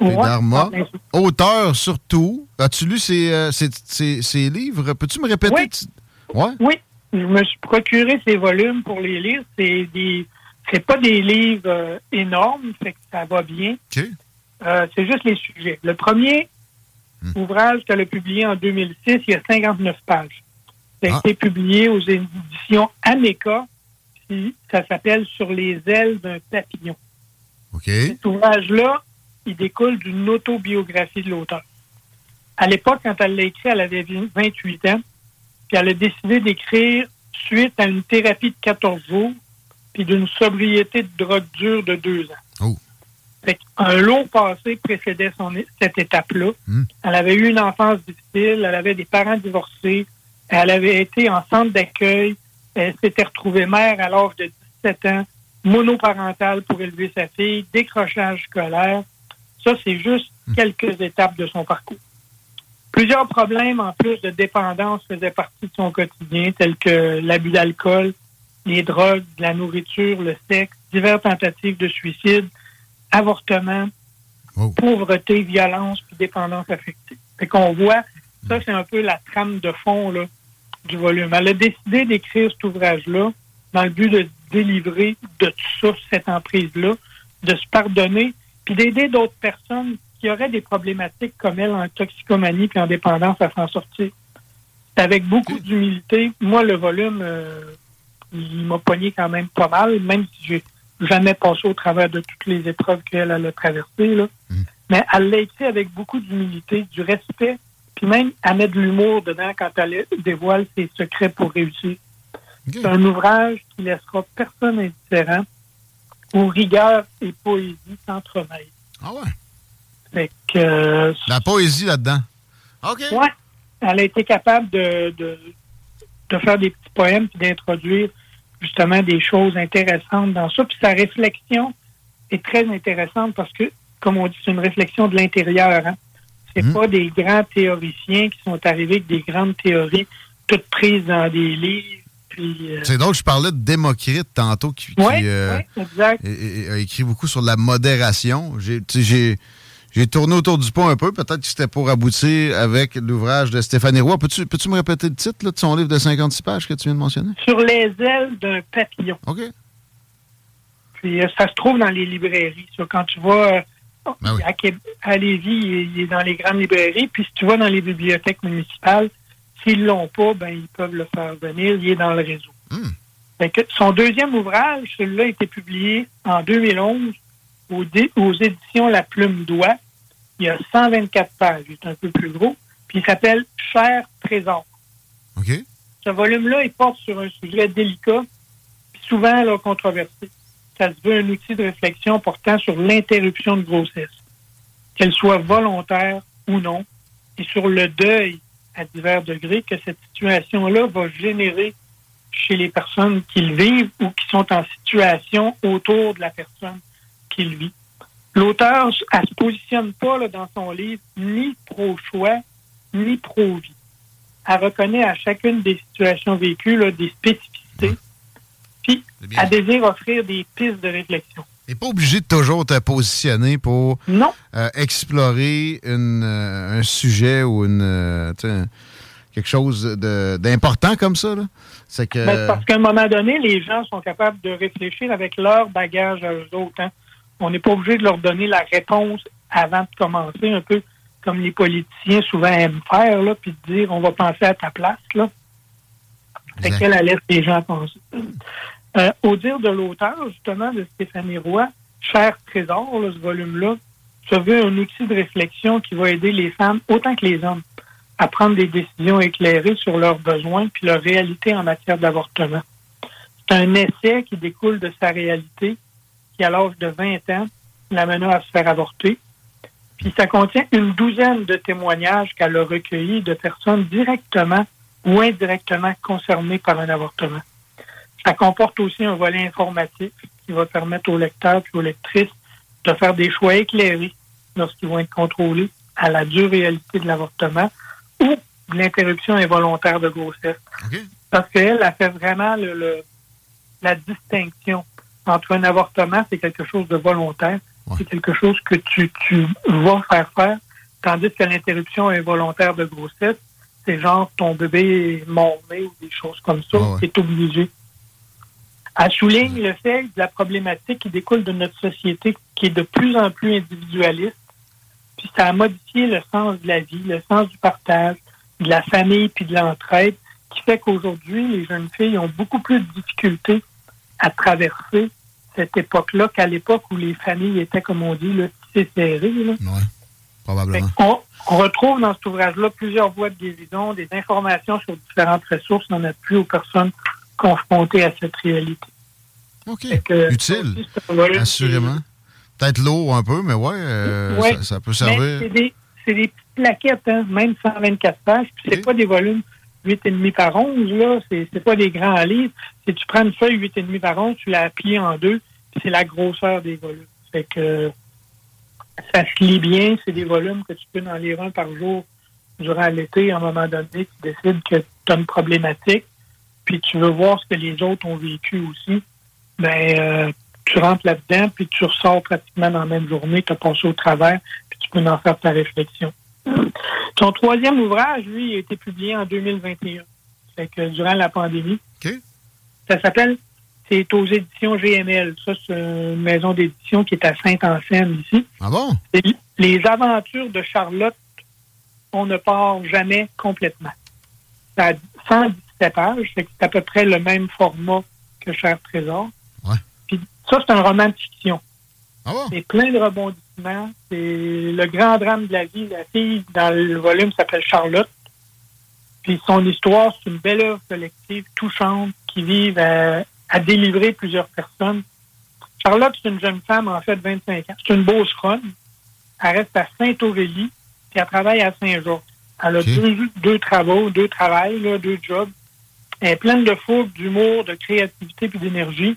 Darma.
en plein ça.
Auteur surtout. As-tu lu ses, euh, ses- ses- ses livres? Peux-tu me répéter?
Oui.
Ouais?
Oui, je me suis procuré ces volumes pour les lire. C'est des, c'est pas des livres euh, énormes, fait que ça va bien. Euh, c'est juste les sujets. Le premier
Hmm.
ouvrage qu'elle a publié en 2006, il y a 59 pages. Ça a
Ah.
été publié aux éditions Ameca. Puis Ça s'appelle Sur les ailes d'un papillon.
OK.
Cet ouvrage-là, il découle d'une autobiographie de l'auteur. À l'époque, quand elle l'a écrit, elle avait 28 ans, puis elle a décidé d'écrire suite à une thérapie de 14 jours, puis d'une sobriété de drogue dure de deux ans.
Oh.
Fait un long passé précédait son, cette étape-là.
Hmm.
Elle avait eu une enfance difficile, elle avait des parents divorcés, elle avait été en centre d'accueil, elle s'était retrouvée mère à l'âge de 17 ans, monoparentale pour élever sa fille, décrochage scolaire. Ça, c'est juste quelques étapes de son parcours. Plusieurs problèmes en plus de dépendance faisaient partie de son quotidien, tels que l'abus d'alcool, les drogues, la nourriture, le sexe, diverses tentatives de suicide, avortement,
Oh.
pauvreté, violence, puis dépendance affective. Fait qu'on voit Ça, c'est un peu la trame de fond là, du volume. Elle a décidé d'écrire cet ouvrage-là dans le but de délivrer de tout ça, cette emprise-là, de se pardonner, puis d'aider d'autres personnes qui auraient des problématiques comme elle en toxicomanie puis en dépendance à s'en sortir. Avec beaucoup d'humilité. Moi, le volume, euh, il m'a pogné quand même pas mal, même si j'ai jamais passé au travers de toutes les épreuves qu'elle elle a traversées. Là. Mais elle l'a écrit avec beaucoup d'humilité, du respect, puis même à mettre de l'humour dedans quand elle dévoile ses secrets pour réussir. C'est un ouvrage qui laissera personne indifférent, où rigueur et poésie s'entremêlent.
Ah ouais?
Fait que, euh,
La poésie là-dedans. OK.
Ouais. Elle a été capable de, de, de faire des petits poèmes puis d'introduire justement des choses intéressantes dans ça. Puis sa réflexion est très intéressante parce que, comme on dit, c'est une réflexion de l'intérieur. Hein. C'est
Mhm.
pas des grands théoriciens qui sont arrivés avec des grandes théories toutes prises dans des livres. Euh,
C'est drôle, je parlais de Démocrite tantôt qui, qui,
Ouais,
euh,
ouais, exact.
a écrit beaucoup sur la modération. J'ai tourné autour du pont un peu. Peut-être que c'était pour aboutir avec l'ouvrage de Stéphanie Roy. Peux-tu peux me répéter le titre là, de son livre de 56 pages que tu viens de mentionner?
Sur les ailes d'un papillon.
OK.
Puis euh, ça se trouve dans les librairies. Ça, quand tu vas euh,
Ben
à, Lévis, il est dans les grandes librairies. Puis si tu vas dans les bibliothèques municipales, s'ils l'ont pas, ben ils peuvent le faire venir. Il est dans le réseau.
Hmm.
Fait que son deuxième ouvrage, celui-là, a été publié en 2011 aux, aux éditions La Plume d'Oie. Il y a 124 pages. Il est un peu plus gros. Puis il s'appelle Cher Trésor.
OK.
Ce volume-là, il porte sur un sujet délicat, puis souvent là, controversé. Ça se veut un outil de réflexion portant sur l'interruption de grossesse, qu'elle soit volontaire ou non, et sur le deuil à divers degrés que cette situation-là va générer chez les personnes qui le vivent ou qui sont en situation autour de la personne qui le vit. L'auteur, elle se positionne pas là, dans son livre ni pro-choix, ni pro-vie. Elle reconnaît à chacune des situations vécues là, des spécificités, puis elle désire offrir des pistes de réflexion.
T'es pas obligé de toujours te positionner pour
Non.
euh, explorer une, euh, un sujet ou une euh, tu quelque chose d'important comme ça. C'est que.
Ben, parce qu'à un moment donné, les gens sont capables de réfléchir avec leur bagage à eux autres. hein. On n'est pas obligé de leur donner la réponse avant de commencer, un peu comme les politiciens souvent aiment faire, là, puis de dire on va penser à ta place. Là. Fait qu'elle elle laisse les gens penser. Euh, au dire de l'auteur, justement, de Stéphanie Roy, Cher Trésor, là, ce volume-là, se veut un outil de réflexion qui va aider les femmes autant que les hommes à prendre des décisions éclairées sur leurs besoins puis leur réalité en matière d'avortement. C'est un essai qui découle de sa réalité, qui à l'âge de 20 ans l'amena à se faire avorter. Puis ça contient une douzaine de témoignages qu'elle a recueillis de personnes directement ou indirectement concernées par un avortement. Ça comporte aussi un volet informatique qui va permettre aux lecteurs et aux lectrices de faire des choix éclairés lorsqu'ils vont être contrôlés à la dure réalité de l'avortement ou l'interruption involontaire de grossesse. Parce qu'elle a fait vraiment le, le- la distinction entre un avortement, c'est quelque chose de volontaire, c'est quelque chose que tu, tu vas faire faire, tandis que l'interruption involontaire de grossesse, c'est genre ton bébé est mort-né ou des choses comme ça, c'est obligé. Elle souligne le fait de la problématique qui découle de notre société qui est de plus en plus individualiste, puis ça a modifié le sens de la vie, le sens du partage, de la famille puis de l'entraide, qui fait qu'aujourd'hui, les jeunes filles ont beaucoup plus de difficultés à traverser cette époque-là qu'à l'époque où les familles étaient, comme on dit, là, serrées. là.
Probablement.
On, on retrouve dans cet ouvrage-là plusieurs voies de guérison, des informations sur différentes ressources en appui aux personnes confrontées à cette réalité.
OK.
que-
Utile. Assurément. Peut-être lourd un peu, mais ouais, euh,
Ouais.
ça, ça peut servir.
C'est des, petites plaquettes, hein, même 124 pages. Puis c'est pas des volumes 8,5 par 11, là. C'est, pas des grands livres. C'est tu prends une feuille 8,5 par 11, tu la plies en deux, puis c'est la grosseur des volumes. Fait que ça se lit bien. C'est des volumes que tu peux en lire un par jour durant l'été. À un moment donné, tu décides que tu as une problématique, puis tu veux voir ce que les autres ont vécu aussi. Ben, euh, tu rentres là-dedans, puis tu ressors pratiquement dans la même journée, tu as passé au travers, puis tu peux en faire ta réflexion. Son troisième ouvrage, lui, a été publié en 2021, fait que durant la pandémie.
OK.
Ça s'appelle, c'est aux éditions GML. Ça, c'est une maison d'édition qui est à Sainte-Anselme, ici.
Ah bon?
Les aventures de Charlotte, on ne part jamais complètement. Ça a 117 pages, c'est à peu près le même format que Cher Trésor.
Ouais.
Puis ça, c'est un roman de fiction.
Ah bon?
C'est plein de rebondissements. C'est le grand drame de la vie. La fille, dans le volume, s'appelle Charlotte. Puis son histoire, c'est une belle œuvre collective touchante qui vise à, à délivrer plusieurs personnes. Charlotte, c'est une jeune femme, en fait, de 25 ans. C'est une beauceronne. Elle reste à Saint-Aurélie, puis elle travaille à Saint-Jean. Elle a deux, deux travaux, deux travails, là, deux jobs. Elle est pleine de fougue, d'humour, de créativité puis d'énergie.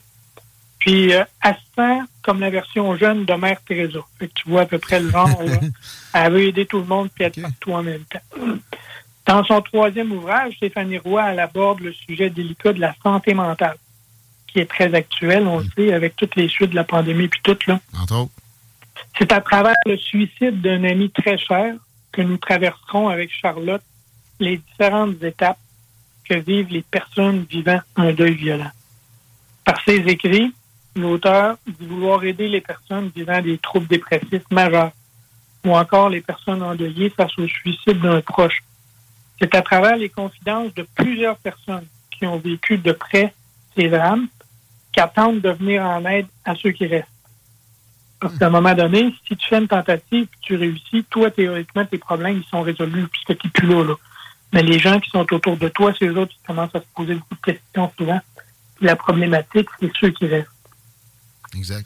Puis euh, elle se sent comme la version jeune de Mère Teresa. Fait que tu vois à peu près le genre. là. [laughs] Elle veut aider tout le monde puis être
Ok.
partout en même temps. Dans son troisième ouvrage, Stéphanie Roy elle aborde le sujet délicat de la santé mentale, qui est très actuel, on le sait, avec toutes les suites de la pandémie puis tout là. C'est à travers le suicide d'un ami très cher que nous traverserons avec Charlotte les différentes étapes que vivent les personnes vivant un deuil violent. Par ses écrits, l'auteur dit vouloir aider les personnes vivant des troubles dépressifs majeurs ou encore les personnes endeuillées face au suicide d'un proche. C'est à travers les confidences de plusieurs personnes qui ont vécu de près ces drames tente de venir en aide à ceux qui restent. Parce qu'à un moment donné, si tu fais une tentative tu réussis, toi, théoriquement, tes problèmes ils sont résolus puisque tu plus là, là. Mais les gens qui sont autour de toi, c'est eux autres qui commencent à se poser beaucoup de questions souvent. Puis la problématique, c'est ceux qui restent.
Exact.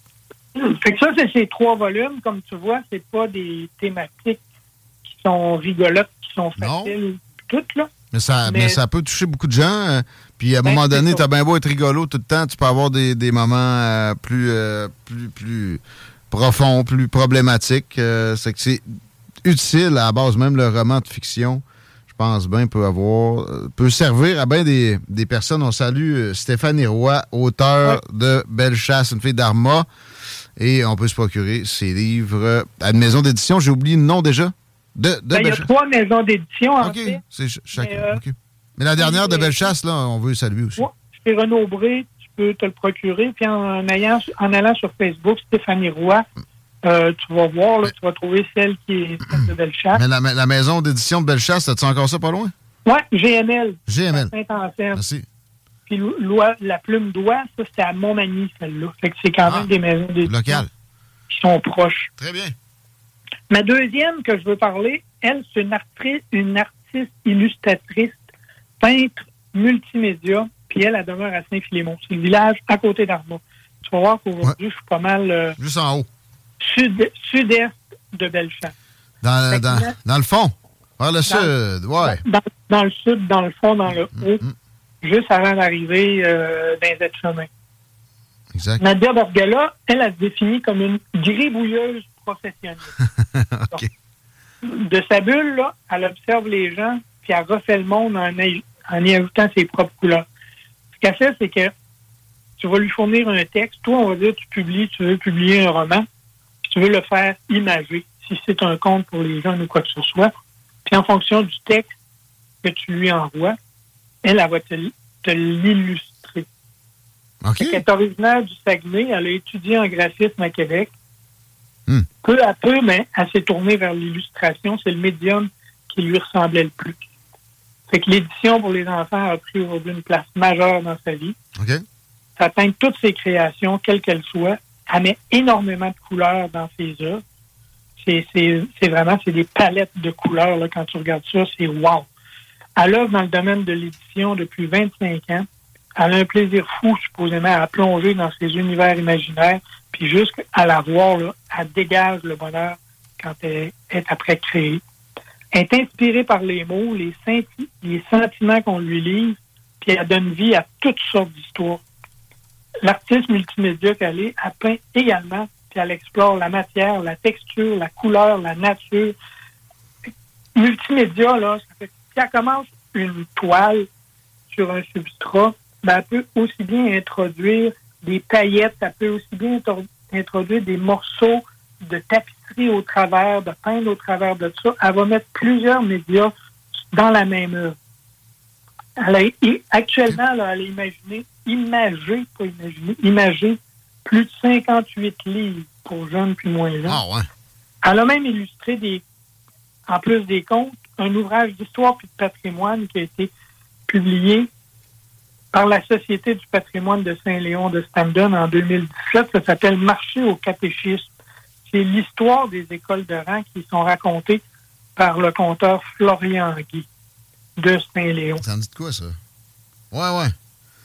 Fait que ça, c'est ces trois volumes. Comme tu vois, c'est pas des thématiques qui sont rigolotes, qui sont
Non.
faciles, toutes, là.
Mais ça, mais...
Mais-
ça peut toucher beaucoup de gens. euh, puis à un
Ben,
moment donné, t'as bien beau être rigolo tout le temps, tu peux avoir des, des moments euh, plus, euh, plus, plus profonds, plus problématiques. euh, c'est que c'est utile à la base, même le roman de fiction, pense bien, peut avoir, euh, peut servir à bien des, des personnes. On salue euh, Stéphane Roy, auteur de Belle Chasse, une fille d'Arma. Et on peut se procurer ses livres à une maison d'édition. J'ai oublié le nom déjà. De, de
Ben, il y a trois maisons d'édition, en
OK.
fait.
C'est ch- chacun.
Mais, euh.
Mais la dernière de Belle Chasse, là, on veut saluer aussi.
Ouais, c'est Renaud Bré, tu peux te le procurer. Puis en, ayant, en allant sur Facebook, Stéphanie Roy, euh, tu vas voir, là, tu vas trouver celle qui est celle de Bellechasse.
Mais la, la maison d'édition de Belle Chasse, as-tu encore ça pas loin?
Oui, GML.
GML. Merci.
Puis la plume d'oie, ça, c'était à Montmagny, celle-là. Fait que c'est quand
Ah,
même des maisons d'édition
Local.
qui sont proches.
Très bien.
Ma deuxième que je veux parler, elle, c'est une, artri- une artiste illustratrice, peintre multimédia, puis elle, elle demeure à Saint-Philémon. C'est le village à côté d'Armand. Tu vas voir qu'aujourd'hui, je suis pas mal euh,
Juste en haut.
Sud- sud-est de Bellechasse.
Dans, dans, dans le fond. Vers le sud. Ouais.
Dans, le sud, dans le fond, dans le
Mm,
haut, juste avant d'arriver euh, dans les chemins.
Exact.
Nadia Borgala, elle, elle se définit comme une gribouilleuse professionnelle. [laughs] De sa bulle, là, elle observe les gens, puis elle refait le monde en, en y ajoutant ses propres couleurs. Ce qu'elle fait, c'est que tu vas lui fournir un texte. Toi, on va dire, tu publies, tu veux publier un roman, tu veux le faire imager, si c'est un compte pour les jeunes ou quoi que ce soit. Puis en fonction du texte que tu lui envoies, elle, elle va te, l'illustrer.
OK.
Elle est originaire du Saguenay. Elle a étudié en graphisme à Québec.
Hmm.
Peu à peu, mais elle s'est tournée vers l'illustration. C'est le médium qui lui ressemblait le plus. Fait que l'édition pour les enfants a pris aujourd'hui une place majeure dans sa vie.
OK.
Ça teint toutes ses créations, quelles qu'elles soient. Elle met énormément de couleurs dans ses œuvres. C'est, vraiment c'est des palettes de couleurs. Là, quand tu regardes ça, c'est wow. Elle œuvre dans le domaine de l'édition depuis 25 ans. Elle a un plaisir fou, supposément, à plonger dans ses univers imaginaires. Puis jusqu'à la voir, là, elle dégage le bonheur quand elle est après créée. Elle est inspirée par les mots, les, les sentiments qu'on lui livre, puis elle donne vie à toutes sortes d'histoires. L'artiste multimédia qu'elle est, elle peint également, puis elle explore la matière, la texture, la couleur, la nature. Multimédia, là, ça fait si elle commence une toile sur un substrat, ben, elle peut aussi bien introduire des paillettes, elle peut aussi bien intro- introduire des morceaux de tapisserie au travers, de peindre au travers de ça. Elle va mettre plusieurs médias dans la même œuvre. Elle a, et actuellement, là, elle a imaginé, imagé, pas imaginé, imagé plus de 58 livres pour jeunes puis moins jeunes.
Ah ouais.
Elle a même illustré des, en plus des contes, un ouvrage d'histoire puis de patrimoine qui a été publié par la Société du patrimoine de Saint-Léon de Stendon en 2017. Ça s'appelle Marché au catéchisme. C'est l'histoire des écoles de rang qui sont racontées par le conteur Florian Guy de Saint-Léon.
Ça me dit de quoi, ça? Ouais, ouais.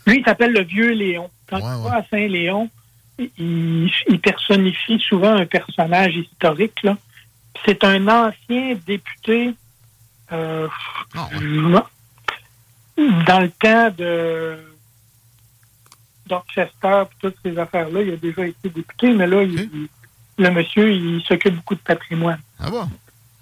Lui, il s'appelle le Vieux Léon. Quand tu vas à Saint-Léon, il, il personnifie souvent un personnage historique. là. C'est un ancien député euh, dans le temps de Dorchester et toutes ces affaires-là. Il a déjà été député, mais là, il- il- le monsieur, il s'occupe beaucoup de patrimoine.
Ah bon?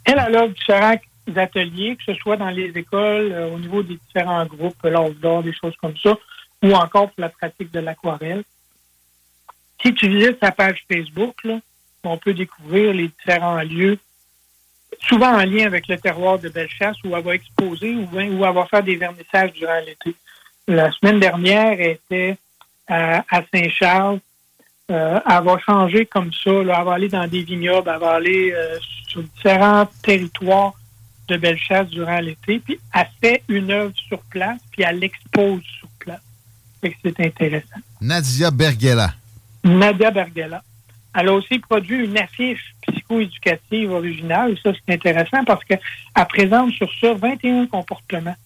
Elle, elle a différents ateliers, que ce soit dans les écoles, euh, au niveau des différents groupes, l'Ordre d'or, des choses comme ça, ou encore pour la pratique de l'aquarelle. Si tu visites sa page Facebook, on peut découvrir les différents lieux, souvent en lien avec le terroir de Bellechasse, où elle va exposer ou où elle va faire des vernissages durant l'été. La semaine dernière, elle était à, à Saint-Charles. Euh, elle va changer comme ça. là. Elle va aller dans des vignobles, elle va aller euh, sur différents territoires de Bellechasse durant l'été. Puis elle fait une œuvre sur place, puis elle l'expose sur place. Fait que c'est intéressant.
Nadia Bergella.
Nadia Bergella. Elle a aussi produit une affiche psychoéducative originale. Ça, c'est intéressant parce qu'elle présente sur ça 21 comportements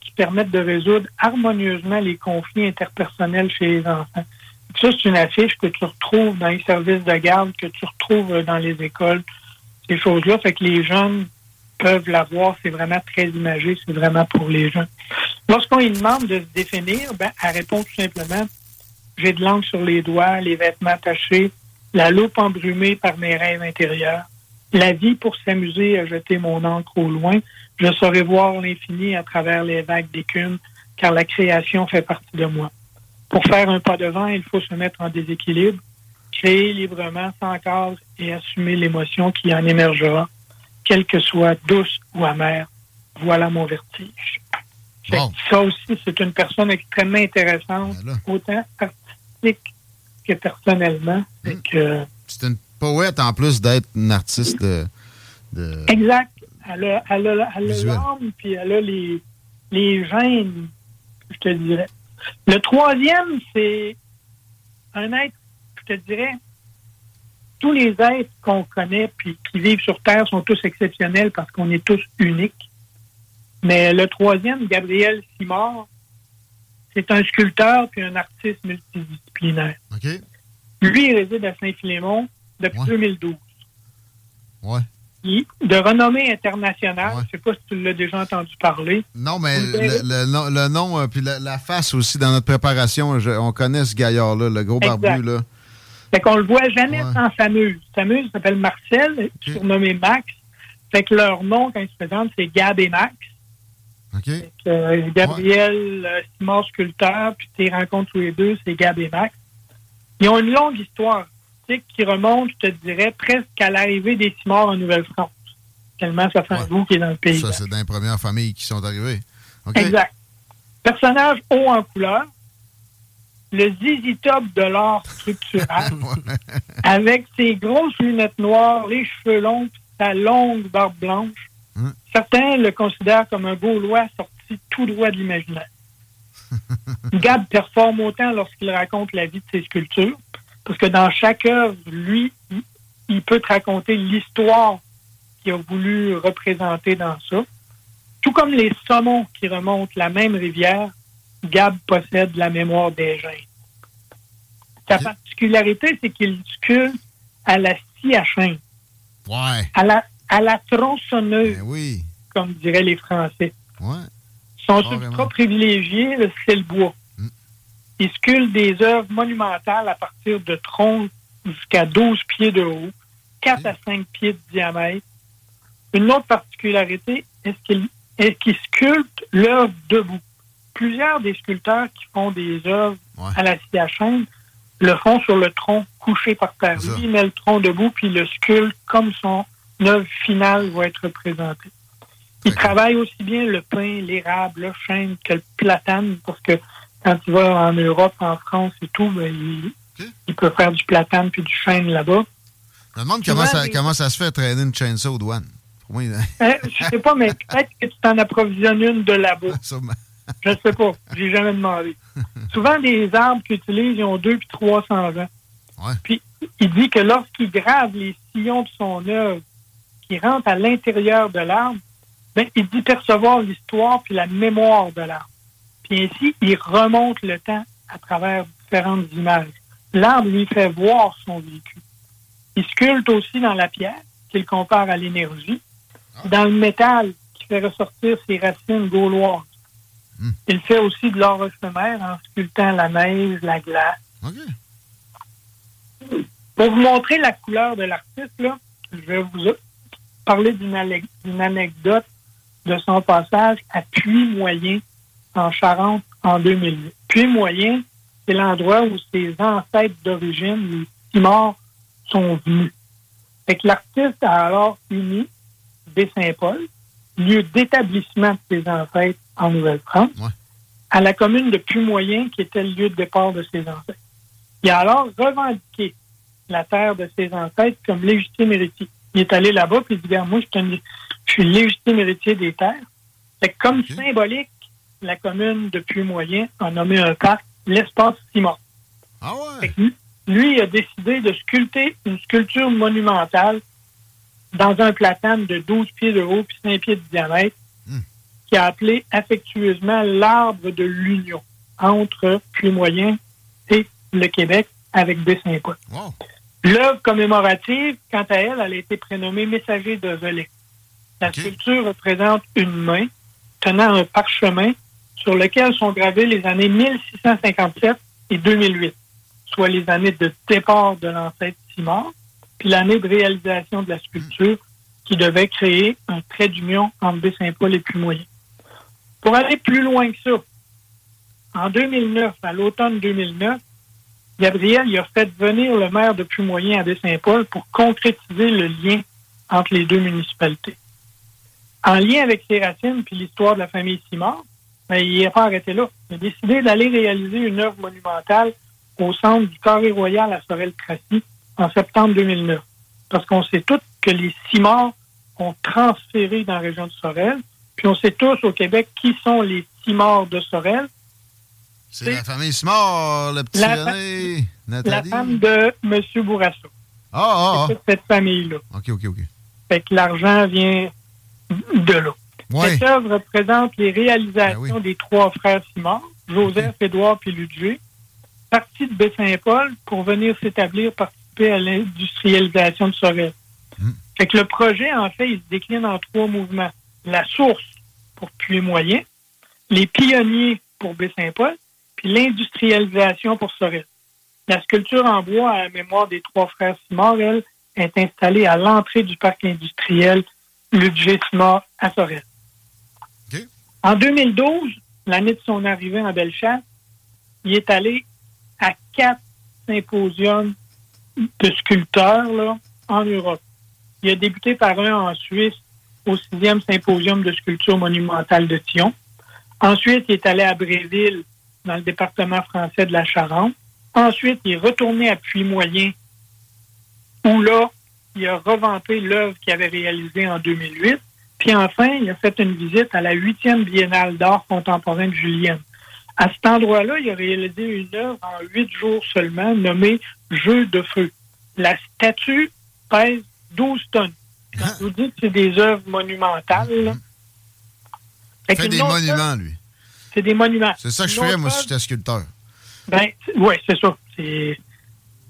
qui permettent de résoudre harmonieusement les conflits interpersonnels chez les enfants. Ça, c'est une affiche que tu retrouves dans les services de garde, que tu retrouves dans les écoles, ces choses-là. Fait que les jeunes peuvent la voir. C'est vraiment très imagé. C'est vraiment pour les jeunes. Lorsqu'on lui demande de se définir, ben, elle répond tout simplement j'ai de l'encre sur les doigts, les vêtements tachés, la loupe embrumée par mes rêves intérieurs. La vie pour s'amuser à jeter mon encre au loin. Je saurai voir l'infini à travers les vagues d'écume, car la création fait partie de moi. Pour faire un pas devant, il faut se mettre en déséquilibre, créer librement sans cadre et assumer l'émotion qui en émergera, quelle que soit douce ou amère. Voilà mon vertige. Ça aussi, c'est une personne extrêmement intéressante, autant artistique que personnellement. Fait que,
C'est une poète en plus d'être une artiste de. de-
Exact. Elle a, elle a, elle a l'âme, puis elle a les, les gènes, je te dirais. Le troisième, c'est un être, je te dirais, tous les êtres qu'on connaît puis qui vivent sur Terre sont tous exceptionnels parce qu'on est tous uniques. Mais le troisième, Gabriel Simard, c'est un sculpteur puis un artiste multidisciplinaire. Lui, il réside à Saint-Philémon depuis 2012.
Ouais.
Il- de renommée internationale, je ne sais pas si tu l'as déjà entendu parler.
Non, mais
le
le,
verrez.
le nom, le nom, euh, puis la, la face aussi dans notre préparation, je- on connaît ce gaillard-là, le gros
Exact.
barbu. là.
Fait qu'on le voit jamais
Ouais.
sans Samuse. Samuse s'appelle Marcel, surnommé Max. Fait que leur nom, quand ils se présentent, c'est Gab et Max.
OK?
Euh, Gabriel, euh, Simon sculpteur, puis tes rencontres tous les deux, c'est Gab et Max. Ils ont une longue histoire qui remonte, je te dirais, presque à l'arrivée des Simons en Nouvelle-France. Tellement ça fait un bout qui est dans le pays.
Ça, c'est dans les premières familles qui sont arrivées.
Exact. Personnage haut en couleur, le zizi top de l'art structural, [laughs] avec ses grosses lunettes noires, les cheveux longs, sa longue barbe blanche. Certains le considèrent comme un Gaulois sorti tout droit de l'imaginaire. [laughs] Gab performe autant lorsqu'il raconte la vie de ses sculptures, parce que dans chaque œuvre, lui, il- il peut te raconter l'histoire qu'il a voulu représenter dans ça. Tout comme les saumons qui remontent la même rivière, Gab possède la mémoire des gens. Sa particularité, c'est qu'il sculpte à la scie à chaîne,
Ouais.
à la, à la tronçonneuse,
Ben oui.
comme diraient les Français.
Ouais.
Son
Carrément.
substrat privilégié, c'est le bois. Il sculpte des œuvres monumentales à partir de troncs jusqu'à 12 pieds de haut, 4 à 5 pieds de diamètre. Une autre particularité est qu'il est qu'il sculpte l'œuvre debout? Plusieurs des sculpteurs qui font des œuvres à la scie à chaîne le font sur le tronc couché par terre. Lui, il met le tronc debout, puis il le sculpte comme son œuvre finale va être représentée. Il travaille aussi bien le pin, l'érable, le chêne que le platane, parce que quand il va en Europe, en France et tout, ben, il, peut faire du platane puis du chêne là-bas.
Je me demande comment ça,
les-
comment ça se fait traîner une chainsaw aux douanes. Pour moi, il-
Hein, je sais pas, mais peut-être que tu t'en approvisionnes une de là-bas. [laughs] Je ne sais pas. J'ai jamais demandé. Souvent, les arbres qu'ils utilisent, ils ont 2 puis 300 ans.
Ouais.
Puis, il dit que lorsqu'il grave les sillons de son œuvre, qui rentrent à l'intérieur de l'arbre, ben, il dit percevoir l'histoire puis la mémoire de l'arbre. Puis ainsi, il remonte le temps à travers différentes images. L'arbre lui fait voir son vécu. Il sculpte aussi dans la pierre, qu'il compare à l'énergie, dans le métal, qui fait ressortir ses racines gauloises. Il fait aussi de l'or éphémère en sculptant la neige, la glace. Pour vous montrer la couleur de l'artiste, je vais vous parler d'une anecdote de son passage à Puy-Moyen en Charente en 2008. Puy-Moyen, c'est l'endroit où ses ancêtres d'origine, les Timors, sont venus. Fait que l'artiste a alors uni Baie-Saint-Paul, lieu d'établissement de ses ancêtres en Nouvelle-France,
Ouais.
à la commune de Puy-Moyen, qui était le lieu de départ de ses ancêtres. Il a alors revendiqué la terre de ses ancêtres comme légitime héritier. Il est allé là-bas puis il dit, moi, je suis, un- je suis légitime héritier des terres. Fait comme symbolique, la commune de Puy-Moyen a nommé un parc l'espace Simon.
Ah ouais?
Lui, lui, il a décidé de sculpter une sculpture monumentale dans un platane de 12 pieds de haut puis 5 pieds de diamètre,
Hmm.
qui a appelé affectueusement l'arbre de l'union entre Puy-Moyen et le Québec avec Baie-Saint-Paul.
Wow.
L'œuvre commémorative, quant à elle, elle a été prénommée Messager de relais. La
Ok.
sculpture représente une main tenant un parchemin sur lequel sont gravées les années 1657 et 2008, soit les années de départ de l'ancêtre Simard, puis l'année de réalisation de la sculpture qui devait créer un trait d'union entre Baie-Saint-Paul et Puy-Moyen. Pour aller plus loin que ça, en 2009, à l'automne 2009, Gabriel il a fait venir le maire de Puy-Moyen à Baie-Saint-Paul pour concrétiser le lien entre les deux municipalités. En lien avec ses racines puis l'histoire de la famille Simard, ben, il n'a pas arrêté là. Il a décidé d'aller réaliser une œuvre monumentale au centre du Carré Royal à Sorel-Tracy en septembre 2009. Parce qu'on sait tous que les Simard ont transféré dans la région de Sorel, puis on sait tous au Québec qui sont les Simard de Sorel,
C'est la famille Simard, le petit
La
René,
la
Nathalie.
femme de M. Bourassa.
Ah, ah,
toute cette famille-là.
ah. OK, OK, OK.
Fait que l'argent vient de là.
Ouais.
Cette œuvre représente les réalisations
Ben oui.
des trois frères Simard, Joseph, Édouard et Ludger, partis de Baie-Saint-Paul pour venir s'établir, participer à l'industrialisation de Sorel.
Hmm.
Fait que le projet, en fait, il se décline en trois mouvements. La source pour Puy-Moyen, les pionniers pour Baie-Saint-Paul, puis l'industrialisation pour Sorel. La sculpture en bois à la mémoire des trois frères Simard, elle, est installée à l'entrée du parc industriel Ludger Simard à Sorel. En 2012, l'année de son arrivée en Bellechasse, il est allé à quatre symposiums de sculpteurs là, en Europe. Il a débuté par un en Suisse au sixième symposium de sculpture monumentale de Thion. Ensuite, il est allé à Bréville, dans le département français de la Charente. Ensuite, il est retourné à Puy-Moyen, où là, il a revanté l'œuvre qu'il avait réalisée en 2008. Puis enfin, il a fait une visite à la huitième biennale d'art contemporain de Julienne. À cet endroit-là, il a réalisé une œuvre en huit jours seulement, nommée Jeu de feu. La statue pèse 12 tonnes. Quand je vous dis que c'est des œuvres monumentales, là.
Il
Fait
fait
qu'une
des monuments,
œuvre,
lui.
C'est des monuments.
C'est ça que je ferais, moi, si
œuvre,
j'étais sculpteur.
Ben, oui, c'est ça. C'est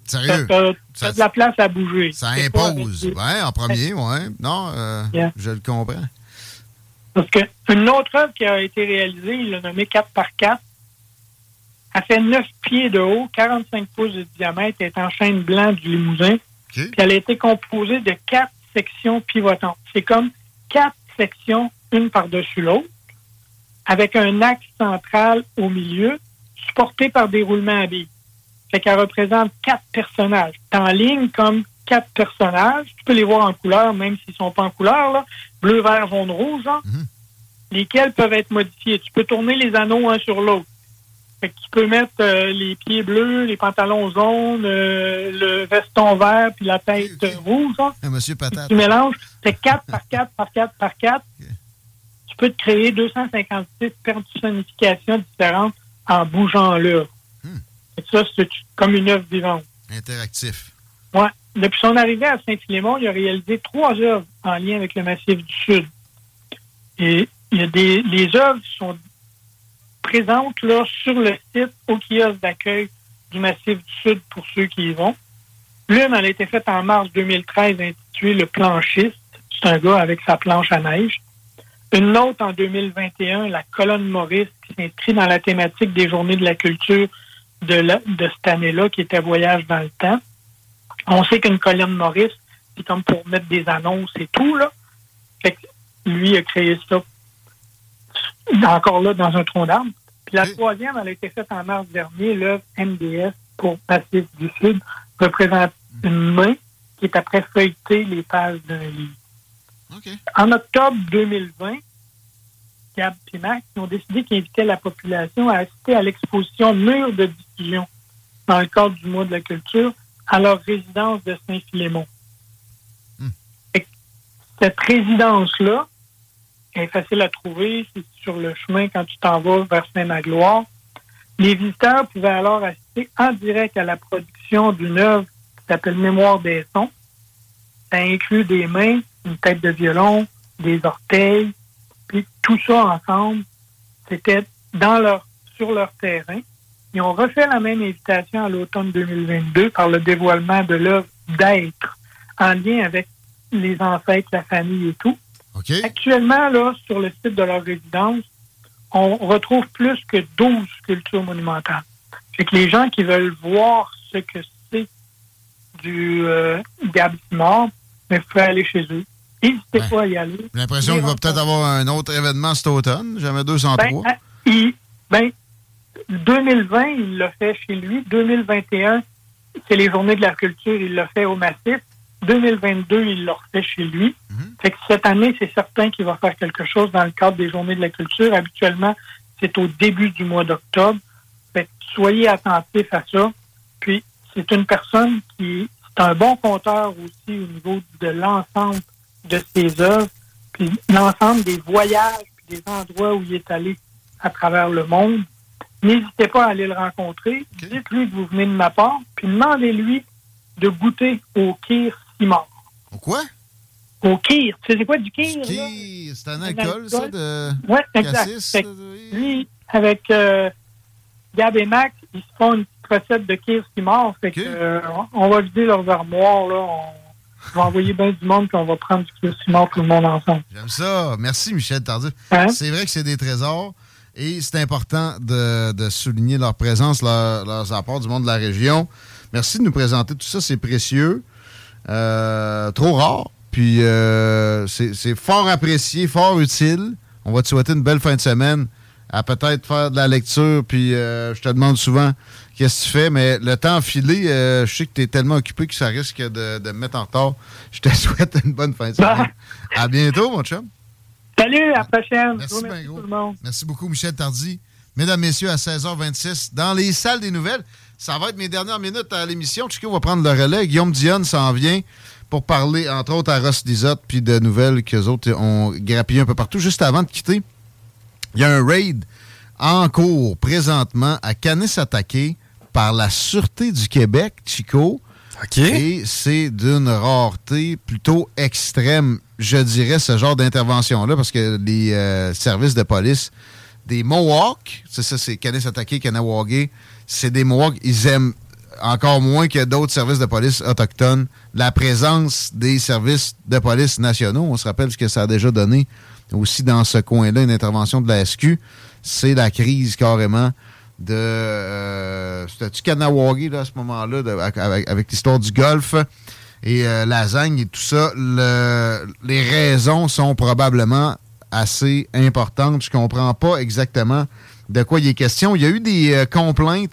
Sérieux?
T'as-
Ça-
de la place à bouger.
Ça
C'est
impose. Ouais, en premier, ouais. Non, euh,
Yeah.
je le comprends.
Parce que une autre œuvre qui a été réalisée, il l'a nommée 4 par 4. Elle fait 9 pieds de haut, 45 pouces de diamètre, elle est en chaîne blanc du Limousin. Puis elle a été composée de quatre sections pivotantes. C'est comme quatre sections, une par-dessus l'autre, avec un axe central au milieu, supporté par des roulements à billes. Fait qu'elle représente quatre personnages. T'es en ligne comme quatre personnages. Tu peux les voir en couleur, même s'ils sont pas en couleur, là. Bleu, vert, jaune, rouge, hein. Lesquels peuvent être modifiés. Tu peux tourner les anneaux un sur l'autre. Fait que tu peux mettre euh, les pieds bleus, les pantalons jaunes, euh, le veston vert, puis la tête rouge. hein.
Monsieur patate.
Tu mélanges, c'est 4 par 4 par 4 par 4. Tu peux te créer 256 personnifications différentes en bougeant là. Fait que Ça, c'est comme une œuvre vivante.
Interactif.
Ouais. Depuis son arrivée à Saint-Philémon, il a réalisé trois œuvres en lien avec le Massif du Sud. Et il y a des, les œuvres sont présentes là sur le site au kiosque d'accueil du Massif du Sud pour ceux qui y vont. L'une, elle a été faite en mars 2013, intitulée Le Planchiste. C'est un gars avec sa planche à neige. Une autre en 2021, la colonne Maurice, qui s'inscrit dans la thématique des Journées de la culture de, de cette année-là, qui était Voyage dans le temps. On sait qu'une colonne Maurice, c'est comme pour mettre des annonces et tout, là. Lui a créé ça encore là dans un tronc d'arbre. Puis la troisième, elle a été faite en mars dernier, l'œuvre MDS pour Pacifique du Sud, représente une main qui est après feuilleter les pages d'un livre. En octobre 2020, Gab et Max ont décidé qu'ils invitaient la population à assister à l'exposition Mur de diffusion dans le cadre du mois de la culture à leur résidence de Saint-Philémon. Que Cette résidence-là est facile à trouver, c'est sur le chemin quand tu t'en vas vers Saint-Magloire. Les visiteurs pouvaient alors assister en direct à la production d'une œuvre qui s'appelle Mémoire des sons. Ça inclut des mains, une tête de violon, des orteils, puis tout ça ensemble, c'était dans leur, sur leur terrain. Ils ont refait la même invitation à l'automne 2022 par le dévoilement de l'œuvre d'être en lien avec les ancêtres, la famille et tout. Actuellement, là, sur le site de leur résidence, on retrouve plus que 12 sculptures monumentales. Fait que les gens qui veulent voir ce que c'est du euh, Simard, mais vous pouvez aller chez eux. N'hésitez pas à y aller.
J'ai l'impression qu'il va peut-être avoir un autre événement cet automne. Jamais 203.
Ben, ah, il- ben, 2020, il l'a fait chez lui. 2021, c'est les journées de la culture, il l'a fait au Massif. 2022, il l'a refait chez lui. Fait que cette année, c'est certain qu'il va faire quelque chose dans le cadre des journées de la culture. Habituellement, c'est au début du mois d'octobre. Fait que soyez attentifs à ça. Puis, c'est une personne qui c'est un bon compteur aussi au niveau de l'ensemble de ses œuvres, puis l'ensemble des voyages, puis des endroits où il est allé à travers le monde. N'hésitez pas à aller le rencontrer. Dites-lui que vous venez de ma part, puis demandez-lui de goûter au kir
Au quoi?
Au kir. Tu sais c'est quoi du kir?
Kir, c'est un alcool, ça, de
Oui, exact.
cassis?
Fait que lui, avec euh, Gab et Max, ils se font une petite recette de kir Simard. Fait que, euh, on va vider leurs armoires, là. On va envoyer bien du monde, puis on va prendre du kir Simard tout le monde ensemble.
J'aime ça. Merci, Michel Tardif.
Hein?
C'est vrai que c'est des trésors et c'est important de, de souligner leur présence, leur- leurs apports du monde de la région. Merci de nous présenter tout ça. C'est précieux. Euh, trop rare. Puis euh, c'est fort apprécié, fort utile. On va te souhaiter une belle fin de semaine à peut-être faire de la lecture. Puis euh, je te demande souvent qu'est-ce que tu fais, mais le temps filé, euh, je sais que tu es tellement occupé que ça risque de, de me mettre en retard. Je te [laughs] souhaite une bonne fin de semaine. À bientôt, mon chum.
Salut, à la prochaine.
Merci,
remercie
ben
tout le monde.
Merci beaucoup, Michel Tardy. Mesdames, Messieurs, à 16h26, dans les salles des nouvelles, ça va être mes dernières minutes à l'émission. Chico va prendre le relais. Guillaume Dionne s'en vient pour parler, entre autres, à Ross Lisotte, puis de nouvelles qu'eux autres ont grappillé un peu partout. Juste avant de quitter, il y a un raid en cours présentement à Canis-Attaqué par la Sûreté du Québec, Chico. Et c'est d'une rareté plutôt extrême, je dirais, ce genre d'intervention-là, parce que les euh, services de police des Mohawks, c'est ça, c'est Canis-Attaqué, Kanawagé, c'est des Mohawks, ils aiment encore moins que d'autres services de police autochtones la présence des services de police nationaux. On se rappelle ce que ça a déjà donné aussi dans ce coin-là, une intervention de la SQ. C'est la crise carrément de... Euh, C'était-tu Kanawagé là, à ce moment-là, avec, l'histoire du golf et euh, lasagne et tout ça. Le- les raisons sont probablement assez importantes. Je comprends pas exactement de quoi il est question. Il y a eu des euh, complaintes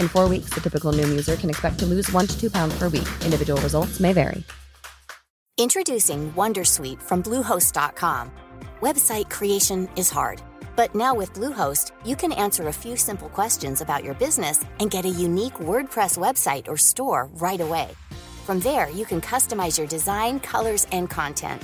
In four weeks, the typical Noom user can expect to lose one to two pounds per week. Individual results may vary.
Introducing Wondersuite from Bluehost.com. Website creation is hard, but now with Bluehost, you can answer a few simple questions about your business and get a unique WordPress website or store right away. From there, you can customize your design, colors, and content.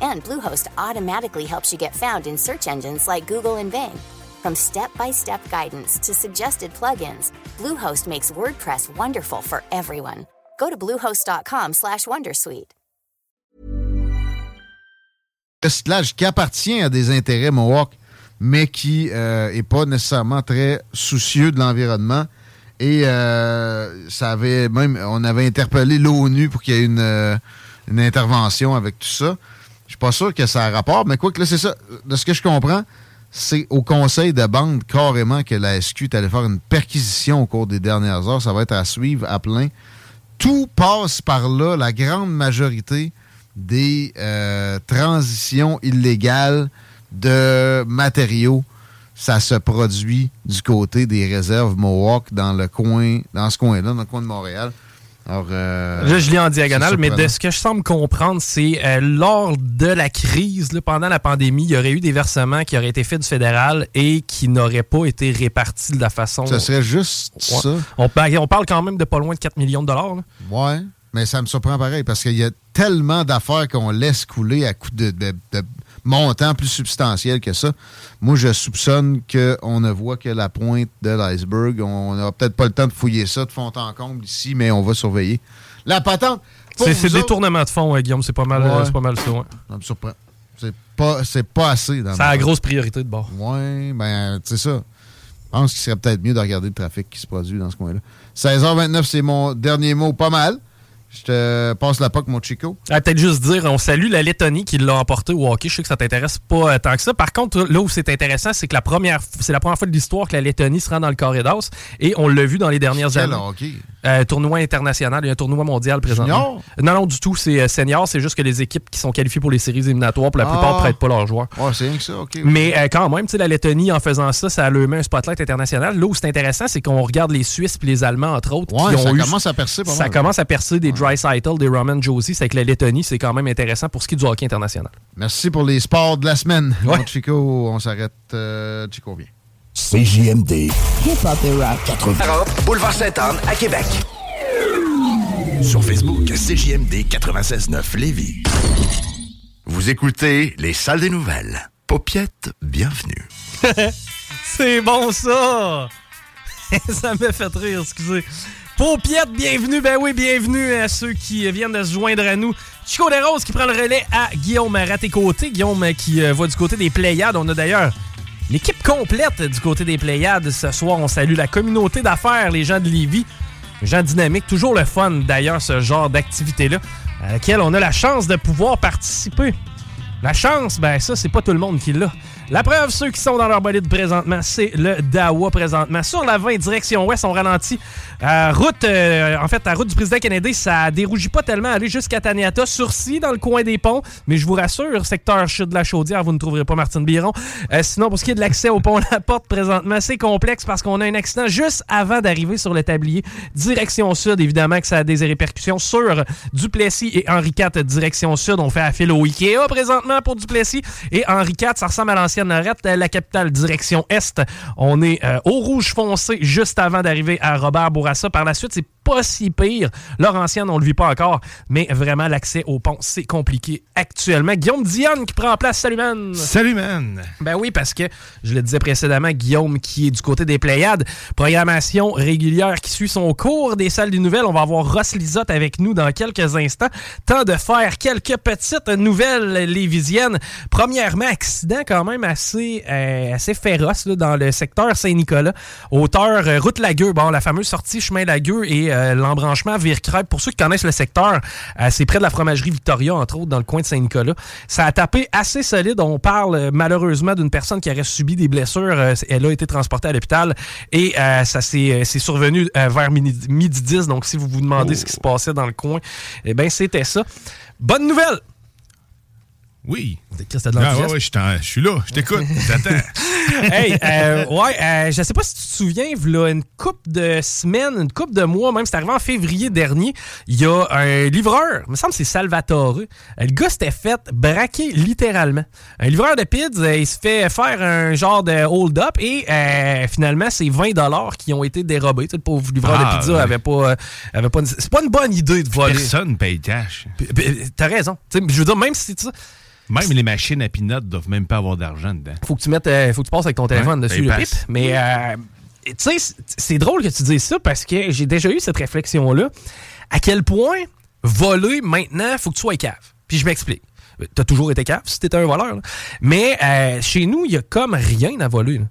And Bluehost automatically helps you get found in search engines like Google and Bing. From step-by-step guidance to suggested plugins, Bluehost makes WordPress wonderful for everyone. Go to bluehost.com/wondersuite.
recyclage qui appartient à des intérêts Mohawk, mais qui n'est pas nécessairement très soucieux de l'environnement. Et euh, ça avait même, on avait interpellé l'ONU pour qu'il y ait une, euh, une intervention avec tout ça. Je suis pas sûr que ça a rapport, mais quoi que là, c'est ça. De ce que je comprends, c'est au conseil de bande carrément que la SQ est allée faire une perquisition au cours des dernières heures. Ça va être à suivre à plein. Tout passe par là, la grande majorité des euh, transitions illégales de matériaux. Ça se produit du côté des réserves Mohawk dans le coin, dans ce coin-là, dans le coin de Montréal. Alors, euh,
Là, je lis en diagonale, mais de ce que je semble comprendre, c'est euh, lors de la crise, là, pendant la pandémie, il y aurait eu des versements qui auraient été faits du fédéral et qui n'auraient pas été répartis de la façon.
Ça serait juste
Ouais.
ça?
On, par- on parle quand même de pas loin de 4 millions de dollars. là.
Ouais, mais ça me surprend pareil parce qu'il y a tellement d'affaires qu'on laisse couler à coup de, de, de montants plus substantiels que ça. Moi, je soupçonne qu'on ne voit que la pointe de l'iceberg. On n'aura peut-être pas le temps de fouiller ça de fond en comble ici, mais on va surveiller. La patente.
C'est
autres,
détournement de ouais, Guillaume. C'est pas mal,
Ouais.
euh, c'est pas mal ça. ouais.
Ça me surprend. C'est pas, pas assez.
C'est la grosse priorité de bord.
Ouais, ben, c'est ça. Je pense qu'il serait peut-être mieux de regarder le trafic qui se produit dans ce coin-là. 16h29, c'est mon dernier mot. Pas mal. Je te passe la POC, mon Chico.
Ah, Peut-être juste dire, on salue la Lettonie qui l'a emporté au hockey. Je sais que ça t'intéresse pas euh, tant que ça. Par contre, là où c'est intéressant, c'est que la première, c'est la première fois de l'histoire que la Lettonie se rend dans le carré d'as. Et on l'a vu dans les dernières années.
hockey?
Euh, tournoi international, il y a un tournoi mondial présentement. Non, non, du tout, c'est euh, senior. C'est juste que les équipes qui sont qualifiées pour les séries éliminatoires, pour la plupart,
Ah.
prêtent pas leurs joueurs.
Ouais, c'est rien que ça, OK.
Mais euh, quand même, la Lettonie, en faisant ça, ça a allumé un spotlight international. Là où c'est intéressant, c'est qu'on regarde les Suisses puis les Allemands, entre autres,
Ouais,
qui ont
ça
eu-
commence à percer pas
Ça commence à percer des Dry des Roman Josie. C'est que la Lettonie, c'est quand même intéressant pour ce qui est du hockey international.
Merci pour les sports de la semaine.
Ouais.
Chico, on s'arrête. Euh, Chico vient.
CJMD. Hip-hop et rap. 80.
40, boulevard Sainte-Anne à Québec.
Sur Facebook, CJMD 96.9 Lévis. Vous écoutez Les Salles des Nouvelles. Paupiette, bienvenue. [laughs]
c'est bon ça! [laughs] ça m'a fait rire, excusez. Paupiette, bienvenue, ben oui, bienvenue à ceux qui viennent de se joindre à nous. Chico Desroses qui prend le relais à Guillaume Raté-Côté. Guillaume euh, qui euh, va du côté des Pléiades. On a d'ailleurs l'équipe complète du côté des Pléiades. Ce soir, on salue la communauté d'affaires, les gens de Lévis, les gens dynamiques. Toujours le fun, d'ailleurs, ce genre d'activité-là, à laquelle on a la chance de pouvoir participer. La chance, ben ça, c'est pas tout le monde qui l'a. La preuve, ceux qui sont dans leur bolide présentement, c'est le Dawa présentement. Sur la 20 direction ouest, on ralentit. Euh, route, euh, en fait, la route du président Kennedy, ça dérougit pas tellement aller jusqu'à Taniata, sursis dans le coin des ponts. Mais je vous rassure, secteur chute de la Chaudière, vous ne trouverez pas Martine Biron. Euh, sinon, pour ce qui est de l'accès au pont La Porte présentement, c'est complexe parce qu'on a un accident juste avant d'arriver sur le tablier. Direction sud, évidemment que ça a des répercussions sur Duplessis et Henri IV, direction sud. On fait à fil au Ikea présentement pour Duplessis. Et Henri IV, ça ressemble à l'ancienne Lorette, la capitale, direction est. On est euh, au rouge foncé juste avant d'arriver à Robert Bourassa. Par la suite, c'est pas si pire. Laurentienne, on le vit pas encore, mais vraiment, l'accès au pont, c'est compliqué actuellement. Guillaume Dionne qui prend en place. Salut, man!
Salut, man!
Ben oui, parce que, je le disais précédemment, Guillaume qui est du côté des Pléiades, programmation régulière qui suit son cours des salles des nouvelles. On va avoir Ross Lisotte avec nous dans quelques instants. Temps de faire quelques petites nouvelles lévisiennes. Premièrement, accident quand même même assez, euh, assez féroce là, dans le secteur Saint-Nicolas. Hauteur euh, route Lagueux, bon, la fameuse sortie chemin Lagueux et euh, l'embranchement Vire-Crêpe. Pour ceux qui connaissent le secteur, euh, c'est près de la fromagerie Victoria, entre autres, dans le coin de Saint-Nicolas. Ça a tapé assez solide. On parle malheureusement d'une personne qui aurait subi des blessures. Elle a été transportée à l'hôpital et ça s'est survenu vers midi, midi 10. Donc, si vous vous demandez ce qui se passait dans le coin, eh bien, c'était ça. Bonne nouvelle!
Oui.
Chris, t'as de
Ah, ouais, je suis là, je t'écoute, [laughs] j'attends.
hey, euh, ouais, euh, je sais pas si tu te souviens, là, une couple de semaines, une couple de mois, même, c'est arrivé en février dernier, il y a un livreur, il me semble que c'est Salvatore. Le gars s'était fait braquer littéralement. Un livreur de pizza, euh, il se fait faire un genre de hold-up et euh, finalement, c'est 20 qui ont été dérobés. Tu sais, le pauvre livreur
Ah,
de pizza
ouais.
avait pas, euh, avait pas une- C'est pas une bonne idée de voler.
Personne paye cash.
T'as raison. Je veux dire, même si tu
Même les machines à peanuts doivent même pas avoir d'argent dedans.
faut que tu mettes, euh, faut que tu passes avec ton téléphone
Ouais,
dessus
ben,
le pip. Mais euh, tu sais, c'est- c'est drôle que tu dises ça parce que j'ai déjà eu cette réflexion-là. À quel point voler maintenant, faut que tu sois cave? Puis je m'explique. T'as toujours été cave si t'étais un voleur. là. Mais euh, chez nous, il y a comme rien à voler. là.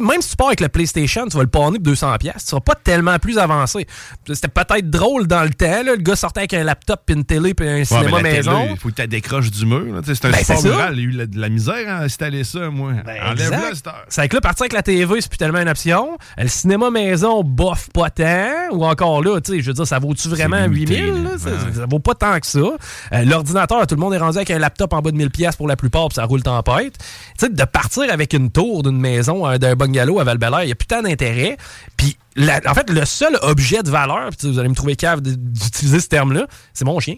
Même si tu pars avec le PlayStation, tu vas le pawner pour 200$, pièces, tu seras pas tellement plus avancé. C'était peut-être drôle dans le temps. là. Le gars sortait avec un laptop, puis une télé, puis un
Ouais,
cinéma
mais
maison.
Il faut que tu décroches du mur. C'est un
Ben,
mural. Il y a eu la- de la misère à installer ça, moi. Enlève-le, cette heure.
C'est que là, partir avec la TV, c'est plus tellement une option. Le cinéma maison, bof, pas tant. Ou encore là, tu sais, je veux dire, ça vaut-tu vraiment
C'est limité,
8000?
là.
là? Ça,
Ouais.
ça vaut pas tant que ça. Euh, L'ordinateur, tout le monde est rendu avec un laptop en bas de 1000 pièces pour la plupart, puis ça roule tempête. Tu sais, de partir avec une tour d'une maison, euh, d'un bungalow à val il n'y a plus tant d'intérêt. Puis, la- en fait, le seul objet de valeur, vous allez me trouver cave d'utiliser ce terme-là, c'est mon chien.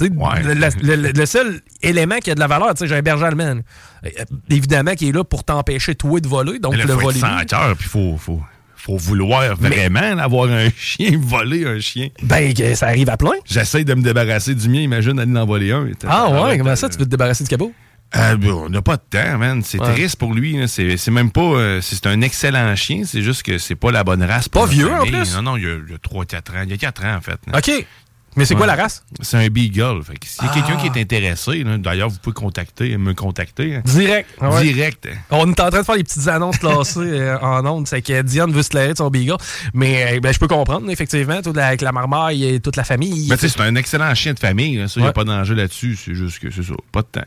Le, le- le- le seul élément qui a de la valeur, tu sais, j'ai un berger allemand. Euh, Évidemment, qui est là pour t'empêcher toi de voler, donc
là,
le
faut être
voler.
sans
lui.
cœur, puis faut, faut, faut vouloir vraiment avoir un [laughs] chien, voler un chien.
Ben, que ça arrive à plein.
J'essaie de me débarrasser du mien, imagine aller en voler un.
Ah ouais, comment
euh,
ça, tu veux te débarrasser du cabot?
Euh, ben, on n'a pas de temps, man. C'est
Ouais.
triste pour lui. C'est même pas. euh, c'est un excellent chien. C'est juste que c'est pas la bonne race. pour
Pas vieux, en
famille.
plus?
Non, non, il y a, il y a 3-4 ans. Il y a 4 ans, en fait. là.
OK. Mais c'est quoi la race?
C'est un Beagle. Fait s'il y a
Ah.
quelqu'un qui est intéressé, là, d'ailleurs, vous pouvez contacter, me contacter. hein.
Direct. Ah ouais.
Direct.
On est en train de faire des petites annonces classées [laughs] euh, en ondes. C'est que Diane veut se clairer de son beagle. Mais euh, ben, je peux comprendre, effectivement, toute la- avec la marmaille et toute la famille.
Mais tu sais, c'est un excellent chien de famille. là. Ça, il n'y
Ouais.
a pas d'enjeu là-dessus. C'est juste que c'est ça. Pas de temps.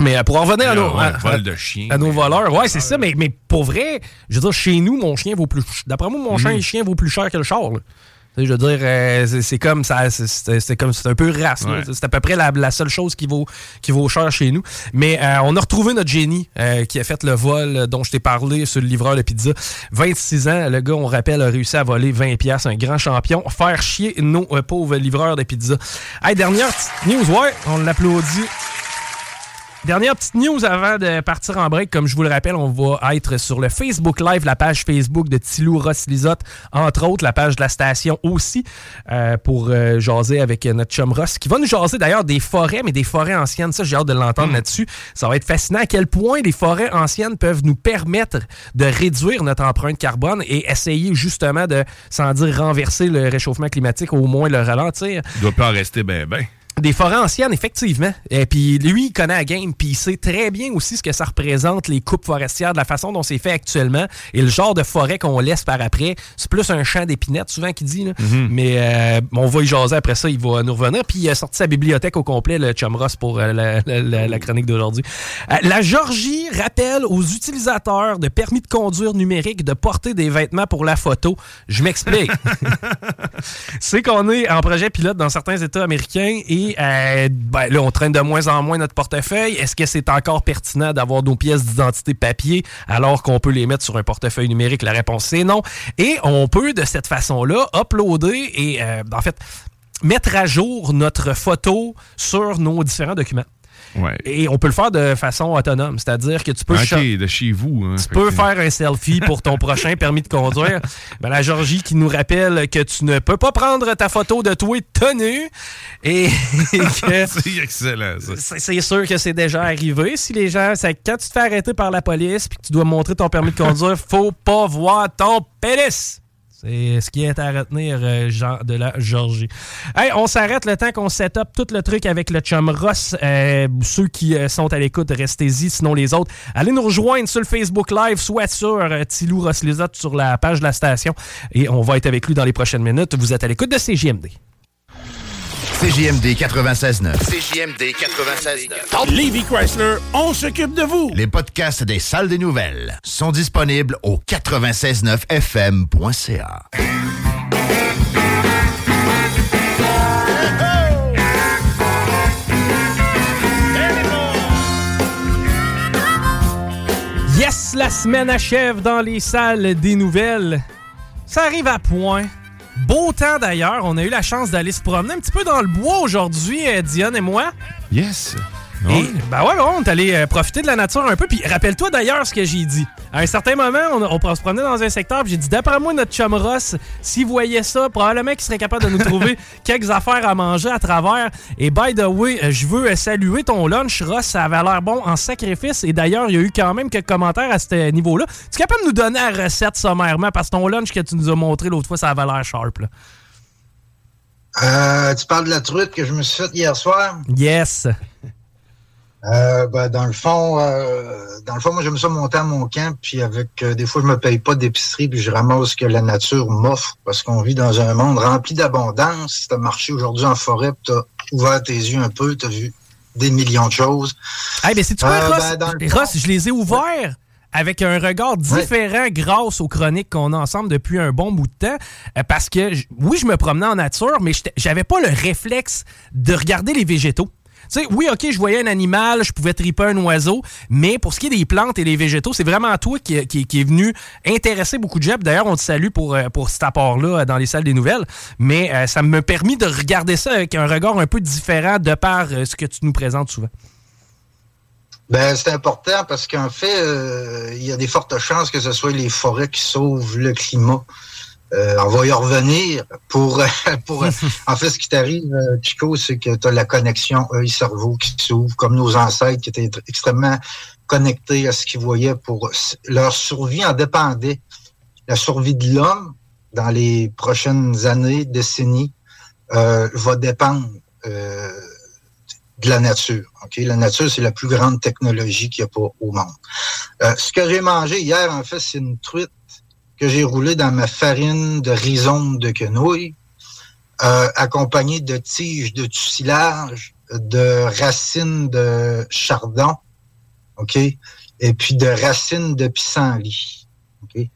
Mais euh, pour en revenir à nos,
ouais,
à-
vol de chien,
à nos voleurs, ouais, c'est ça. Mais, mais pour vrai, je veux dire, chez nous, mon chien vaut plus. D'après moi, mon
Mhm.
chien, chien vaut plus cher que le char. là. Je veux dire, euh, c'est- comme ça, c'est- comme c'est un peu race.
Ouais.
C'est à peu près la, la seule chose qui vaut qui vaut cher chez nous. Mais euh, on a retrouvé notre génie euh, qui a fait le vol dont je t'ai parlé sur le livreur de pizza. 26 ans, le gars, on rappelle, a réussi à voler 20 pièces, un grand champion, faire chier nos pauvres livreurs de pizza. Hey, dernière petite news, ouais, on l'applaudit. Dernière petite news avant de partir en break. Comme je vous le rappelle, on va être sur le Facebook Live, la page Facebook de Tilou Ross Lisotte, entre autres, la page de la station aussi, euh, pour euh, jaser avec notre chum Ross, qui va nous jaser d'ailleurs des forêts, mais des forêts anciennes. Ça, j'ai hâte de l'entendre là-dessus. Ça va être fascinant à quel point les forêts anciennes peuvent nous permettre de réduire notre empreinte carbone et essayer justement de, sans dire renverser le réchauffement climatique, au moins le ralentir.
Il doit pas en rester ben ben.
Des forêts anciennes, effectivement. Et puis lui, il connaît la game, puis il sait très bien aussi ce que ça représente, les coupes forestières, de la façon dont c'est fait actuellement, et le genre de forêt qu'on laisse par après. C'est plus un champ d'épinettes, souvent, qu'il dit. là.
Mhm.
Mais euh, on va y jaser après ça, il va nous revenir. Puis il a sorti sa bibliothèque au complet, le Chum Ross, pour euh, la, la- la- la chronique d'aujourd'hui. Euh, la Georgie rappelle aux utilisateurs de permis de conduire numérique de porter des vêtements pour la photo. Je m'explique. [laughs] c'est qu'on est en projet pilote dans certains États américains et euh, ben, là, on traîne de moins en moins notre portefeuille. Est-ce que c'est encore pertinent d'avoir nos pièces d'identité papier alors qu'on peut les mettre sur un portefeuille numérique? La réponse c'est non. Et on peut de cette façon-là uploader et euh, en fait mettre à jour notre photo sur nos différents documents.
Ouais.
Et on peut le faire de façon autonome, c'est-à-dire que tu peux
de chez vous. hein.
tu peux faire un selfie pour ton prochain [laughs] permis de conduire. Ben, la Georgie qui nous rappelle que tu ne peux pas prendre ta photo de toi tenue et, et [laughs] que [laughs]
C'est excellent, ça.
c'est sûr que c'est déjà arrivé. Si les gens, quand tu te fais arrêter par la police puis que tu dois montrer ton permis de conduire, faut pas voir ton pénis. C'est ce qui est à retenir euh, Jean- de la Georgie. On s'arrête le temps qu'on set up tout le truc avec le chum Ross. Euh, ceux qui euh, sont à l'écoute, restez-y. Sinon, les autres, allez nous rejoindre sur le Facebook Live, soit sur Tilou Ross sur la page de la station. Et on va être avec lui dans les prochaines minutes. Vous êtes à l'écoute de CJMD.
CJMD 96.9. CJMD 96.9.
Levy Chrysler, on s'occupe de vous.
Les podcasts des salles des nouvelles sont disponibles au 969fm.ca.
Yes, la semaine achève dans les salles des nouvelles. Ça arrive à point. Beau temps d'ailleurs. On a eu la chance d'aller se promener un petit peu dans le bois aujourd'hui, euh, Diane et moi.
Yes.
Et, ben ouais, ouais, on est allé euh, profiter de la nature un peu. Puis rappelle-toi d'ailleurs ce que j'ai dit. À un certain moment, on, on se promenait dans un secteur, puis j'ai dit, d'après moi, notre chum Ross, s'il voyait ça, probablement qu'il serait capable de nous trouver [laughs] quelques affaires à manger à travers. Et by the way, euh, je veux euh, saluer ton lunch, Ross. Ça avait l'air bon en sacrifice. Et d'ailleurs, il y a eu quand même quelques commentaires à ce niveau-là. Tu es capable de nous donner la recette sommairement? Parce que ton lunch que tu nous as montré l'autre fois, ça avait l'air sharp. Là.
Euh, tu parles de la truite que je me suis faite hier soir?
Yes.
Euh, ben, dans le fond, euh, dans le fond, moi j'aime ça monter à mon camp, puis avec euh, des fois je me paye pas d'épicerie, puis je ramasse ce que la nature m'offre, parce qu'on vit dans un monde rempli d'abondance. Si t'as marché aujourd'hui en forêt, puis t'as ouvert tes yeux un peu, t'as vu des millions de choses.
Hey, mais c'est tu quoi,
Euh,
Ross?
ben,
Ross, je les ai ouverts avec un regard différent grâce aux chroniques qu'on a ensemble depuis un bon bout de temps. Euh, parce que, oui, je me promenais en nature, mais j'avais pas le réflexe de regarder les végétaux. Sais, oui, OK, je voyais un animal, je pouvais triper un oiseau, mais pour ce qui est des plantes et des végétaux, c'est vraiment toi qui, qui- est venu intéresser beaucoup de gens. D'ailleurs, on te salue pour, euh, pour cet apport-là euh, dans les salles des nouvelles. Mais euh, ça m'a permis de regarder ça avec un regard un peu différent de par ce que tu nous présentes souvent.
Ben, c'est important parce qu'en fait, il y a des fortes chances que ce soit les forêts qui sauvent le climat. Euh, on va y revenir pour, [laughs] pour en fait, ce qui t'arrive, euh, Chico, c'est que tu as la connexion œil-cerveau qui s'ouvre, comme nos ancêtres qui étaient extrêmement connectés à ce qu'ils voyaient pour leur survie en dépendait. La survie de l'homme dans les prochaines années, décennies, euh, va dépendre euh, de la nature. ok? La nature, c'est la plus grande technologie qu'il n'y a pas au monde. Euh, ce que j'ai mangé hier, en fait, c'est une truite que j'ai roulée dans ma farine de rhizome de quenouille, euh, accompagnée de tiges de tussilage, de racines de chardon, OK? Et puis de racines de pissenlit. OK?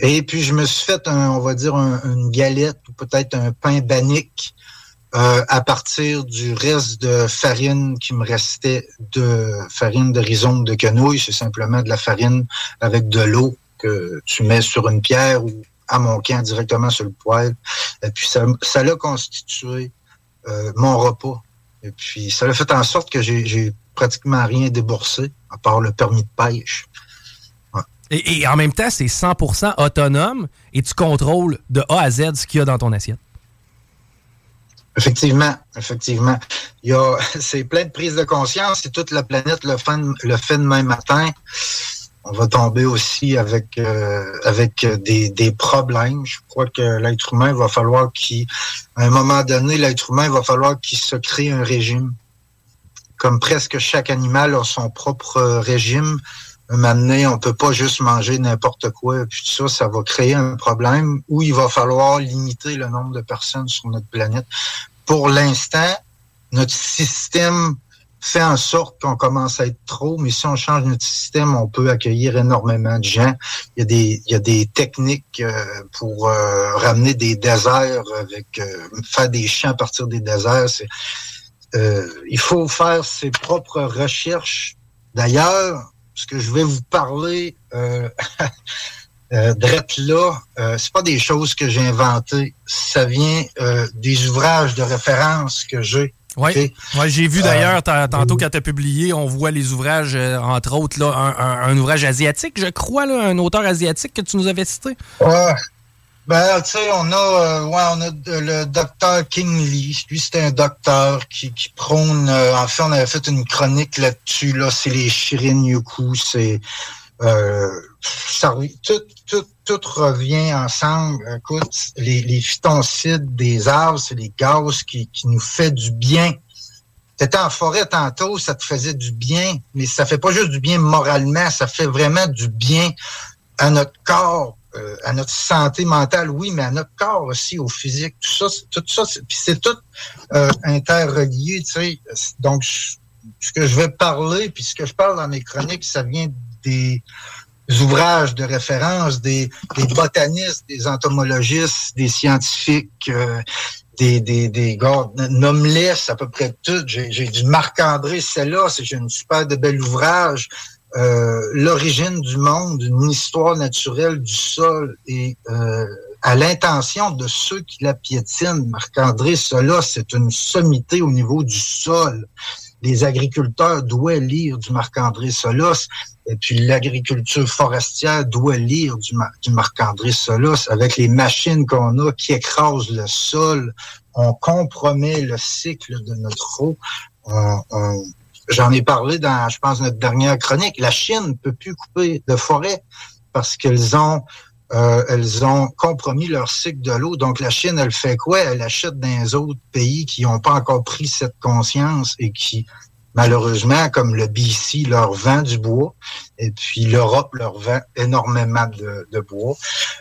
Et puis, je me suis fait, un, on va dire, un- une galette ou peut-être un pain banique euh, à partir du reste de farine qui me restait de farine de rhizome de quenouille. C'est simplement de la farine avec de l'eau que tu mets sur une pierre ou à mon camp directement sur le poêle. Et puis, ça ça l'a constitué euh, mon repas. Et puis, ça a fait en sorte que j'ai pratiquement rien déboursé, à part le permis de pêche.
Et, et en même temps, c'est 100% autonome et tu contrôles de A à Z ce qu'il y a dans ton assiette.
Effectivement, effectivement. Il y a, [laughs] c'est plein de prises de conscience. Si toute la planète le fait, le fait demain matin, on va tomber aussi avec euh, avec des, des problèmes. Je crois que l'être humain va falloir qu'il, à un moment donné, l'être humain va falloir qu'il se crée un régime. Comme presque chaque animal a son propre euh, régime. Donné, on peut pas juste manger n'importe quoi. Puis tout ça, ça va créer un problème où il va falloir limiter le nombre de personnes sur notre planète. Pour l'instant, notre système fait en sorte qu'on commence à être trop, mais si on change notre système, on peut accueillir énormément de gens. Il y a des, il y a des techniques euh, pour euh, ramener des déserts avec euh, faire des champs à partir des déserts. Il faut faire ses propres recherches. D'ailleurs, ce que je vais vous parler [laughs] drette là, c'est pas des choses que j'ai inventées. Ça vient des ouvrages de référence que j'ai.
Oui, ouais, j'ai vu
Euh,
d'ailleurs, ta- tantôt quand tu as publié, on voit les ouvrages, euh, entre autres, là, un, un- un ouvrage asiatique, je crois, là, un auteur asiatique que tu nous avais cité.
Ouais. Ben, tu sais, on a, euh, ouais, on a le docteur King Lee. Lui, c'était un docteur qui, qui prône. euh, en fait, on avait fait une chronique là-dessus. Là, c'est les Shirin Yoku. C'est Euh, ça, tout, tout, revient ensemble. Écoute, les, les phytoncides des arbres, c'est les gaz qui, qui nous fait du bien. T'étais en forêt tantôt, ça te faisait du bien, mais ça fait pas juste du bien moralement, ça fait vraiment du bien à notre corps, euh, à notre santé mentale, oui, mais à notre corps aussi, au physique, tout ça, tout ça, puis c'est tout euh, interrelié, tu sais. Donc, ce que je vais parler, puis ce que je parle dans mes chroniques, ça vient des ouvrages de référence, des, des botanistes, des entomologistes, des scientifiques, euh, des, des, des gars, à peu près tout. J'ai du Marc-André là j'ai une super de bel ouvrage. Euh, L'origine du monde, une histoire naturelle du sol et euh, à l'intention de ceux qui la piétinent. Marc-André cela c'est une sommité au niveau du sol. Les agriculteurs doivent lire du Marc-André Solos et puis l'agriculture forestière doit lire du, du Marc-André Solos avec les machines qu'on a qui écrasent le sol. On compromet le cycle de notre eau. J'en ai parlé dans, je pense, notre dernière chronique. La Chine ne peut plus couper de forêt parce qu'elles ont euh, elles ont compromis leur cycle de l'eau. Donc la Chine, elle fait quoi? Elle achète dans les autres pays qui n'ont pas encore pris cette conscience et qui malheureusement, comme le BC leur vend du bois, et puis l'Europe leur vend énormément de, bois.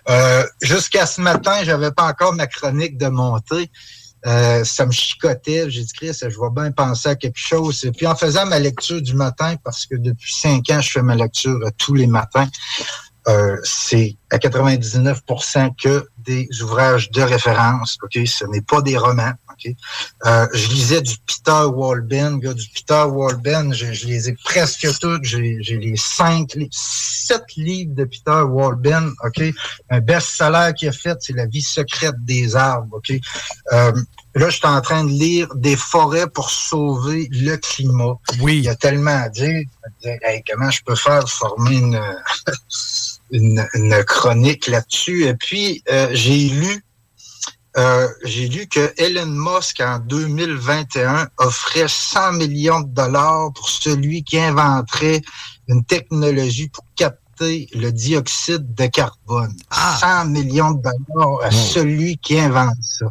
Euh, jusqu'à ce matin, j'avais pas encore ma chronique de montée. Euh, ça me chicotait. J'ai dit, Chris, je vais bien penser à quelque chose. Et puis en faisant ma lecture du matin, parce que depuis cinq ans, je fais ma lecture tous les matins, euh, c'est à 99% que des ouvrages de référence. Ok, ce n'est pas des romans. Ok, euh, je lisais du Peter Walben, gars, du Peter Walben. Je, je les ai presque tous. J'ai les cinq, les sept livres de Peter Walben. Ok, un best-seller qu'il a fait, c'est La vie secrète des arbres. Ok, euh, Là, je suis en train de lire Des forêts pour sauver le climat.
Oui.
Il y a tellement à dire. comment je peux faire former [laughs] une, une, chronique là-dessus? Et puis, euh, j'ai lu euh, j'ai lu que Elon Musk en 2021 offrait 100 millions de dollars pour celui qui inventerait une technologie pour capter le dioxyde de carbone. 100 ah. millions de dollars à celui qui invente ça.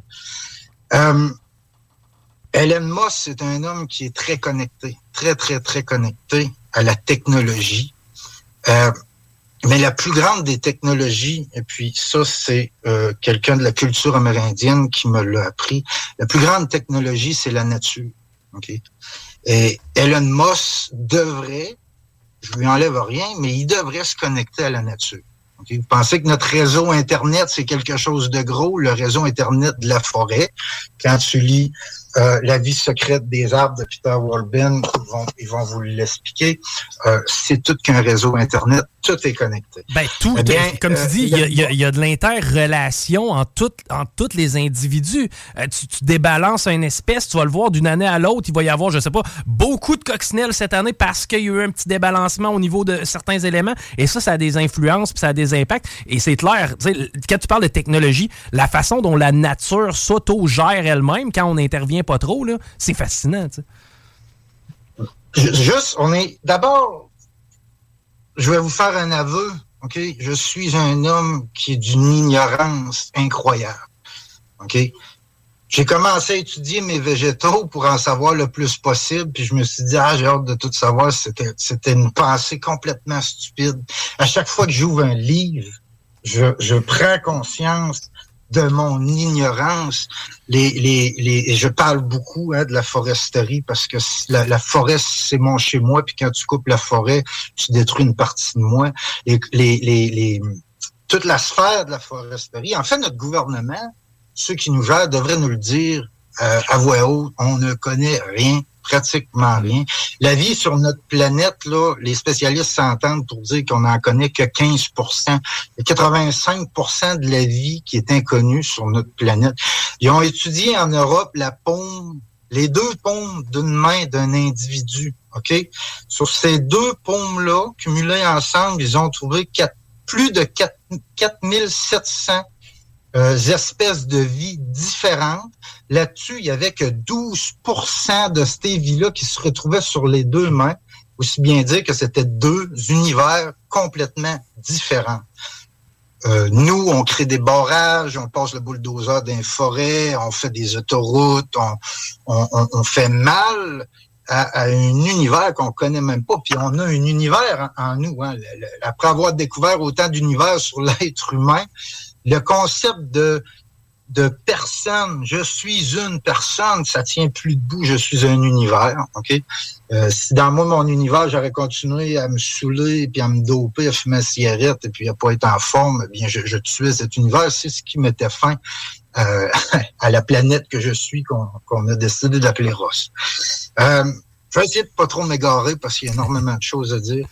Euh, Elon Musk, c'est un homme qui est très connecté, très, très, très connecté à la technologie. Euh, mais la plus grande des technologies, et puis ça, c'est euh, quelqu'un de la culture amérindienne qui me l'a appris, la plus grande technologie, c'est la nature. Okay? Et Elon Musk devrait, je lui enlève rien, mais il devrait se connecter à la nature. Vous pensez que notre réseau Internet, c'est quelque chose de gros, le réseau Internet de la forêt? Quand tu lis euh, La vie secrète des arbres de Peter Walben, ils vont, ils vont vous l'expliquer. Euh, c'est tout qu'un réseau Internet, tout est connecté.
Ben, tout, eh bien, comme tu dis, il y, y, a de l'interrelation en, tout, en tous les individus. Euh, tu, tu, débalances une espèce, tu vas le voir d'une année à l'autre, il va y avoir, je sais pas, beaucoup de coccinelles cette année parce qu'il y a eu un petit débalancement au niveau de certains éléments. Et ça, ça a des influences, puis ça a des impacts. Et c'est clair, quand tu parles de technologie, la façon dont la nature s'auto-gère elle-même quand on intervient pas trop, c'est fascinant.
Juste, on est. D'abord, je vais vous faire un aveu. OK? Je suis un homme qui est d'une ignorance incroyable. OK? J'ai commencé à étudier mes végétaux pour en savoir le plus possible, puis je me suis dit, ah, j'ai hâte de tout savoir. C'était, c'était une pensée complètement stupide. À chaque fois que j'ouvre un livre, je prends conscience de mon ignorance. Les, les, les, je parle beaucoup hein, de la foresterie parce que la, la forêt, c'est mon chez moi, puis quand tu coupes la forêt, tu détruis une partie de moi. Les, les, les, toute la sphère de la foresterie, en fait, notre gouvernement, ceux qui nous gèrent devraient nous le dire euh, à voix haute, on ne connaît rien pratiquement rien. La vie sur notre planète, là, les spécialistes s'entendent pour dire qu'on n'en connaît que 15 Il 85% de la vie qui est inconnue sur notre planète. Ils ont étudié en Europe la paume, les deux paumes d'une main d'un individu. OK? Sur ces deux paumes-là, cumulées ensemble, ils ont trouvé plus de 4, 4700 euh, espèces de vie différentes. Là-dessus, il y avait que 12% de ces vies-là qui se retrouvaient sur les deux mains. aussi bien dire que c'était deux univers complètement différents. Euh, nous, on crée des barrages, on passe le bulldozer dans les forêts, on fait des autoroutes, on, fait mal à, un univers qu'on connaît même pas. Puis on a un univers en, nous. Hein. Après avoir découvert autant d'univers sur l'être humain, le concept de de personne, je suis une personne, ça tient plus debout, je suis un univers, ok? Euh, si dans moi, mon univers, j'aurais continué à me saouler, puis à me doper, à fumer ma cigarette, et puis à pas être en forme, eh bien, je, je tuais cet univers. C'est ce qui mettait fin euh, [laughs] à la planète que je suis, qu'on a décidé d'appeler Ross. Euh, je vais essayer de pas trop m'égarer, parce qu'il y a énormément de choses à dire.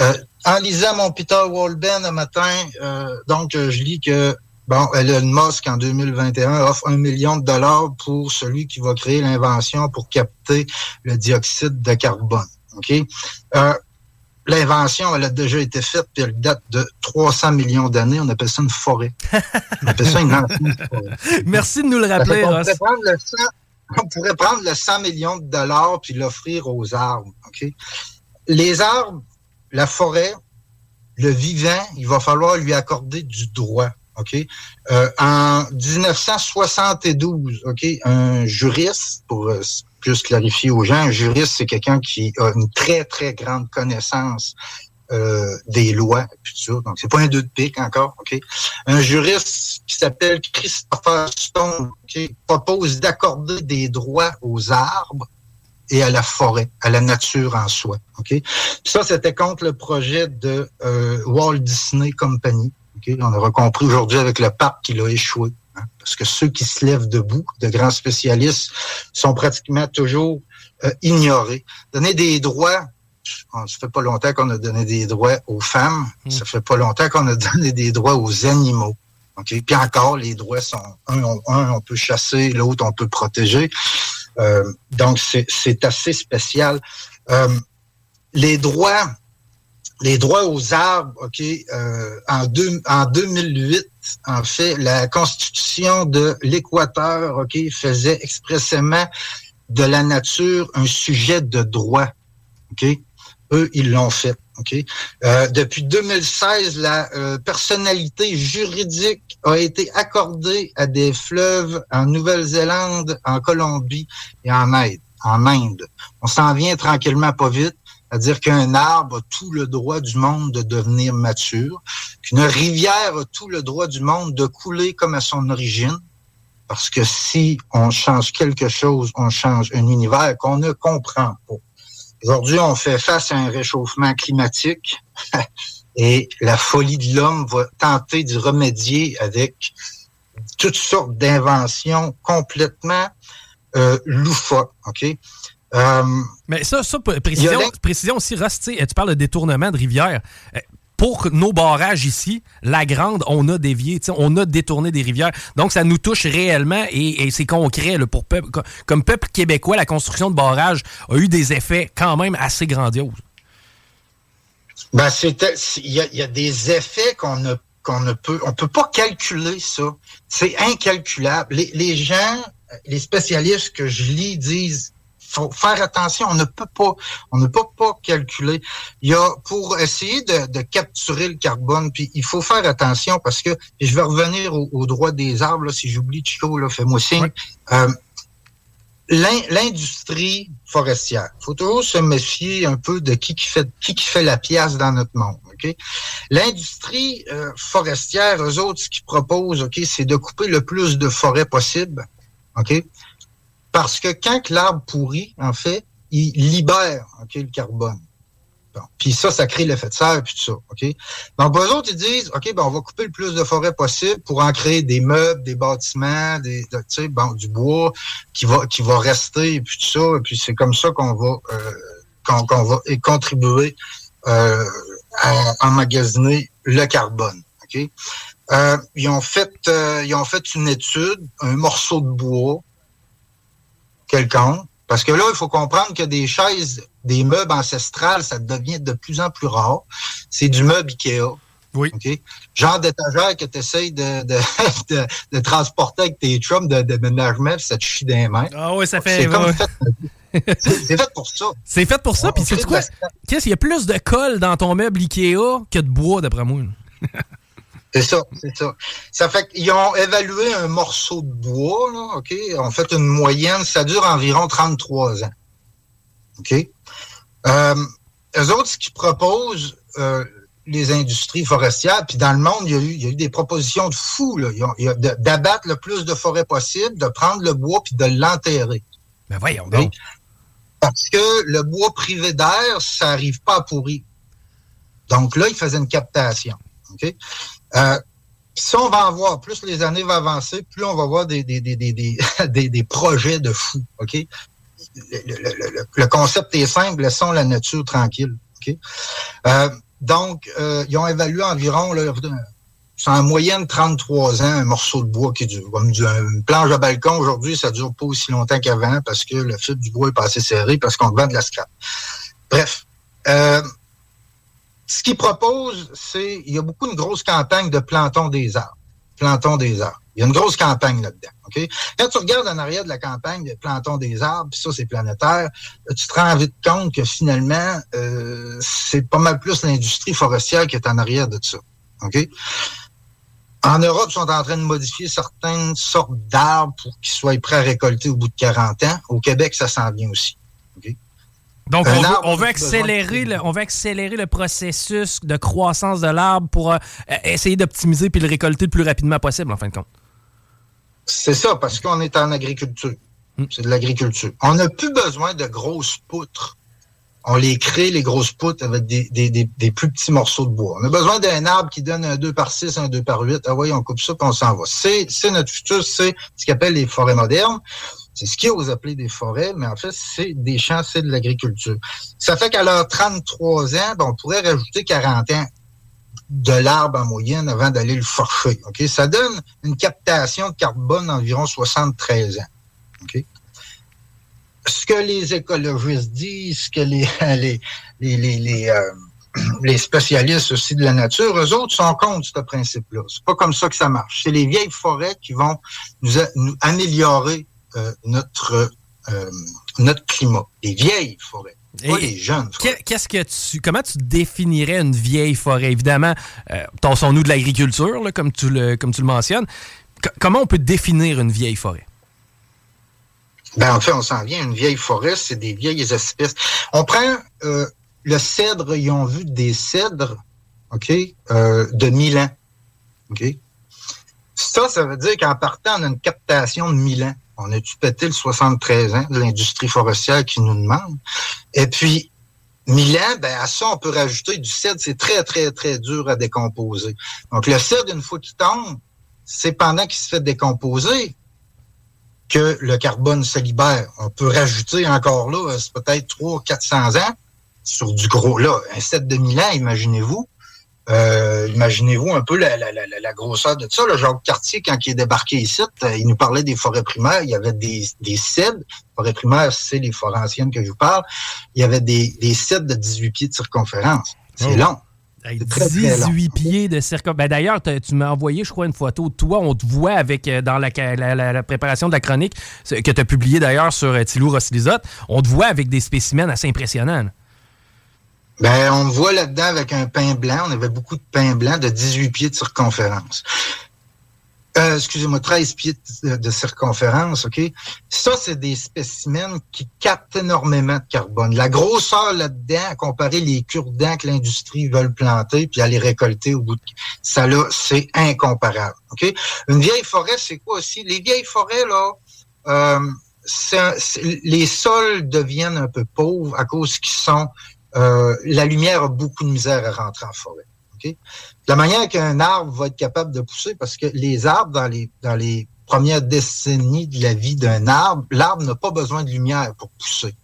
Euh, en lisant mon Peter Walben un matin, euh, donc je lis que Bon, Elon Musk, en 2021, offre un million de dollars pour celui qui va créer l'invention pour capter le dioxyde de carbone. OK? Euh, L'invention, elle a déjà été faite, puis elle date de 300 millions d'années. On appelle ça une forêt. On appelle ça une [laughs]
forêt. Merci de nous le rappeler,
on, pourrait prendre le 100, on pourrait prendre le 100 millions de dollars puis l'offrir aux arbres. OK? Les arbres, la forêt, le vivant, il va falloir lui accorder du droit. OK? Euh, en 1972, OK, un juriste, pour euh, plus clarifier aux gens, un juriste, c'est quelqu'un qui a une très, très grande connaissance euh, des lois, puis ça. Donc, c'est pas un deux de pique encore, OK? Un juriste qui s'appelle Christopher Stone, qui propose d'accorder des droits aux arbres et à la forêt, à la nature en soi. OK? Puis ça, c'était contre le projet de Walt Disney Company, on aura compris aujourd'hui avec le pape qu'il a échoué. Hein, parce que ceux qui se lèvent debout, de grands spécialistes, sont pratiquement toujours euh, ignorés. Donner des droits, ça fait pas longtemps qu'on a donné des droits aux femmes, hmm. ça fait pas longtemps qu'on a [laughs] donné des droits aux animaux. Okay? Puis encore, les droits sont un, on peut chasser, l'autre on peut protéger. Euh, donc c'est assez spécial. Euh, les droits les droits aux arbres, OK, euh, en, deux, en 2008, en fait, la Constitution de l'Équateur, OK, faisait expressément de la nature un sujet de droit. OK? Eux, ils l'ont fait. Euh, depuis 2016, la euh, personnalité juridique a été accordée à des fleuves en Nouvelle-Zélande, en Colombie et en Inde. On s'en vient tranquillement pas vite. C'est-à-dire qu'un arbre a tout le droit du monde de devenir mature, qu'une rivière a tout le droit du monde de couler comme à son origine, parce que si on change quelque chose, on change un univers qu'on ne comprend pas. Aujourd'hui, on fait face à un réchauffement climatique [laughs] et la folie de l'homme va tenter d'y remédier avec toutes sortes d'inventions complètement euh, loufoques. OK?
Euh, Mais ça, ça précision, précision aussi, Ross, tu parles de détournement de rivière. Pour nos barrages ici, la grande, on a dévié, on a détourné des rivières. Donc, ça nous touche réellement et, c'est concret. pour comme peuple québécois, la construction de barrages a eu des effets quand même assez grandioses.
Ben, il y, a des effets qu'on ne, peut, on peut pas calculer ça. C'est incalculable. Les gens, les spécialistes que je lis disent faut faire attention. On ne peut pas, on ne peut pas calculer. Il y a pour essayer de, capturer le carbone, puis il faut faire attention parce que et je vais revenir au, droit des arbres. Là, si j'oublie Chico, là, fais-moi signe. Euh, l'industrie forestière. Il faut toujours se méfier un peu de qui qui fait qui qui fait la pièce dans notre monde. ok? L'industrie euh, forestière, eux autres, ce qu'ils proposent, ok, c'est de couper le plus de forêts possible. ok? Parce que quand l'arbre pourrit, en fait, il libère le carbone. Puis ça, ça crée l'effet de serre, puis tout ça. OK? Donc, eux autres, ils disent, OK, ben, on va couper le plus de forêt possible pour en créer des meubles, des bâtiments, des, bon, du bois qui va, qui va rester, puis tout ça. Et puis c'est comme ça qu'on va, euh, qu'on, va contribuer euh, à emmagasiner le carbone. OK? Euh, ils, ont fait, euh, ils ont fait une étude, un morceau de bois, quelqu'un. Parce que là, il faut comprendre que des chaises, des meubles ancestrales, ça devient de plus en plus rare. C'est du meuble Ikea.
Oui.
Genre d'étagère que tu essayes de, [laughs] de, de, transporter avec tes chums de déménagement, ça te chie des mains.
Ah oui, ça fait...
C'est fait pour ça.
C'est fait pour ça, puis c'est quoi? Qu'est-ce qu'il y a plus de colle dans ton meuble Ikea que de bois, d'après moi? [laughs]
C'est ça, c'est ça. Ça fait qu'ils ont évalué un morceau de bois, là, OK? On fait une moyenne, ça dure environ 33 ans. OK? Euh, eux autres, ce qu'ils proposent, euh, les industries forestières, puis dans le monde, il y a eu, il y a eu des propositions de fous, là. D'abattre le plus de forêts possible, de prendre le bois puis de l'enterrer.
Ben voyons
donc. Parce que le bois privé d'air, ça n'arrive pas à pourrir. Donc là, ils faisaient une captation. OK? Euh, ça, on va en voir. Plus les années vont avancer, plus on va voir des, des, des, des, des, [laughs] projets de fous. OK? Le, le- le- le- concept est simple, laissons la nature tranquille. OK? Euh, donc, euh, ils ont évalué environ, c'est en moyenne 33 ans, un morceau de bois qui dure. Comme une planche à balcon, aujourd'hui, ça dure pas aussi longtemps qu'avant parce que le fil du bois est pas assez serré parce qu'on vend de la scrap. Bref. Euh, ce qu'ils proposent, c'est, il y a beaucoup de grosses campagnes de plantons des arbres. Plantons des arbres. Il y a une grosse campagne là-dedans. Quand tu regardes en arrière de la campagne de plantons des arbres, puis ça, c'est planétaire, tu te rends vite compte que finalement, euh, c'est pas mal plus l'industrie forestière qui est en arrière de ça. OK? En Europe, ils sont en train de modifier certaines sortes d'arbres pour qu'ils soient prêts à récolter au bout de 40 ans. Au Québec, ça s'en vient aussi.
Donc, on veut, on accélérer le, on veut accélérer le processus de croissance de l'arbre pour euh, essayer d'optimiser puis le récolter le plus rapidement possible, en fin de compte.
C'est ça, parce qu'on est en agriculture. C'est de l'agriculture. On n'a plus besoin de grosses poutres. On les crée, les grosses poutres, avec des, des, des, des plus petits morceaux de bois. On a besoin d'un arbre qui donne un 2 par 6, un 2 par 8. Ah oui, on coupe ça, puis on s'en va. C'est c'est notre futur, c'est ce qu'on appelle les forêts modernes. C'est ce qu'ils osent appeler des forêts, mais en fait, c'est des champs, c'est de l'agriculture. Ça fait qu'à leurs 33 ans, ben, on pourrait rajouter 40 ans de l'arbre en moyenne avant d'aller le forcher. Ça donne une captation de carbone d'environ 73 ans. Ce que les écologistes disent, ce que les, [laughs] les, les, euh, [clears throat] les spécialistes aussi de la nature, eux autres sont contre ce principe-là. C'est pas comme ça que ça marche. C'est les vieilles forêts qui vont nous, améliorer notre, euh, notre climat. Les vieilles forêts. Pas les jeunes.
Que- Qu'est-ce que tu, comment tu définirais une vieille forêt? Évidemment, euh, nous de l'agriculture, là, comme tu le, comme tu le mentionnes. C- comment on peut définir une vieille forêt?
Ben, en fait, on s'en vient. Une vieille forêt, c'est des vieilles espèces. On prend euh, le cèdre, ils ont vu des cèdres, OK, euh, de 1000 ans. OK? Ça, ça veut dire qu'en partant, on a une captation de 1000 ans. On a-tu pété le 73 ans de l'industrie forestière qui nous demande? Et puis, 1000 ans, ben, à ça, on peut rajouter du cèdre. C'est très, très, très dur à décomposer. Donc, le cèdre, une fois qu'il tombe, c'est pendant qu'il se fait décomposer que le carbone se libère. On peut rajouter encore là, euh, c'est peut-être 300, 400 ans sur du gros. Là, un 7 de 1000 ans, imaginez-vous. Euh, imaginez-vous un peu la, la, la, la grosseur de ça. Le Jacques Cartier, quand il est débarqué ici, euh, il nous parlait des forêts primaires. Il y avait des, des cèdres. Forêts primaires, c'est les forêts anciennes que je vous parle. Il y avait des, des cèdres de 18 pieds de circonférence. C'est
Oh.
long.
Hey,
C'est très, très long.
18 pieds de circonférence. Ben, D'ailleurs, tu m'as envoyé, je crois, une photo de toi. On te voit avec euh, dans la, ca- la- la- la préparation de la chronique que tu as publié d'ailleurs sur Thilo Rossilizotte. On te voit avec des spécimens assez impressionnants. là.
Ben, on voit là-dedans avec un pain blanc. On avait beaucoup de pain blanc de 18 pieds de circonférence. Euh, excusez-moi, 13 pieds de, circonférence, OK? Ça, c'est des spécimens qui captent énormément de carbone. La grosseur là-dedans, à comparer les cure-dents que l'industrie veut planter puis aller récolter au bout de... Ça, là, c'est incomparable, OK? Une vieille forêt, c'est quoi aussi? Les vieilles forêts, là, euh, c'est un- les sols deviennent un peu pauvres à cause qu'ils sont... euh, la lumière a beaucoup de misère à rentrer en forêt. OK? La manière qu'un arbre va être capable de pousser, parce que les arbres, dans les, dans les premières décennies de la vie d'un arbre, l'arbre n'a pas besoin de lumière pour pousser.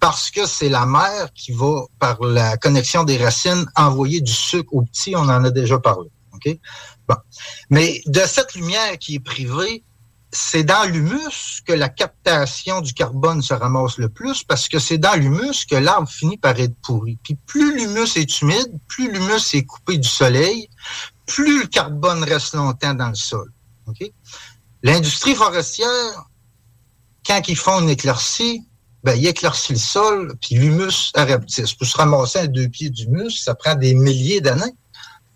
Parce que c'est la mère qui va, par la connexion des racines, envoyer du sucre aux petits, on en a déjà parlé. Bon. Mais de cette lumière qui est privée, c'est dans l'humus que la captation du carbone se ramasse le plus parce que c'est dans l'humus que l'arbre finit par être pourri. Puis plus l'humus est humide, plus l'humus est coupé du soleil, plus le carbone reste longtemps dans le sol. OK? L'industrie forestière, quand ils font une éclaircie, ben, il éclaircit le sol, puis l'humus arabtisse. Pour se ramasser à deux pieds d'humus, ça prend des milliers d'années.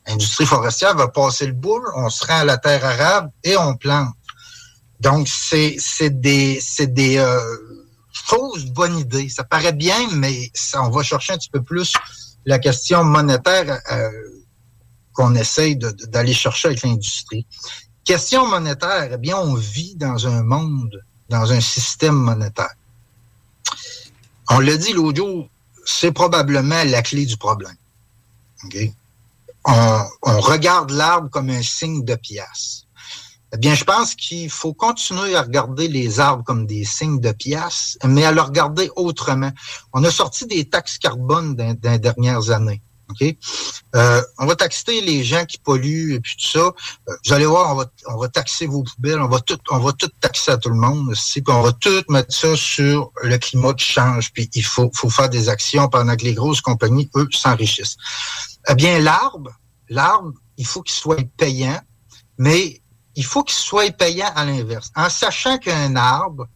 L'industrie forestière va passer le boule, on se rend à la terre arabe et on plante. Donc, c'est des, des euh, fausses bonnes idées. Ça paraît bien, mais on va chercher un petit peu plus la question monétaire euh, qu'on essaye d'aller chercher avec l'industrie. Question monétaire, eh bien, on vit dans un monde, dans un système monétaire. On l'a dit l'autre jour, c'est probablement la clé du problème. On, on regarde l'arbre comme un signe de pièce. Eh bien, je pense qu'il faut continuer à regarder les arbres comme des signes de pièces, mais à le regarder autrement. On a sorti des taxes carbone dans, les dernières années. OK? Euh, on va taxer les gens qui polluent et puis tout ça. Euh, vous allez voir, on va, on va taxer vos poubelles, on va tout, on va tout taxer à tout le monde aussi, puis on va tout mettre ça sur le climat qui change, puis il faut, faut faire des actions pendant que les grosses compagnies, eux, s'enrichissent. Eh bien, l'arbre, l'arbre, il faut qu'il soit payant, mais il faut qu'il soit payant à l'inverse. En sachant qu'un arbre,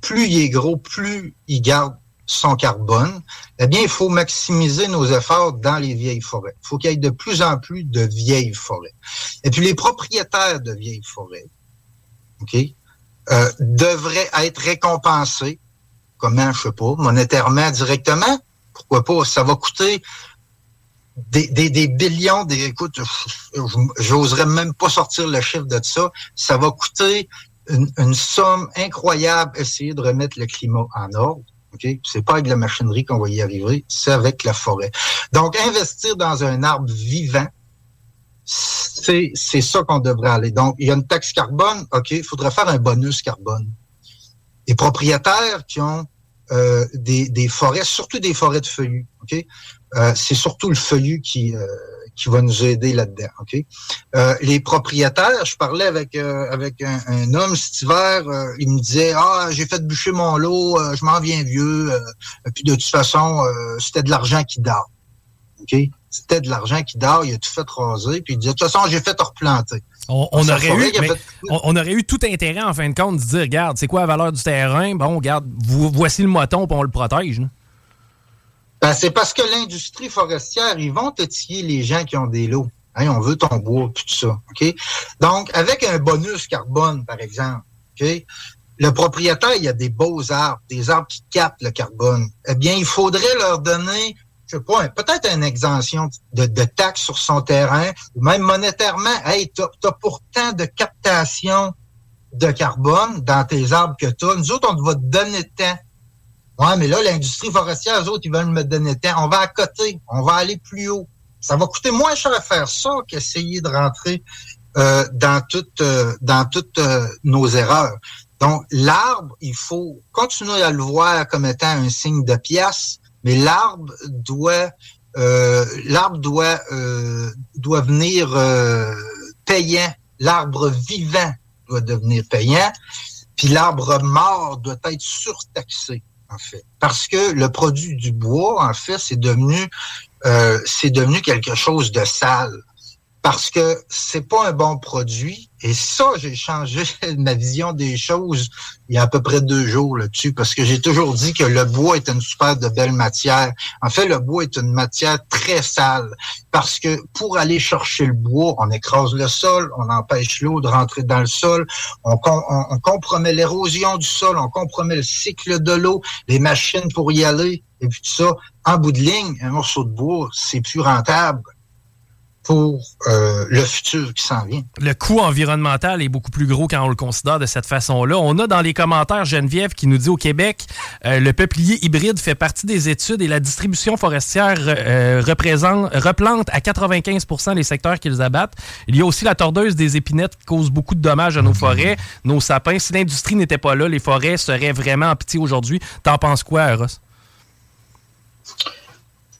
plus il est gros, plus il garde son carbone, eh bien, il faut maximiser nos efforts dans les vieilles forêts. Il faut qu'il y ait de plus en plus de vieilles forêts. Et puis, les propriétaires de vieilles forêts, euh, devraient être récompensés, comment, je sais pas, monétairement, directement. Pourquoi pas? Ça va coûter des, des, des billions, des, écoute, j'oserais même pas sortir le chiffre de ça. Ça va coûter une, somme incroyable essayer de remettre le climat en ordre. OK? C'est pas avec la machinerie qu'on va y arriver, c'est avec la forêt. Donc, investir dans un arbre vivant, c'est, c'est ça qu'on devrait aller. Donc, il y a une taxe carbone, OK, il faudrait faire un bonus carbone. Les propriétaires qui ont euh, des, des, forêts, surtout des forêts de feuillus, OK? Euh, c'est surtout le feuillu qui, euh, qui va nous aider là-dedans. Euh, les propriétaires, je parlais avec avec un, homme cet hiver, il me disait ah j'ai fait bûcher mon lot, je m'en viens vieux, puis de toute façon c'était de l'argent qui dort. C'était de l'argent qui dort, il a tout fait raser, puis il disait de toute façon j'ai fait replanter.
On, on aurait eu, on, aurait eu tout intérêt en fin de compte de dire regarde c'est quoi la valeur du terrain, bon regarde voici le moton, puis on le protège.
Ben, c'est parce que l'industrie forestière, ils vont te tirer les gens qui ont des lots. Hein, on veut ton bois, tout ça. OK? Donc, avec un bonus carbone, par exemple, OK? Le propriétaire, il y a des beaux arbres, des arbres qui captent le carbone. Eh bien, il faudrait leur donner, je sais pas, peut-être une exemption de, de taxes sur son terrain, ou même monétairement. Hey, t'as as pourtant de captation de carbone dans tes arbres que tu as. Nous autres, on va te donner temps Ouais, mais là, l'industrie forestière, eux autres, ils veulent me donner temps. On va à côté, on va aller plus haut. Ça va coûter moins cher à faire ça qu'essayer de rentrer euh, dans toutes euh, dans toutes euh, nos erreurs. Donc, l'arbre, il faut continuer à le voir comme étant un signe de pièce, mais l'arbre doit l'arbre doit doit venir payant. L'arbre vivant doit devenir payant, puis l'arbre mort doit être surtaxé en fait. Parce que le produit du bois, en fait, c'est devenu, euh, c'est devenu quelque chose de sale parce que c'est pas un bon produit. Et ça, j'ai changé [laughs] ma vision des choses il y a à peu près deux jours là-dessus, parce que j'ai toujours dit que le bois est une super de belle matière. En fait, le bois est une matière très sale, parce que pour aller chercher le bois, on écrase le sol, on empêche l'eau de rentrer dans le sol, on compromet l'érosion du sol, on compromet le cycle de l'eau, les machines pour y aller, et puis tout ça. En bout de ligne, un morceau de bois, c'est plus rentable pour euh, le futur qui s'en vient.
Le coût environnemental est beaucoup plus gros quand on le considère de cette façon-là. On a dans les commentaires Geneviève qui nous dit au Québec, euh, le peuplier hybride fait partie des études et la distribution forestière euh, représente, replante à 95% les secteurs qu'ils abattent. Il y a aussi la tordeuse des épinettes qui cause beaucoup de dommages à nos forêts, nos sapins. Si l'industrie n'était pas là, les forêts seraient vraiment en pitié aujourd'hui. T'en penses quoi, Ross?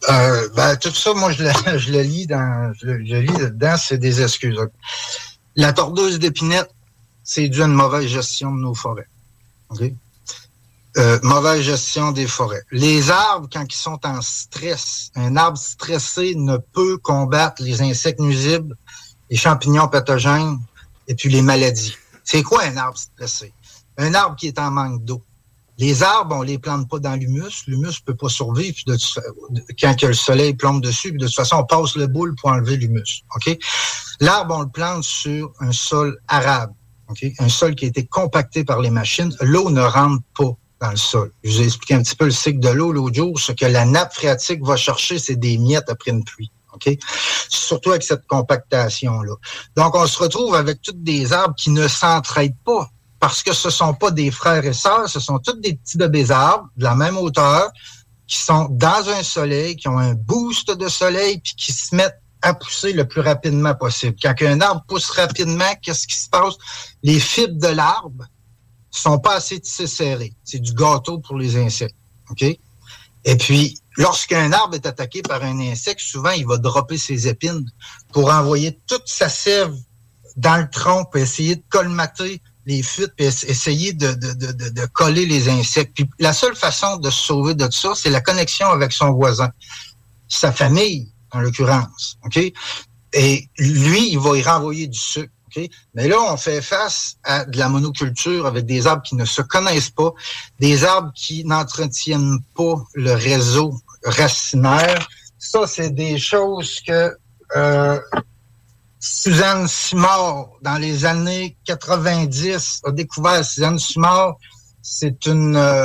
Euh, ben, tout ça, moi, je le, [laughs] je le lis dans, je, lis dedans, c'est des excuses. La tordeuse d'épinette, c'est dû à une mauvaise gestion de nos forêts. Euh, mauvaise gestion des forêts. Les arbres, quand ils sont en stress, un arbre stressé ne peut combattre les insectes nuisibles, les champignons pathogènes et puis les maladies. C'est quoi un arbre stressé? Un arbre qui est en manque d'eau. Les arbres, on les plante pas dans l'humus. L'humus peut pas survivre quand que le soleil plombe dessus. De toute façon, on passe le boule pour enlever l'humus. L'arbre, on le plante sur un sol arabe. Un sol qui a été compacté par les machines. L'eau ne rentre pas dans le sol. Je vous ai expliqué un petit peu le cycle de l'eau l'autre jour. Ce que la nappe phréatique va chercher, c'est des miettes après une pluie. Surtout avec cette compactation-là. Donc, on se retrouve avec toutes des arbres qui ne s'entraident pas parce que ce sont pas des frères et sœurs, ce sont tous des petits bébés arbres de la même hauteur qui sont dans un soleil, qui ont un boost de soleil, puis qui se mettent à pousser le plus rapidement possible. Quand un arbre pousse rapidement, qu'est-ce qui se passe? Les fibres de l'arbre sont pas assez tissées serrées. C'est du gâteau pour les insectes. OK? Et puis, lorsqu'un arbre est attaqué par un insecte, souvent, il va dropper ses épines pour envoyer toute sa sève dans le tronc pour essayer de colmater les fuites puis essayer de, de, de, de, coller les insectes. Puis la seule façon de se sauver de ça, c'est la connexion avec son voisin, sa famille, en l'occurrence. OK? Et lui, il va y renvoyer du sucre. OK? Mais là, on fait face à de la monoculture avec des arbres qui ne se connaissent pas, des arbres qui n'entretiennent pas le réseau racinaire. Ça, c'est des choses que euh, Suzanne Simard, dans les années 90, a découvert Suzanne Simard. C'est une euh,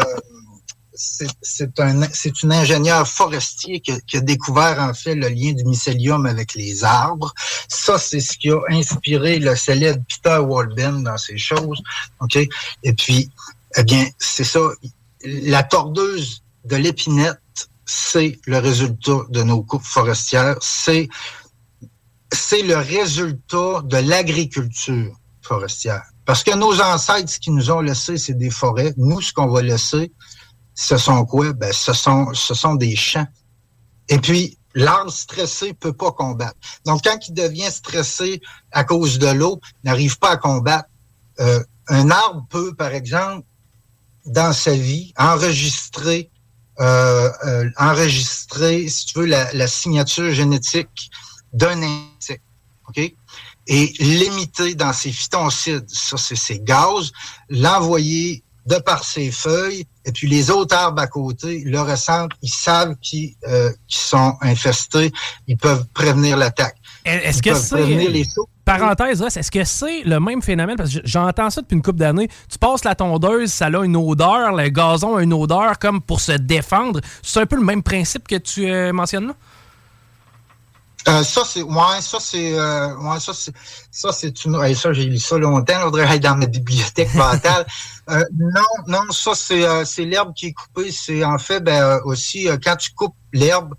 c'est un une ingénieure forestier qui a, qui a, découvert en fait le lien du mycélium avec les arbres. Ça, c'est ce qui a inspiré le célèbre Peter Walben dans ces choses. OK? Et puis, eh bien, c'est ça. La tordeuse de l'épinette, c'est le résultat de nos coupes forestières. C'est c'est le résultat de l'agriculture forestière. Parce que nos ancêtres, ce qu'ils nous ont laissé, c'est des forêts. Nous, ce qu'on va laisser, ce sont quoi? Ben, ce sont, ce sont des champs. Et puis, l'arbre stressé peut pas combattre. Donc, quand il devient stressé à cause de l'eau, n'arrive pas à combattre. Euh, un arbre peut, par exemple, dans sa vie, enregistrer, euh, euh, enregistrer, si tu veux, la, la signature génétique d'un OK? Et l'imiter dans ses phytoncides, ça c'est ses gaz, l'envoyer de par ses feuilles, et puis les autres arbres à côté le ressentent, ils savent qu'ils euh, sont infestés, ils peuvent prévenir l'attaque.
Est-ce que c'est... Parenthèse, est-ce que c'est le même phénomène? Parce que j'entends ça depuis une couple d'années. Tu passes la tondeuse, ça a une odeur, le gazon a une odeur comme pour se défendre. C'est un peu le même principe que tu euh, mentionnes là?
Euh, ça, c'est. Ouais, ça, c'est. Euh, ouais, ça, c'est. Ça, c'est une. ça, j'ai lu ça longtemps. Faudrait aller dans ma bibliothèque mentale. [laughs] euh, non, non, ça, c'est, euh, c'est l'herbe qui est coupée. C'est en fait, ben, euh, aussi, quand tu coupes l'herbe,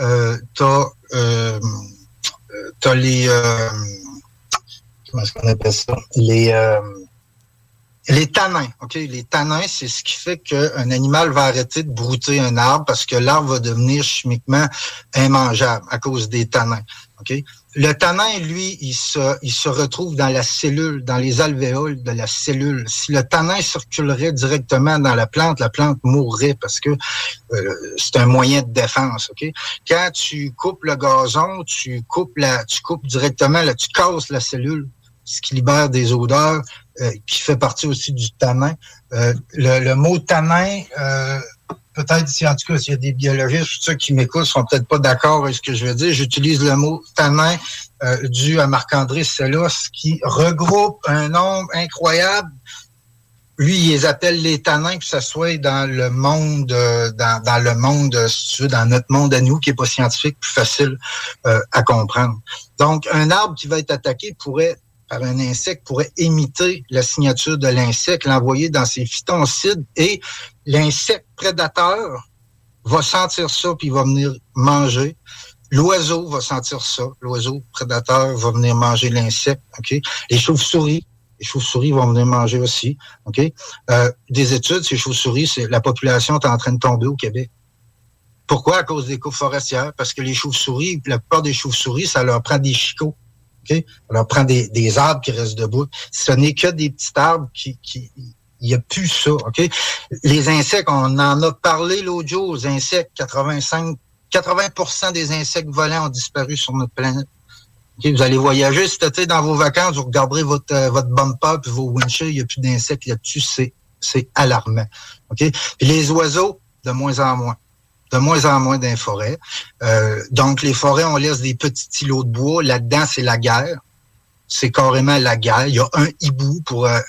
euh, t'as, euh, t'as les. comment est-ce qu'on appelle ça? Les. Les tanins, OK? Les tanins, c'est ce qui fait qu'un animal va arrêter de brouter un arbre parce que l'arbre va devenir chimiquement immangeable à cause des tanins, OK? Le tanin, lui, il se, il se retrouve dans la cellule, dans les alvéoles de la cellule. Si le tanin circulerait directement dans la plante, la plante mourrait parce que euh, c'est un moyen de défense, OK? Quand tu coupes le gazon, tu coupes la, tu coupes directement, là, tu casses la cellule, ce qui libère des odeurs, euh, qui fait partie aussi du tanin. Euh, le, le, mot tanin, euh, peut-être si en tout cas s'il y a des biologistes ceux qui m'écoutent sont peut-être pas d'accord avec ce que je veux dire, j'utilise le mot tanin dû à Marc-André Sellos qui regroupe un nombre incroyable lui, il les appelle les tanins, que ce soit dans le monde, dans, dans, le monde, si tu veux, dans notre monde à nous, qui est pas scientifique, plus facile euh, à comprendre. Donc, un arbre qui va être attaqué pourrait par un insecte pourrait imiter la signature de l'insecte, l'envoyer dans ses phytoncides et l'insecte prédateur va sentir ça puis va venir manger. L'oiseau va sentir ça. L'oiseau prédateur va venir manger l'insecte. Ok? Les chauves-souris, les chauves-souris vont venir manger aussi. Ok? Euh, des études, ces chauves-souris, c'est la population est en train de tomber au Québec. Pourquoi? À cause des coupes forestières. Parce que les chauves-souris, la plupart des chauves-souris, ça leur prend des chicots Okay? On prend des, des, arbres qui restent debout. Ce n'est que des petits arbres qui... qui il n'y a plus ça, OK? Les insectes, on en a parlé l'autre jour, les insectes, 85, 80% des insectes volants ont disparu sur notre planète. Okay? Vous allez voyager cet été dans vos vacances, vous regarderez votre, euh, votre bumper puis vos windshields, il n'y a plus d'insectes là-dessus, c'est C'est alarmant. OK? Puis les oiseaux, de moins en moins. De moins en moins dans. Euh, donc, les forêts, on laisse des petits îlots de bois. Là-dedans, c'est la guerre. C'est carrément la guerre. Il y a un hibou pour euh,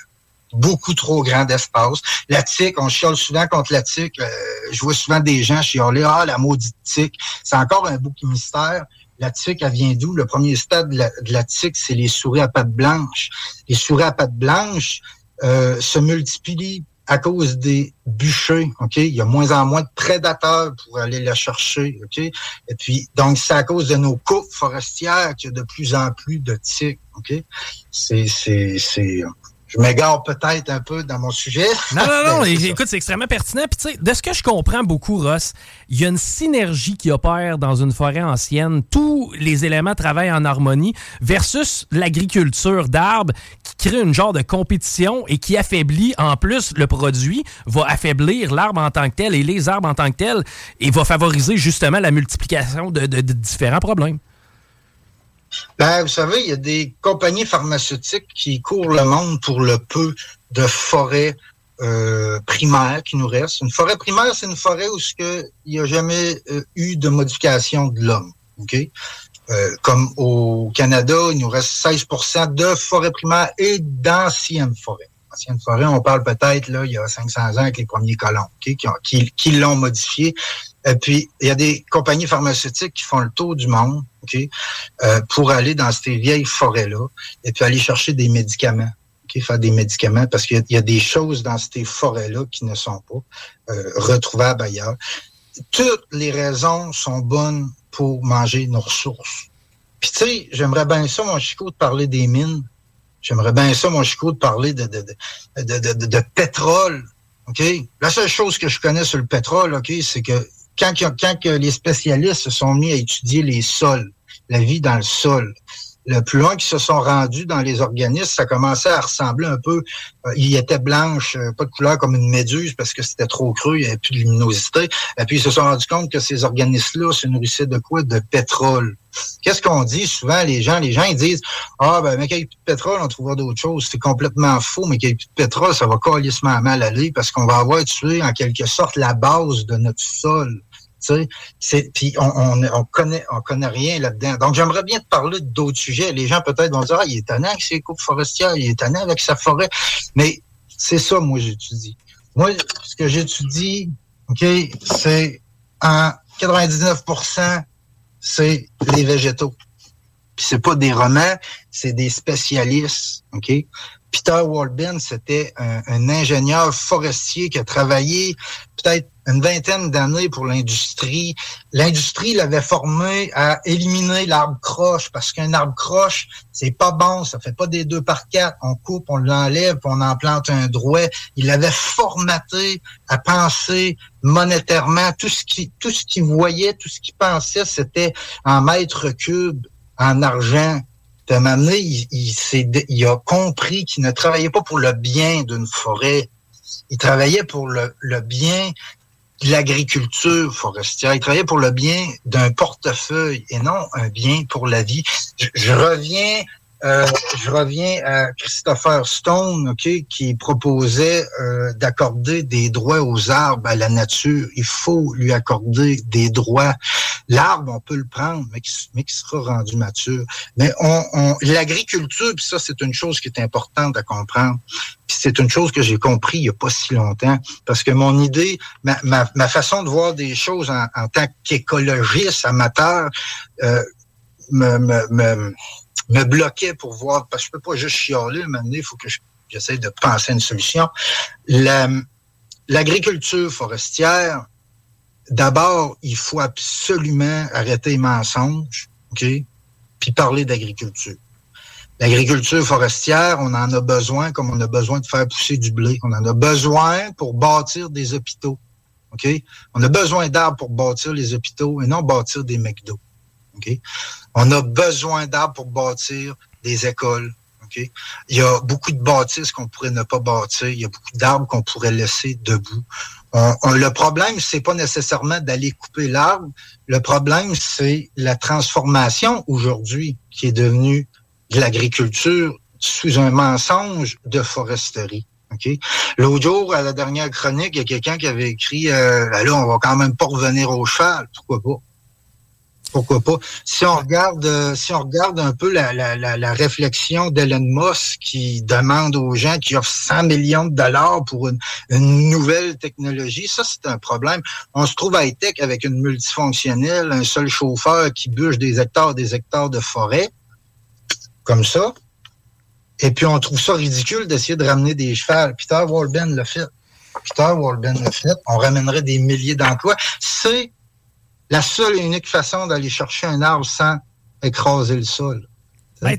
beaucoup trop grand d'espace. La tique, on chiale souvent contre la tique. Euh, je vois souvent des gens chialer, ah, la maudite tique. C'est encore un bouc mystère. La tique, elle vient d'où? Le premier stade de la, de tique, c'est les souris à pattes blanches. Les souris à pattes blanches se multiplient à cause des bûchers, OK? Il y a moins en moins de prédateurs pour aller la chercher, OK? Et puis, donc, c'est à cause de nos coupes forestières qu'il y a de plus en plus de tiques, OK? C'est, c'est, c'est, je m'égare peut-être un peu dans mon sujet. [laughs]
Non, non, non. Écoute, c'est extrêmement pertinent. Puis, tu sais, de ce que je comprends beaucoup, Ross, il y a une synergie qui opère dans une forêt ancienne. Tous les éléments travaillent en harmonie versus l'agriculture d'arbres qui crée une genre de compétition et qui affaiblit, en plus, le produit, va affaiblir l'arbre en tant que tel et les arbres en tant que tel et va favoriser justement la multiplication de, de- de différents problèmes.
Ben, vous savez, il y a des compagnies pharmaceutiques qui courent le monde pour le peu de forêts euh, primaires qui nous restent. Une forêt primaire, c'est une forêt où il n'y a jamais euh, eu de modification de l'homme. Euh, comme au Canada, il nous reste 16% de forêts primaires et d'anciennes forêts. Anciennes forêts, on parle peut-être là, il y a 500 ans avec les premiers colons qui, ont- qui, qui l'ont modifié. Et puis, il y a des compagnies pharmaceutiques qui font le tour du monde OK, euh, pour aller dans ces vieilles forêts-là et puis aller chercher des médicaments. OK, faire des médicaments parce qu'il y a- des choses dans ces forêts-là qui ne sont pas euh, retrouvables ailleurs. Toutes les raisons sont bonnes pour manger nos ressources. Puis tu sais, j'aimerais bien ça, mon Chico, de parler des mines. J'aimerais bien ça, mon Chico, de parler de, de- de- de pétrole. OK? La seule chose que je connais sur le pétrole, OK, c'est que quand, quand les spécialistes se sont mis à étudier les sols, la vie dans le sol, le plus loin qu'ils se sont rendus dans les organismes, ça commençait à ressembler un peu, euh, il était blanche, euh, pas de couleur comme une méduse parce que c'était trop creux, il n'y avait plus de luminosité. Et puis ils se sont rendus compte que ces organismes-là se nourrissaient de quoi? De pétrole. Qu'est-ce qu'on dit souvent, les gens? Les gens, ils disent, ah, ben, mais qu'il n'y ait plus de pétrole, on trouvera d'autres choses. C'est complètement faux, mais qu'il n'y ait plus de pétrole, ça va calissement mal aller parce qu'on va avoir tué, en quelque sorte, la base de notre sol. Puis on, on, on connaît on connaît rien là-dedans. Donc j'aimerais bien te parler d'autres sujets. Les gens peut-être vont dire ah il est étonnant avec ses coupes forestières, il est étonnant avec sa forêt. Mais c'est ça moi j'étudie. Moi ce que j'étudie, ok, c'est en 99% c'est les végétaux. Puis c'est pas des romans, c'est des spécialistes, ok? Peter Walben, c'était un ingénieur forestier qui a travaillé peut-être une vingtaine d'années pour l'industrie. L'industrie l'avait formé à éliminer l'arbre croche parce qu'un arbre croche, c'est pas bon, ça fait pas des deux par quatre. On coupe, on l'enlève, on en plante un droit. Il l'avait formaté à penser monétairement. Tout ce qui, tout ce qu'il voyait, tout ce qu'il pensait, c'était en mètres cubes, en argent. Moment donné, il, il, il a compris qu'il ne travaillait pas pour le bien d'une forêt. Il travaillait pour le, le bien l'agriculture forestière. Il travaillait pour le bien d'un portefeuille et non un bien pour la vie. Je reviens, euh, je reviens à Christopher Stone, ok, qui proposait euh, d'accorder des droits aux arbres, à la nature. Il faut lui accorder des droits. L'arbre, on peut le prendre, mais qui, sera rendu mature. Mais on, on l'agriculture, puis ça, c'est une chose qui est importante à comprendre. C'est une chose que j'ai compris il n'y a pas si longtemps, parce que mon idée, ma, ma, ma façon de voir des choses en, en tant qu'écologiste amateur euh, me, me, me, me bloquait pour voir, parce que je peux pas juste chialer, maintenant, il faut que je- j'essaie de penser à une solution. La- L'agriculture forestière, d'abord, il faut absolument arrêter les mensonges, OK? Puis parler d'agriculture. L'agriculture forestière, on en a besoin comme on a besoin de faire pousser du blé. On en a besoin pour bâtir des hôpitaux. OK? On a besoin d'arbres pour bâtir les hôpitaux et non bâtir des McDo. On a besoin d'arbres pour bâtir des écoles. Il y a beaucoup de bâtisses qu'on pourrait ne pas bâtir. Il y a beaucoup d'arbres qu'on pourrait laisser debout. Le problème, c'est pas nécessairement d'aller couper l'arbre. Le problème, c'est la transformation aujourd'hui qui est devenue de l'agriculture sous un mensonge de foresterie. OK? OK? L'autre jour, à la dernière chronique, il y a quelqu'un qui avait écrit euh, ben là, on va quand même pas revenir au cheval. Pourquoi pas? Pourquoi pas? Si on regarde, euh, si on regarde un peu la, la, la, réflexion d'Elon Musk qui demande aux gens qui offrent 100 millions de dollars pour une, nouvelle technologie, ça c'est un problème. On se trouve à high-tech avec une multifonctionnelle, un seul chauffeur qui bûche des hectares, des hectares de forêt, comme ça. Et puis on trouve ça ridicule d'essayer de ramener des chevals. Peter Walben l'a fait. Peter Walben l'a fait. On ramènerait des milliers d'emplois. C'est la seule et unique façon d'aller chercher un arbre sans écraser le sol.
Ben,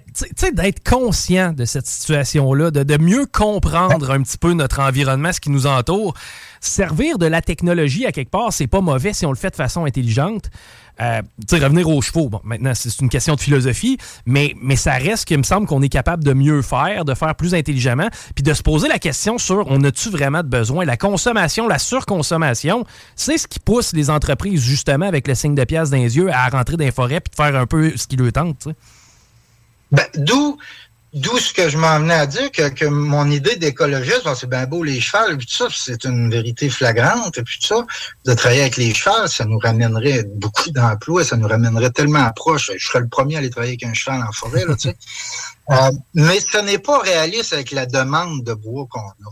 d'être conscient de cette situation-là, de, de, mieux comprendre un petit peu notre environnement, ce qui nous entoure. Servir de la technologie à quelque part, c'est pas mauvais si on le fait de façon intelligente. Euh, revenir aux chevaux, bon, maintenant, c'est une question de philosophie, mais, mais ça reste qu'il me semble qu'on est capable de mieux faire, de faire plus intelligemment, puis de se poser la question sur on a-tu vraiment de besoin? La consommation, la surconsommation, c'est ce qui pousse les entreprises, justement, avec le signe de pièce dans les yeux, à rentrer dans les forêts puis de faire un peu ce qui leur tente.
Ben, D'où D'où ce que je m'en venais à dire, que, que mon idée d'écologisme, c'est bien beau les chevaux, et tout ça, c'est une vérité flagrante, et puis tout ça, de travailler avec les chevaux, ça nous ramènerait beaucoup d'emplois, ça nous ramènerait tellement proche. Je serais le premier à aller travailler avec un cheval en forêt, là, tu sais. [laughs] Euh, mais ce n'est pas réaliste avec la demande de bois qu'on a.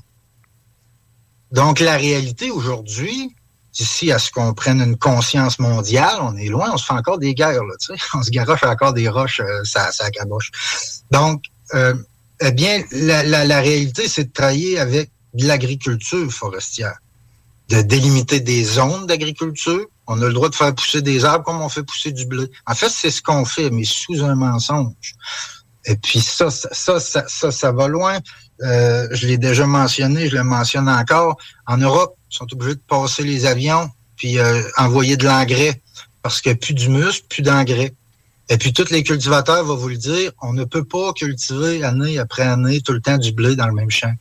Donc, la réalité aujourd'hui, d'ici à ce qu'on prenne une conscience mondiale, on est loin, on se fait encore des guerres, là, tu sais. [laughs] On se garoche encore des roches, euh, ça, ça caboche. Donc, euh, eh bien, la, réalité, c'est de travailler avec de l'agriculture forestière, de délimiter des zones d'agriculture. On a le droit de faire pousser des arbres comme on fait pousser du blé. En fait, c'est ce qu'on fait, mais sous un mensonge. Et puis ça, ça, ça, ça, ça, ça va loin. Euh, je l'ai déjà mentionné, je le mentionne encore. En Europe, ils sont obligés de passer les avions puis euh, envoyer de l'engrais parce qu'il n'y a plus d'humus, plus d'engrais. Et puis, tous les cultivateurs vont vous le dire, on ne peut pas cultiver année après année tout le temps du blé dans le même champ.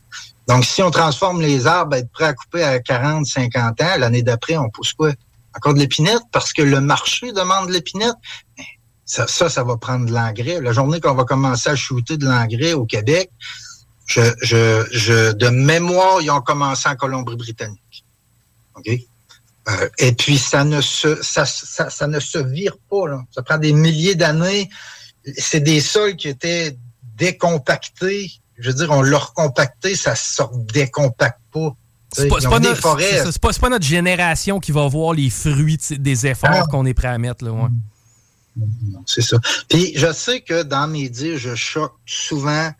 Donc, si on transforme les arbres, être prêt à couper à 40, 50 ans, l'année d'après, on pousse quoi? Encore de l'épinette parce que le marché demande de l'épinette? Ça, ça, ça va prendre de l'engrais. La journée qu'on va commencer à shooter de l'engrais au Québec, je, je, je, de mémoire, ils ont commencé en Colombie-Britannique. Euh, et puis ça ne se ça, ça, ça, ne se vire pas. Là. Ça prend des milliers d'années. C'est des sols qui étaient décompactés. Je veux dire, on l'a recompacté, ça se décompacte pas.
C'est pas, pas, notre, pas, pas, notre génération qui va voir les fruits des efforts qu'on est prêt à mettre. Là, ouais.
C'est ça. Puis je sais que dans mes dires, je choque souvent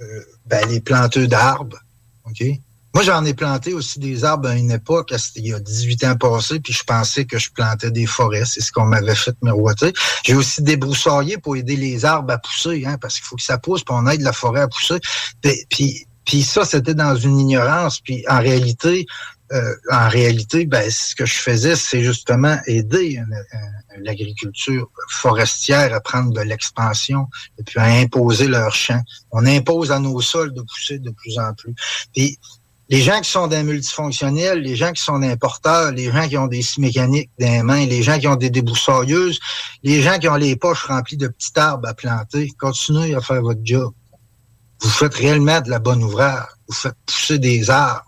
euh, ben, les planteux d'arbres. OK? Moi, j'en ai planté aussi des arbres à une époque, il y a 18 ans passés, puis je pensais que je plantais des forêts. C'est ce qu'on m'avait fait miroiter. J'ai aussi débroussaillé pour aider les arbres à pousser, hein, parce qu'il faut que ça pousse, puis on aide la forêt à pousser. Puis, puis, ça, c'était dans une ignorance. Puis en réalité, euh, en réalité, ben, ce que je faisais, c'est justement aider l'agriculture forestière à prendre de l'expansion et puis à imposer leurs champs. On impose à nos sols de pousser de plus en plus. Puis les gens qui sont des multifonctionnels, les gens qui sont des importeurs, les gens qui ont des mécaniques dans les mains, les gens qui ont des déboussailleuses, les gens qui ont les poches remplies de petits arbres à planter, continuez à faire votre job. Vous faites réellement de la bonne ouvrage. Vous faites pousser des arbres.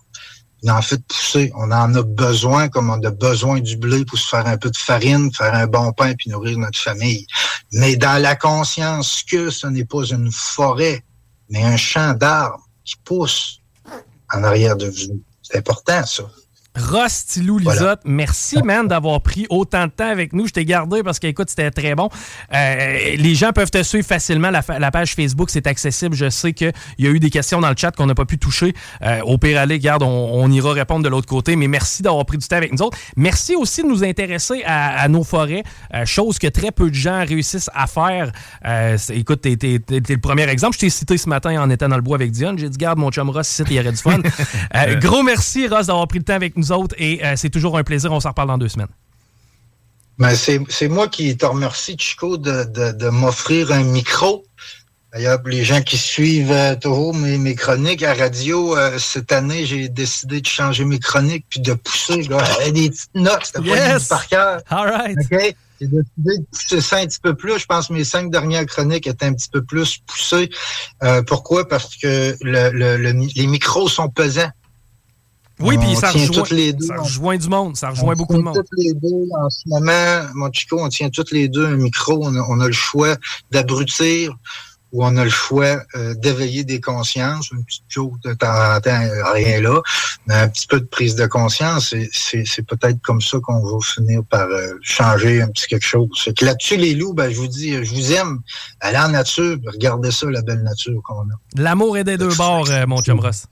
Vous en faites pousser. On en a besoin comme on a besoin du blé pour se faire un peu de farine, faire un bon pain puis nourrir notre famille. Mais dans la conscience que ce n'est pas une forêt, mais un champ d'arbres qui pousse en arrière de vous. C'est important, ça.
Ross Tilou Lisotte, merci [laughs] man d'avoir pris autant de temps avec nous. Je t'ai gardé parce qu'écoute, c'était très bon. Euh, les gens peuvent te suivre facilement. La, page Facebook, c'est accessible. Je sais qu'il y a eu des questions dans le chat qu'on n'a pas pu toucher. Euh, au pire, allez, garde, on, ira répondre de l'autre côté. Mais merci d'avoir pris du temps avec nous autres. Merci aussi de nous intéresser à, nos forêts, euh, chose que très peu de gens réussissent à faire. écoute, t'es, es, le premier exemple. Je t'ai cité ce matin en étant dans le bois avec Dion. J'ai dit, garde, mon chum Ross, ici, il y aurait du fun. [laughs] gros merci, Ross, d'avoir pris le temps avec nous autres et euh, c'est toujours un plaisir. On s'en reparle dans deux semaines.
Ben, c'est moi qui te remercie, Chico, de, de, m'offrir un micro. D'ailleurs, les gens qui suivent euh, toujours mes, mes, chroniques à radio, euh, cette année, j'ai décidé de changer mes chroniques puis de pousser là, des petites notes. C'était
yes.
pas par cœur.
All right.
J'ai décidé de pousser ça un petit peu plus. Je pense que mes cinq dernières chroniques étaient un petit peu plus poussées. Euh, pourquoi? Parce que le, le- le- les micros sont pesants.
Oui, puis ça rejoint, ça du monde. Ça rejoint
On
beaucoup de
tient
monde.
toutes les deux en ce moment, mon Chico, on tient toutes les deux un micro. On a, on a le choix d'abrutir ou on a le choix euh, d'éveiller des consciences. Une petite chose de temps en temps, euh, rien là. Mais un petit peu de prise de conscience, c'est peut-être comme ça qu'on va finir par euh, changer un petit quelque chose. Là-dessus, les loups, ben, je vous dis, je vous aime. Allez en nature, regardez ça, la belle nature qu'on a.
L'amour est des deux bords, mon chum Ross.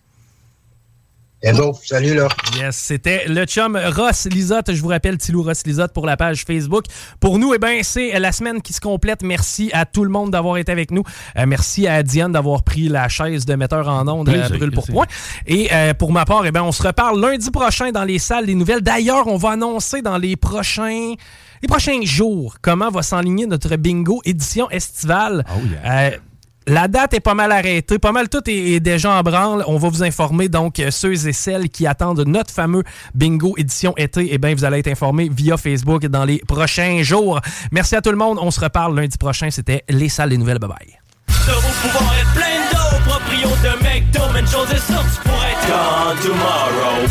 Hello, salut là.
Yes, c'était le chum Ross Lisotte. Je vous rappelle, Tilou Ross Lisotte pour la page Facebook. Pour nous, eh ben, c'est la semaine qui se complète. Merci à tout le monde d'avoir été avec nous. Euh, merci à Diane d'avoir pris la chaise de metteur en ondes à
Plaisir,
brûle pour point. Et euh, pour ma part, eh ben, on se reparle lundi prochain dans les salles des nouvelles. D'ailleurs, on va annoncer dans les prochains les prochains jours comment va s'enligner notre bingo édition estivale. Euh, la date est pas mal arrêtée, pas mal tout est, est déjà en branle. On va vous informer donc euh, ceux et celles qui attendent notre fameux bingo édition été. Eh bien, vous allez être informés via Facebook dans les prochains jours. Merci à tout le monde. On se reparle lundi prochain. C'était les salles des nouvelles. Bye bye.
De vos pouvoirs être plein d'eau, proprio de McDo, une chose est sûre, tu pourrais être gone tomorrow.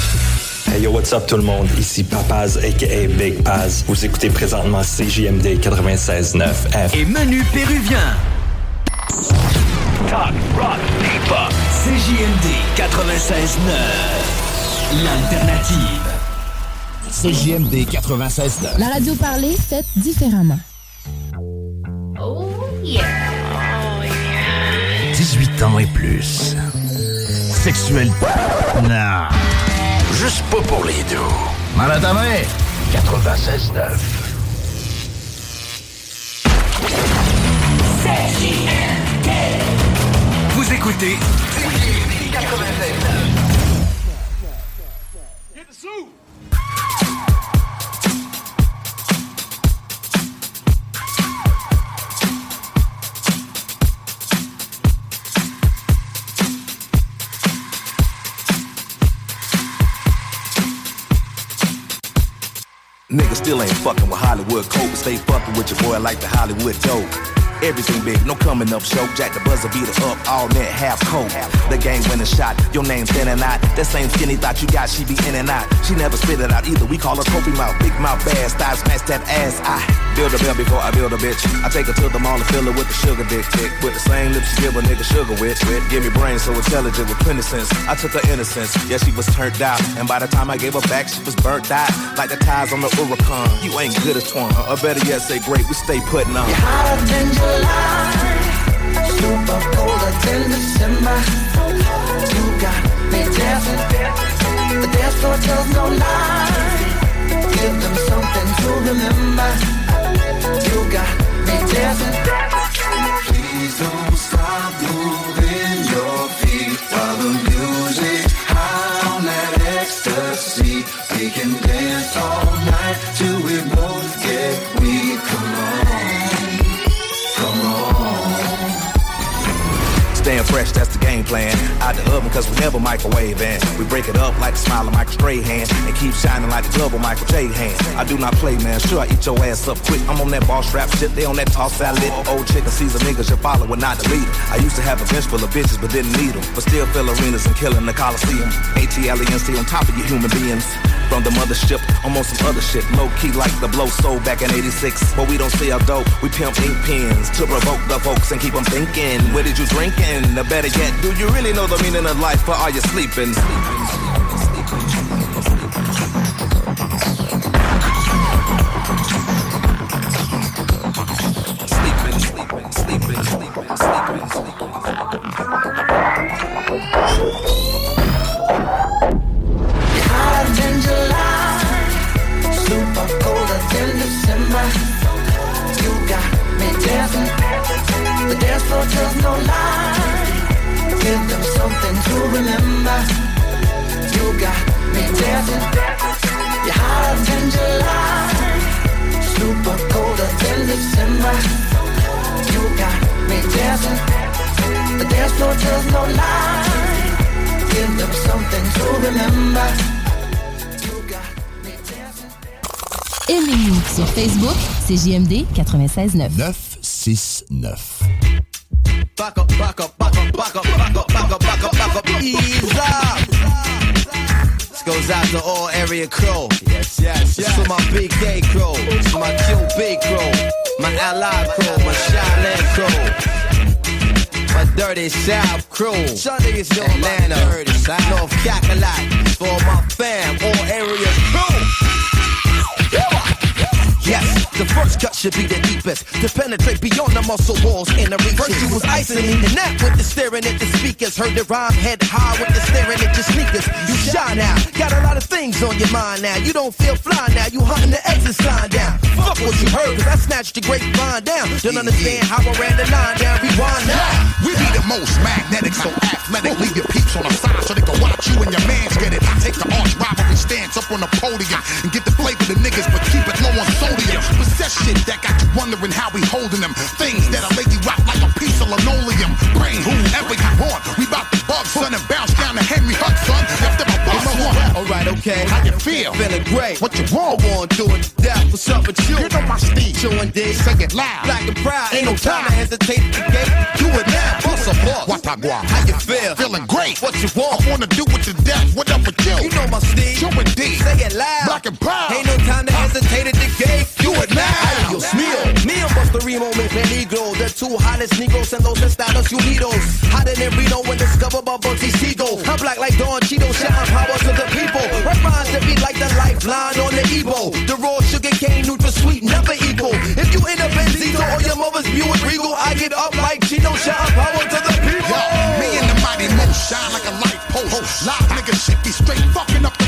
Hey yo, what's up tout le monde? Ici Papaz aka Big Paz. Vous écoutez présentement CJMD 96.9 F.
Et menu péruvien. Talk, rock, hip-hop. CJMD 96.9. L'alternative.
CJMD 96.9.
La radio parlée, faite différemment.
Oh yeah.
18 ans et plus. Sexuel. Non. Juste pas pour les deux. Mal à ta main. 96.9.
Vous écoutez
Niggas still ain't fucking with Hollywood but stay fucking with your boy like the Hollywood dope. Everything big, no coming up show. Jack the buzzer beater up, all net half coat. The game winning shot, your name standing out. That same skinny thought you got, she be in and out. She never spit it out either. We call her Kobe mouth, big mouth, bad style, smash that ass. I build a bell before I build a bitch. I take her to the mall and fill her with the sugar dick, dick. With the same lips she give a nigga sugar with. with. Give me brains so intelligent with plenty. I took her innocence, yeah she was turned out. And by the time I gave her back, she was burnt out. Like the ties on the Huracan. You ain't good as Twan, or better yet, say great. We stay putting on.
You're Hotter than July, super colder than December. You got me dancing, the dance floor tells no lie. Give them something to remember. You got me dancing. Please don't stop moving
fresh, that's the game plan. Out the oven, cause we never microwave and we break it up like the smile of Michael Stray hand and keep shining like the of Michael J hand. I do not play, man. Sure, I eat your ass up quick. I'm on that boss rap shit, they on that toss salad. Old chicken sees a nigga should follow and not delete 'em. I used to have a bench full of bitches, but didn't need 'em. But still fill arenas and killing the Coliseum. A-T-L-E-N-C on top of you human beings. From the mothership, I'm on some other shit. Low key like the blow sold back in 86. But we don't sell dope, we pimp ink pens to provoke the folks and keep them thinking. Where did you drinking? The better yet, do you really know the meaning of life or are you sleeping?
Hotter dancing, you're hotter than July, super colder than December. You got me dancing, the dance floor tells no lie. Give them something to remember. Aimez-nous sur Facebook, c'est JMD 96.9.
969.
Back up, back up, back up, back up, back up, back up, back up, back up, ease up. Out to all area crew. Yes, yes, yes. To my BK crew, to my QB crew, my Allied crew, my Shaolin crew. My dirty South crew, Atlanta, North Cackalack, for my fam, all area crew. Yes, the first cut should be the deepest to penetrate beyond the muscle walls in the reaches. First you was icing and that with the staring at the speakers. Heard the rhyme head high with the staring at your sneakers. You shy now, got a lot of things on your mind now. You don't feel fly now, you hunting the exit sign down. Fuck what you heard, cause I snatched the grapevine down. Don't understand how I ran the line down, rewind now.
We be the most magnetic, so athletic. Leave your peeps on the side so they can watch you and your mans get it. I take the arch rivalry stance up on the podium and get the flavor the niggas, but keep it low on sodium. Possess shit that got you wondering how we holding them. Things that'll lay you out like a piece of linoleum. Brain whoever you want. We bout to bug, son, and bounce down to Henry Huck, son. Left them a bus one.
Alright, okay.
How you feel?
Feeling great.
What you want?
I want to do it. That what's up with you?
You know my steed.
Showing dig.
Say it loud.
Black and proud.
Ain't no
time to hesitate To get. Do it now. Bust a boss.
What I want?
How you feel?
Feeling great.
What you want?
I wanna do it to death. What up with you?
You know my steed. Say it loud.
Black and proud.
Ain't no time to hesitate at the gate.
Do it now.
Ay, Dios mío. Mío, Buster Remo, mi peligro. The two hottest negros en los Estados Unidos. Hotter than Reno when discovered by Bugsy Siegel. I'm black like Don Cheeto, shouting power to the people. Rhymes that be like the lifeline on the Evo. The raw sugar cane, neutral sweet, never equal. If you in a Benzito or your mother's Buick Regal, I get up like Chino, shouting power to the people.
Yo, me and the mighty mo shine like a light post. Live niggas shit be straight fucking up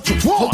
What you want?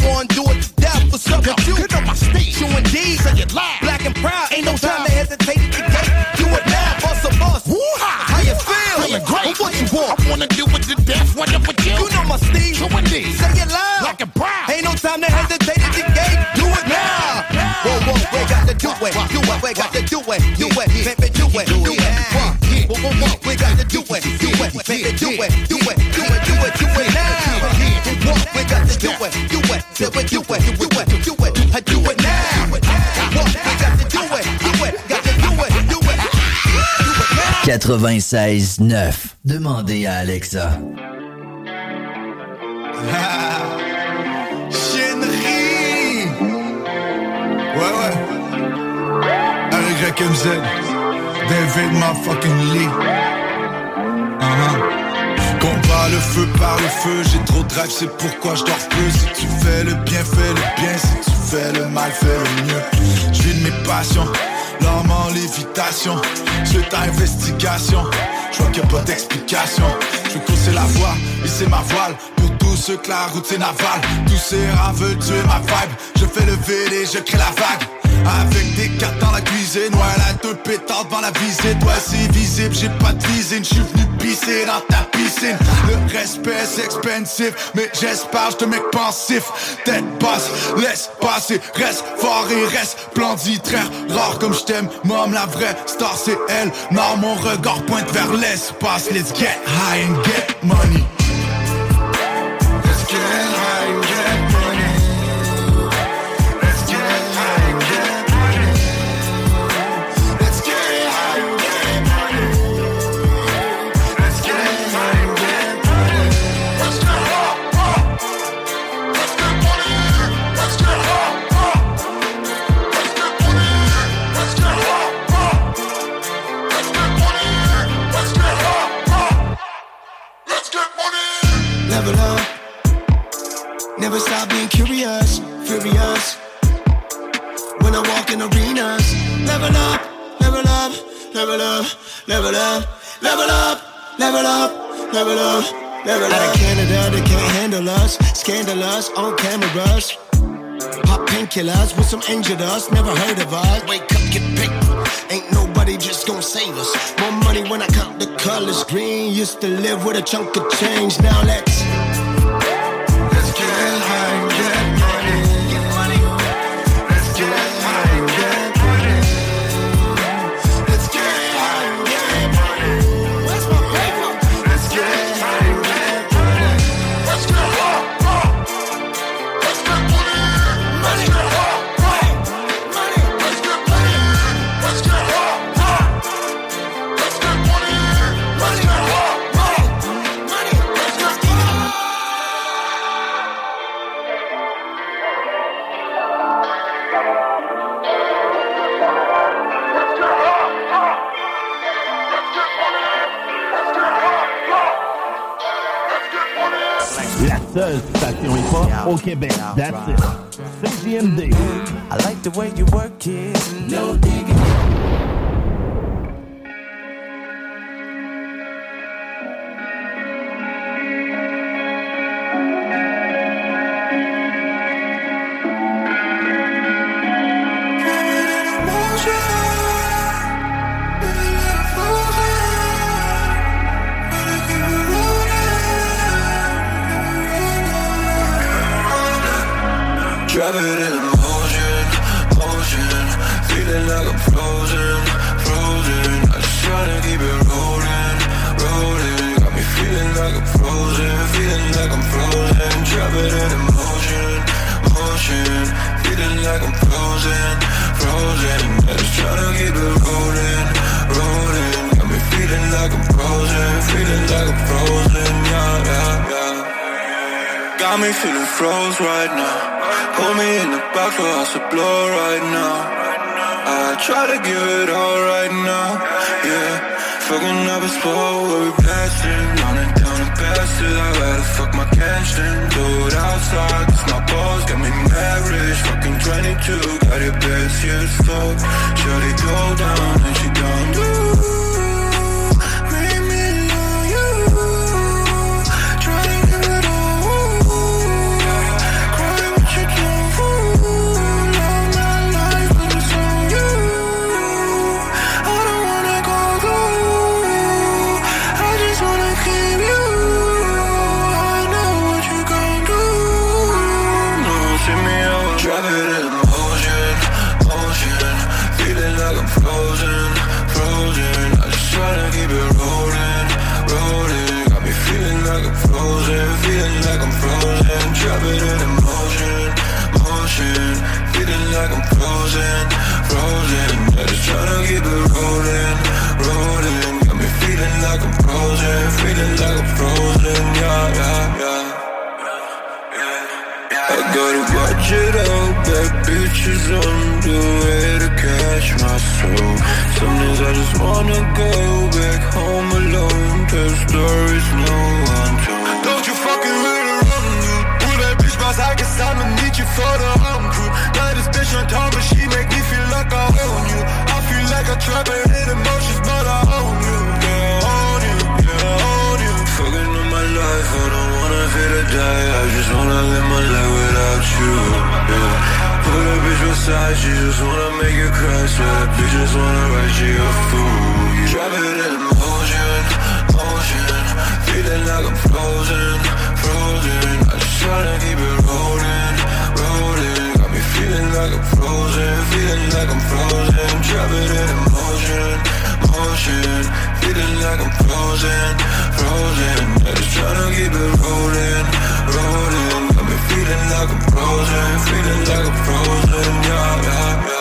96.9. Demandez à Alexa. [laughs]
Chénerie Ouais, ouais. Avec Jacques MZ. David motherfucking Lee. Uh-huh. Combat le feu par le feu, j'ai trop de drive, c'est pourquoi je dors peu. Si tu fais le bien, fais le bien. Si tu fais le mal, fais le mieux. Je vis de mes passions, en lévitation. Je ta investigation, je vois qu'il n'y a pas d'explication. Je courser la voie, et c'est ma voile. Pour tous ceux que la route c'est naval. Tous ces veulent tuer ma vibe. Je fais le VD, je crée la vague. Avec des cartes dans la cuisine, ouais, la deux pétards devant la visite, ouais, c'est visible, j'ai pas de visine, je suis venu pisser dans ta Le respect, c'est expensive, mais j'espère, je te mec pensif. Tête basse, laisse passer, reste fort et reste splendide, très rare comme je t'aime. Mom, la vraie star, c'est elle. Non, mon regard pointe vers l'espace. Let's get high and get money.
Pop painkillers with some angel dust. Never heard of us. Wake up, get paper. Ain't nobody just gonna save us. More money when I count the colors. Green used to live with a chunk of change. Now. Let's
seule station hip-hop au Québec. That's it. CJMD.
I like the way you work it. No digging.
Froze right now. Put me in the back where I should blow right now. I try to give it all right now. Yeah, fucking up a spot where we blasting. Running down the bastard. I gotta fuck my cash then. Do it outside. Cause my balls got me mad rich. Fucking 22. Got it best, it's fuck. Shorty go down and she down. Ooh, feeling like I'm frozen. Yeah, yeah, yeah. I gotta watch it out, bad bitches on the way to catch my soul. Sometimes I just wanna go back home alone, tell stories no one told. Don't you fucking run you? Pull that bitch boss, I guess I'ma need you for the home crew. Got this bitch on top, but she make me feel like I own you. I feel like I a trapper in emotions, but I own you. Life, I don't wanna feel to die. I just wanna live my life without you. Yeah. Put a bitch beside you, just wanna make you cry. Swear that bitch just wanna write you a fool. You drop it in motion, motion. Feeling like I'm frozen, frozen. I just tryna keep it rolling, rolling. Got me feeling like I'm frozen, feeling like I'm frozen. Drop it in motion, motion. Feeling like I'm frozen, frozen. I just tryna keep it rolling, rolling. Got me feeling like I'm frozen, feeling like I'm frozen. Yeah, yeah, yeah.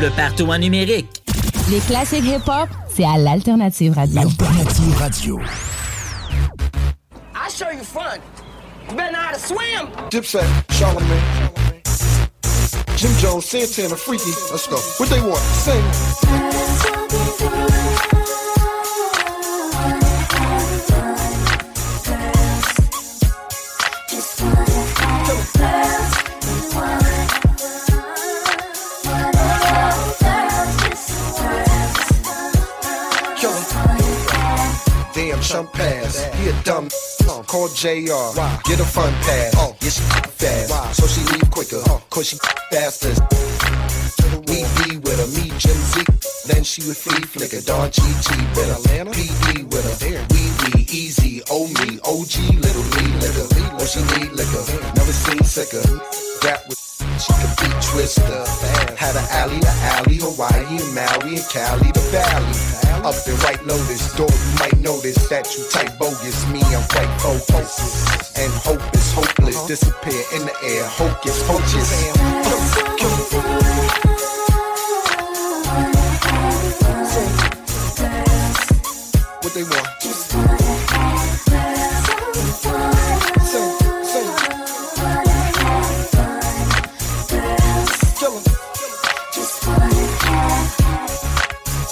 Disponible partout en numérique.
Les classiques hip-hop, C'est à l'Alternative Radio.
Alternative Radio.
I'll show you fun. You better know how to swim.
Dipset, Charlamagne. Jim Jones, Santana, Freaky. Let's go. What they want? Sing. He a dumb. Uh, call JR. Why? Get a fun pass. Uh, oh, yeah, she fast. So she leave quicker. Oh, cause she faster. We be with her, me, Jim Z. Then she would flee flicker. Don GG with her. PD with her. We we easy. Oh me, OG, little me, liquor. Oh, she need liquor. Never seen sicker. Rap with. She be twister. Had an alley to alley, Hawaii and Maui and Cali to Valley. Up and right lotus, door you might notice that you type bogus. Me, I'm quite focused. And hope is hopeless. Uh-huh. Disappear in the air. Hocus pocus. What they want?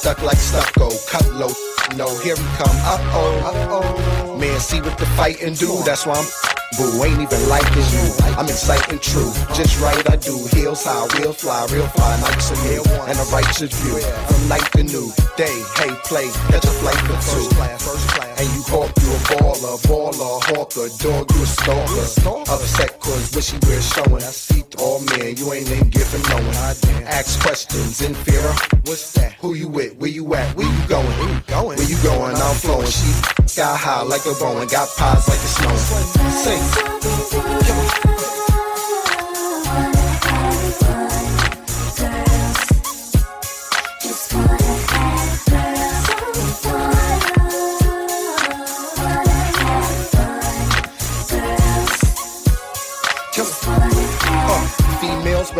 Stuck like stucco, cut low. No, here he come. Uh oh, uh oh. Man, see what the fighting do. That's why I'm. Boo, ain't even liking you. I'm exciting true. Just right, I do. Heels high, wheel fly, real fly, nights and new. And a righteous view. From night to new day. Hey, play, catch a flight for two. And you hawk, you a baller, baller, hawker, dog, you a stalker. Upset cause what she wears showing. I see through. Oh man, you ain't in giving no one. Ask questions in fear. of- What's that? Who you with? Where you at? Where you going? Where you going? Where you going? I'm flowing. She sky high like a Boeing, got pies like a snowing. Sing. Uh,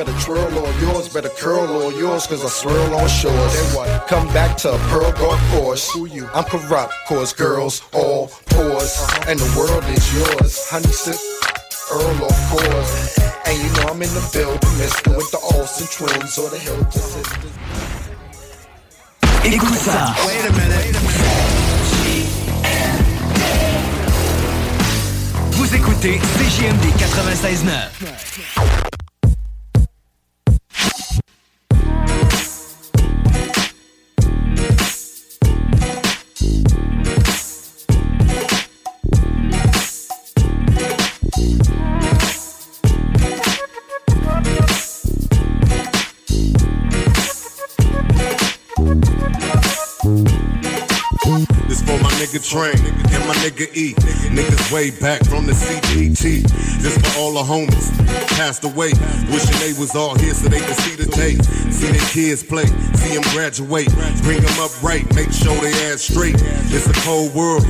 better twirl on yours, better curl on yours, cause I swirl on shores. Then what? Come back to a pearl golf course. Who you? I'm corrupt, cause girls all pause. And the world is yours. Honey sip, Earl of course. And you know I'm in the building, mister, with the Olsen twins or the Hilton sisters.
Écoute ça.
Wait a minute.
Vous écoutez CJMD 96.9.
nigga Train and my nigga E. Niggas way back from the CDT. This for all the homies passed away. Wishing they was all here so they could see the day. See their kids play, see them graduate. Bring them up right, make sure they ass straight. It's a cold world,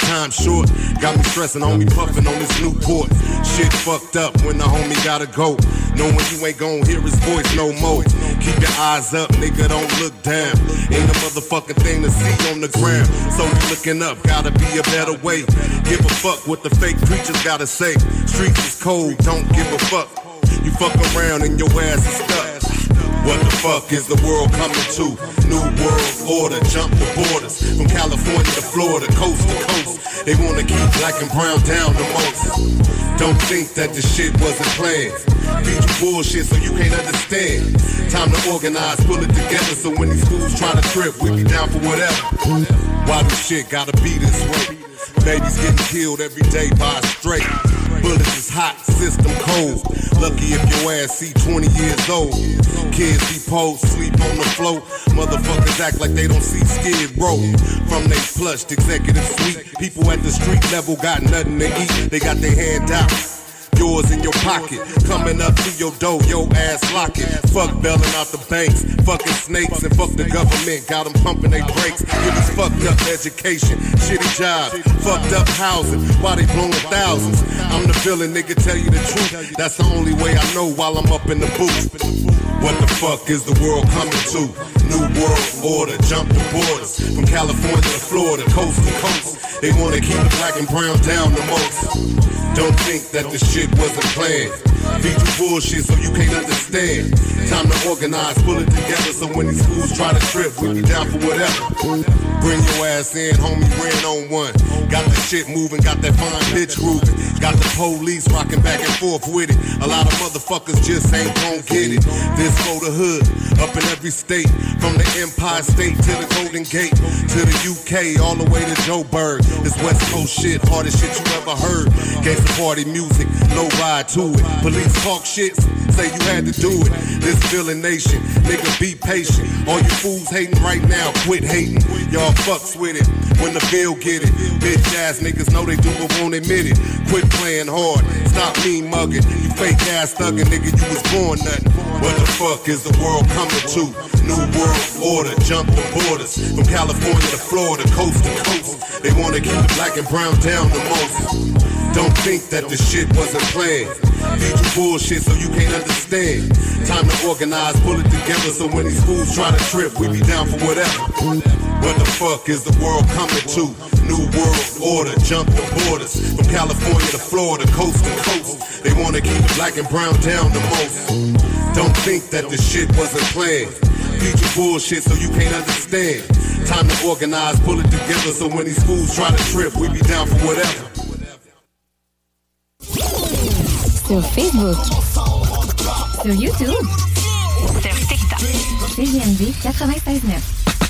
time short. Got me stressing on me puffing on this Newport. Shit fucked up when the homie gotta go. Knowing you ain't gonna hear his voice no more. Keep your eyes up, nigga, don't look down. Ain't a motherfucking thing to see on the ground. So you looking up, gotta be a better way. Give a fuck what the fake preachers gotta say. Streets is cold, don't give a fuck. You fuck around and your ass is stuck. What the fuck is the world coming to? New world order, jump the borders. From California to Florida, coast to coast. They wanna keep black and brown down the most. Don't think that the shit wasn't planned. Feed you bullshit so you can't understand. Time to organize, pull it together so when these fools try to trip, we be down for whatever. Why this shit gotta be this way? Babies getting killed every day by a straight. Bullets is hot, system cold. Lucky if your ass see 20 years old. Kids be posed, sleep on the floor. Motherfuckers act like they don't see skid row. From they plushed executive suite. People at the street level got nothing to eat. They got their hand out. Yours in your pocket, coming up to your door, your ass locking. Fuck bailing out the banks, fucking snakes, and fuck the government. Got them pumping they brakes. Give us fucked up education, shitty jobs, fucked up housing. Why they blowing thousands? I'm the villain, nigga. Tell you the truth. That's the only way I know while I'm up in the booth. What the fuck is the world coming to? New world order, jump the borders. From California to Florida, coast to coast. They wanna keep the black and brown down the most. Don't think that the shit wasn't planned. Feed you bullshit so you can't understand. Time to organize, pull it together so when these fools try to trip, we be down for whatever. Bring your ass in, homie, ran on one. Got the shit moving, got that fine bitch grooving. Got the police rocking back and forth with it. A lot of motherfuckers just ain't gon' get it. This for the hood, up in every state. From the Empire State to the Golden Gate. To the UK, all the way to Joburg. This West Coast shit, hardest shit you ever heard. Party music, no ride to it. Police talk shit, say you had to do it. This villain nation, nigga be patient. All you fools hating right now, quit hating. Y'all fucks with it when the bill get it. Bitch ass niggas know they do but won't admit it. Quit playing hard, stop me mugging. You fake ass thuggin', nigga, you was born nothing. What the fuck is the world coming to? New world order, jump the borders. From California to Florida, coast to coast. They wanna keep black and brown down the most. Don't think that the shit wasn't planned. Feed you bullshit so you can't understand. Time to organize, pull it together so when these fools try to trip, we be down for whatever. What the fuck is the world coming to? New world order, jump the borders. From California to Florida, coast to coast. They wanna keep black and brown down the most. Don't think that the shit wasn't planned. You bullshit so you can't understand. Time to organize, pull it together so when these fools try to trip, we be down for whatever.
Sur Facebook. Sur YouTube. Sur TikTok. CGMD 96.9.